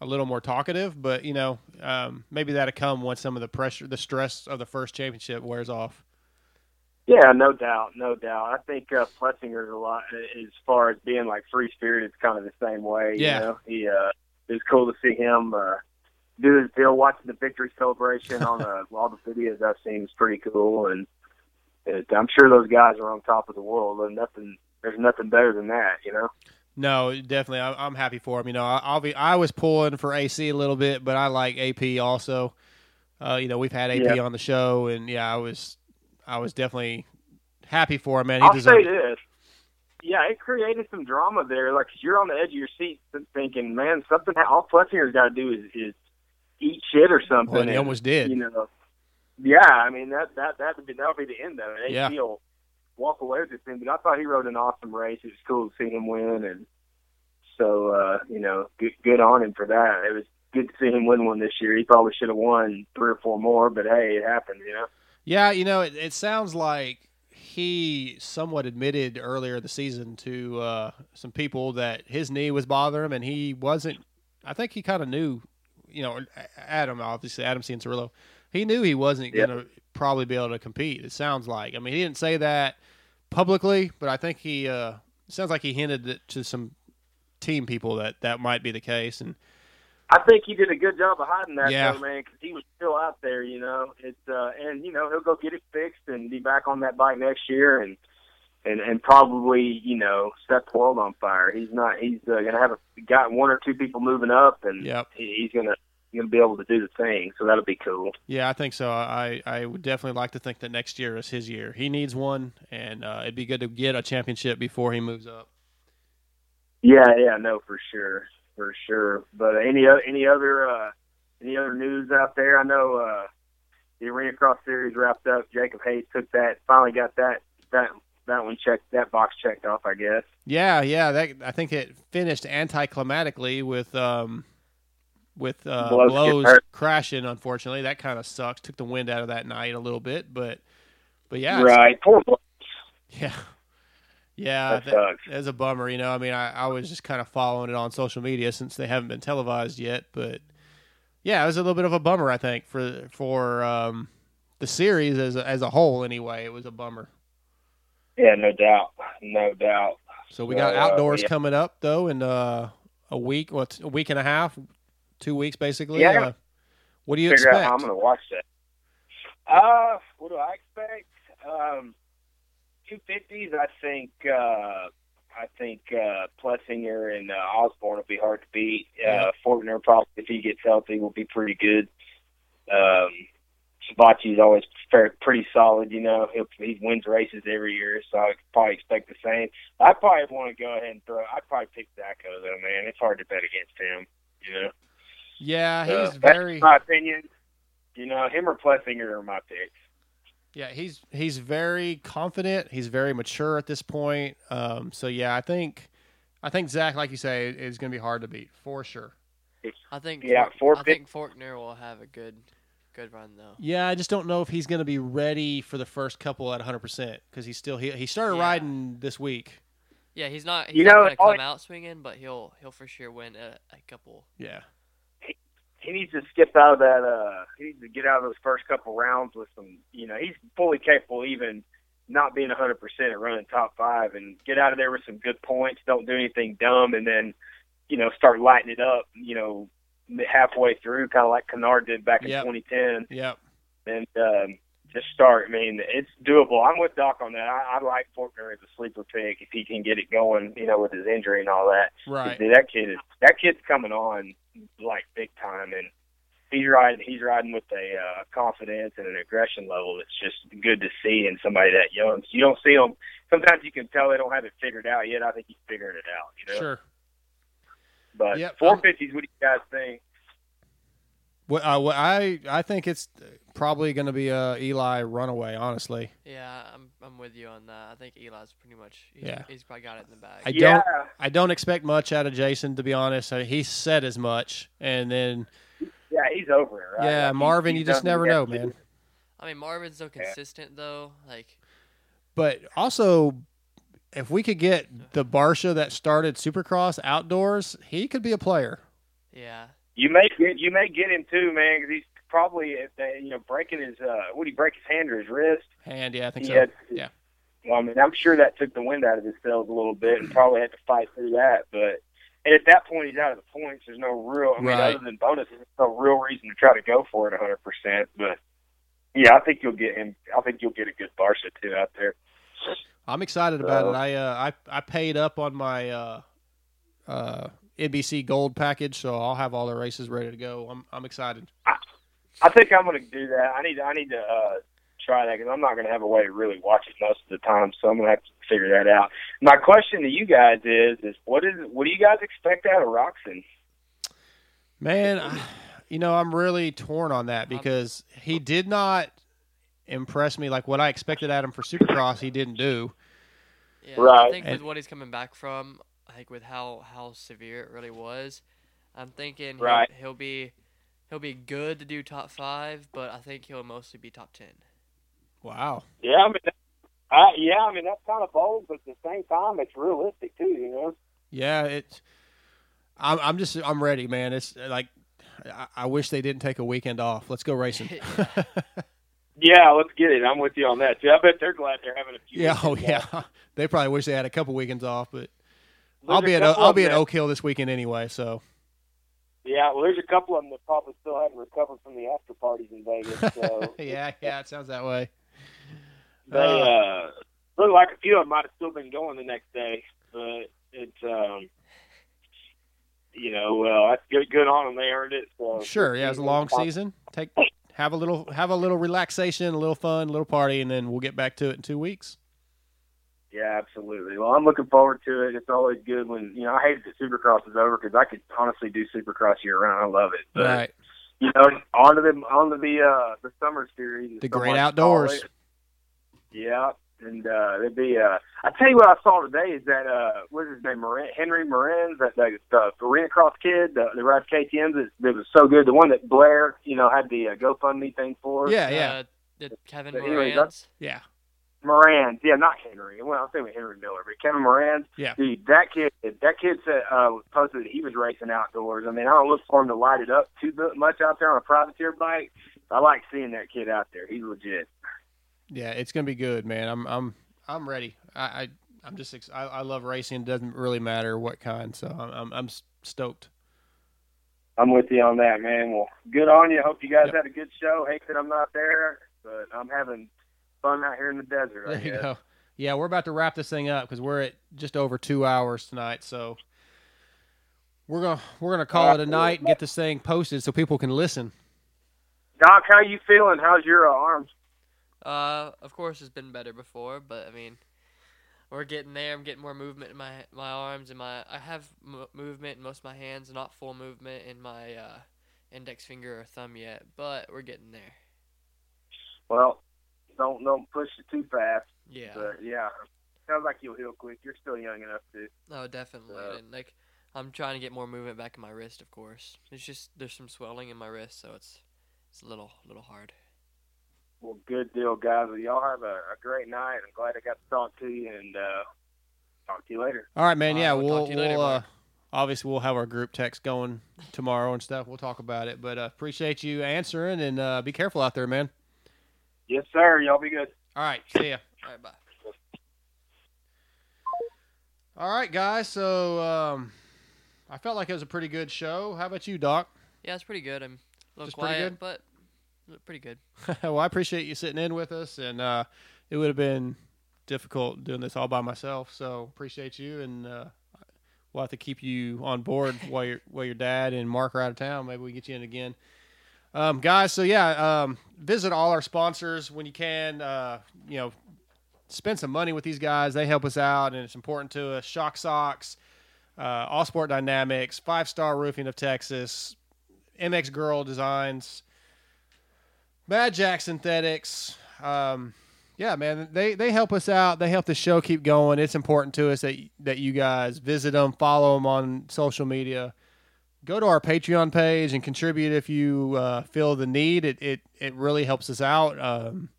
a little more talkative, but you know, um, maybe that'll come once some of the pressure, the stress of the first championship wears off. Yeah, no doubt, no doubt. I think uh, Plessinger's a lot as far as being like free spirited. It's kind of the same way. Yeah. You know? He uh, it was cool to see him uh, do his deal. Watching the victory celebration on uh, all the videos I've seen was pretty cool, and it, I'm sure those guys are on top of the world. And nothing, there's nothing better than that. You know. No, definitely. I, I'm happy for him. You know, I, I'll be. I was pulling for AC a little bit, but I like AP also. Uh, you know, we've had AP Yeah. on the show, and yeah, I was, I was definitely happy for him. Man, he I'll deserved say this. Yeah, it created some drama there. Like you're on the edge of your seat, thinking, "Man, something. All Plessinger's got to do is, is eat shit or something." Well, and he and, almost did. You know. Yeah, I mean that that that would be that would be the end of it. Yeah. Will walk away with this thing. But I thought he rode an awesome race. It was cool to see him win, and so uh, you know, good good on him for that. It was good to see him win one this year. He probably should have won three or four more, but hey, it happened. You know. Yeah, you know, it, it sounds like he somewhat admitted earlier in the season to uh, some people that his knee was bothering him, and he wasn't. I think he kind of knew, you know, Adam obviously Adam Cianciarulo, he knew he wasn't Yeah. going to probably be able to compete. It sounds like. I mean, he didn't say that publicly, but I think he. Uh, sounds like he hinted it to some team people that that might be the case, and I think he did a good job of hiding that, Yeah. though, man, because he was still out there. You know, it's uh, and you know he'll go get it fixed and be back on that bike next year, and and and probably you know set the world on fire. He's not. He's uh, gonna have a, got one or two people moving up, and Yep. he, he's gonna gonna be able to do the thing. So that'll be cool. Yeah, I think so. I, I would definitely like to think that next year is his year. He needs one, and uh, it'd be good to get a championship before he moves up. Yeah, yeah, no, for sure, for sure. But any any other uh, any other news out there? I know uh, the Arena Cross Series wrapped up. Jacob Hayes took that, finally got that that that one checked, that box checked off, I guess. Yeah, yeah. That I think it finished anticlimactically with um, with uh, Blows blows, crashing. Unfortunately, that kind of sucks. Took the wind out of that night a little bit, but but yeah, right. Poor Blows. Yeah. Yeah, That that, that's a bummer. You know, I mean, I, I was just kind of following it on social media since they haven't been televised yet, but yeah, it was a little bit of a bummer. I think for for um, the series as a, as a whole. Anyway, it was a bummer. Yeah, no doubt, no doubt. So we got uh, outdoors yeah. coming up though in uh, a week, what's a week and a half, two weeks basically. Yeah. Uh, what do you Figure expect? I'm going to watch that. Uh, what do I expect? Um, two fifties. I think. Uh, I think uh, Plessinger and uh, Osborne will be hard to beat. Uh, Forkner probably, if he gets healthy, will be pretty good. Um, Savatgy's always fair, pretty solid. You know, He'll, he wins races every year, so I probably expect the same. I probably want to go ahead and throw. I'd probably pick Zacho though, man. It's hard to bet against him. You know. yeah, he's that's very my opinion. You know, him or Plessinger are my picks. Yeah, he's he's very confident. He's very mature at this point. Um, so yeah, I think I think Zach, like you say, is going to be hard to beat for sure. I think Yeah, Fork- four I think Forkner will have a good good run though. Yeah, I just don't know if he's going to be ready for the first couple at 100 percent because he's still he, he started Yeah. riding this week. Yeah, he's not. He's You not know, gonna all- come out swinging, but he'll he'll for sure win a, a couple. Yeah. He needs to skip out of that. Uh, he needs to get out of those first couple rounds with some. You know, he's fully capable, even not being 100 percent at running top five, and get out of there with some good points. Don't do anything dumb, and then you know start lighting it up. You know, halfway through, kind of like Canard did back in Yep. 2010. Yep. and um, just start. I mean, it's doable. I'm with Doc on that. I, I like Forkner as a sleeper pick if he can get it going, you know, with his injury and all that. Right. Dude, that kid is that kid's coming on like big time, and he's riding. He's riding with a uh, confidence and an aggression level that's just good to see in somebody that young. You don't see them. Sometimes you can tell they don't have it figured out yet. I think he's figuring it out. You know. Sure. But Yep, four I'm- fifties. What do you guys think? Well, uh, well, I I think it's probably going to be a Eli runaway. Honestly, Yeah, I'm I'm with you on that. I think Eli's pretty much he's, Yeah. he's probably got it in the bag. I don't. I don't expect much out of Jason, to be honest. I- He said as much, and then Yeah, he's over it, right? yeah, Like, Marvin, he's you just never know, man. I mean, Marvin's so consistent though. Like, But also, if we could get the Barcia that started Supercross outdoors, he could be a player. yeah, You may get you may get him too, man, because he's probably if they, you know breaking his uh, would he break his hand or his wrist? And yeah, I think He so. had- yeah. Well, I mean, I'm sure that took the wind out of his sails a little bit, and probably had to fight through that. But and at that point, he's out of the points. There's no real, I mean, Right. other than bonuses, there's no real reason to try to go for it 100. percent But yeah, I think you'll get him. I think you'll get a good Barcia too out there. I'm excited about So- it. I uh, I I paid up on my uh, uh, NBC Gold package, so I'll have all the races ready to go. I'm I'm excited. I think I'm going to do that. I need I need to uh, try that because I'm not going to have a way to really watch it most of the time, so I'm going to have to figure that out. My question to you guys is: is what is what do you guys expect out of Roczen? Man, I, you know, I'm really torn on that because he did not impress me like what I expected at him for Supercross. He didn't do. yeah. I think And- with what he's coming back from, I think with how how severe it really was, I'm thinking he'll, Right. he'll be he'll be good to do top five, but I think he'll mostly be top ten. Wow. Yeah, I mean, uh, yeah, I mean that's kind of bold, but at the same time, it's realistic too. You know. Yeah, it's. I'm I'm just I'm ready, man. It's like I, I wish they didn't take a weekend off. Let's go racing. Yeah, let's get it. I'm with you on that too. I bet they're glad they're having a few. yeah, oh weekends off. yeah. They probably wish they had a couple weekends off, but There's I'll be at I'll be at Oak Hill this weekend anyway. So Yeah, well, there's a couple of them that probably still haven't recovered from the after parties in Vegas. So yeah, yeah, it sounds that way. they uh, look like a few of them might have still been going the next day, but it's um, you know, well, that's good. Good on them. They earned it. So Sure, yeah, it's a long season. Take have a little have a little relaxation, a little fun, a little party, and then we'll get back to it in two weeks. Yeah, absolutely. Well, I'm looking forward to it. It's always good when you know. I hate that Supercross is over because I could honestly do Supercross year round. I love it. But, right. You know, onto the onto the uh the summer series. The great outdoors. Yeah, and uh it'd be. uh I tell you what I saw today is that uh what's his name Moran, Henry Moran, that the, the arena cross kid, the, the rides KTM's that, that was so good. The one that Blair, you know, had the uh, GoFundMe thing for. Yeah, yeah. Uh, did Kevin But anyways, Moran's? Yeah. Moran, yeah, not Henry. Well, I'm saying Henry Miller, but Kevin Moran. Yeah. Dude, that kid, that kid said uh, was posted that he was racing outdoors. I mean, I don't look for him to light it up too bu- much out there on a privateer bike. I like seeing that kid out there. He's legit. Yeah, it's gonna be good, man. I'm I'm I'm ready. I, I I'm just ex- I, I love racing. It doesn't really matter what kind. So I'm I'm, I'm stoked. I'm with you on that, man. Well, good on you. Hope you guys had a good show. Hate that I'm not there, but I'm having fun out here in the desert. I There you guess. go. Yeah, we're about to wrap this thing up because we're at just over two hours tonight. So we're gonna we're gonna call it a night and get this thing posted so people can listen. Doc, how you feeling? How's your uh, arms? Uh, of course, it's been better before, but I mean, we're getting there. I'm getting more movement in my my arms and my. I have m- movement in most of my hands, not full movement in my uh, index finger or thumb yet, but we're getting there. Well, don't don't push it too fast. Yeah. But yeah, sounds like you'll heal quick. You're still young enough to. Oh, definitely. So- and like, I'm trying to get more movement back in my wrist. Of course, it's just there's some swelling in my wrist, so it's it's a little little hard. Well, good deal, guys. Well, y'all have a, a great night. I'm glad I got to talk to you, and uh, talk to you later. All right, man. Yeah, right, we'll we'll talk to you later, we'll uh, obviously we'll have our group text going tomorrow and stuff. We'll talk about it. But uh, appreciate you answering and uh, be careful out there, man. Yes, sir. Y'all be good. All right, see ya. All right, bye. All right, guys. So um, I felt like it was a pretty good show. How about you, Doc? Yeah, it's pretty good. I'm a little Just pretty quiet, good? but look pretty good. well, I appreciate you sitting in with us, and uh, it would have been difficult doing this all by myself. So appreciate you, and uh, we'll have to keep you on board while your while your dad and Mark are out of town. Maybe we get you in again, um, guys. So yeah, um, visit all our sponsors when you can. Uh, you know, spend some money with these guys. They help us out, and it's important to us. Shock Socks, uh, All Sport Dynamics, Five Star Roofing of Texas, MX Girl Designs. Mad Jack Synthetics. Um, yeah, man, they they help us out. They help the show keep going. It's important to us that that you guys visit them, follow them on social media. Go to our Patreon page and contribute if you uh, feel the need. It it it really helps us out. Um,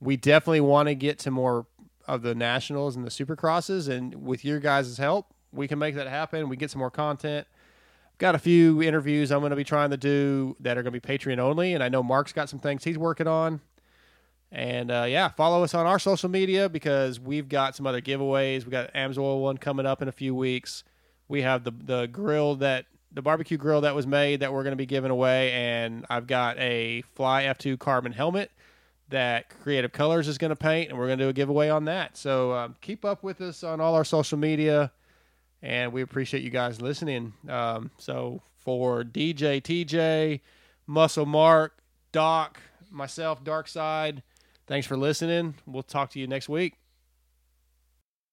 we definitely want to get to more of the nationals and the supercrosses, and with your guys' help, we can make that happen. We get some more content. Got a few interviews I'm going to be trying to do that are going to be Patreon only, and I know Mark's got some things he's working on. And uh, yeah, follow us on our social media because we've got some other giveaways. We got Amsoil one coming up in a few weeks. We have the the grill that the barbecue grill that was made that we're going to be giving away, and I've got a Fly F2 carbon helmet that Creative Colors is going to paint, and we're going to do a giveaway on that. So um, keep up with us on all our social media, and we appreciate you guys listening. Um, so for DJ, TJ, Muscle Mark, Doc, myself, Dark Side. Thanks for listening. We'll talk to you next week.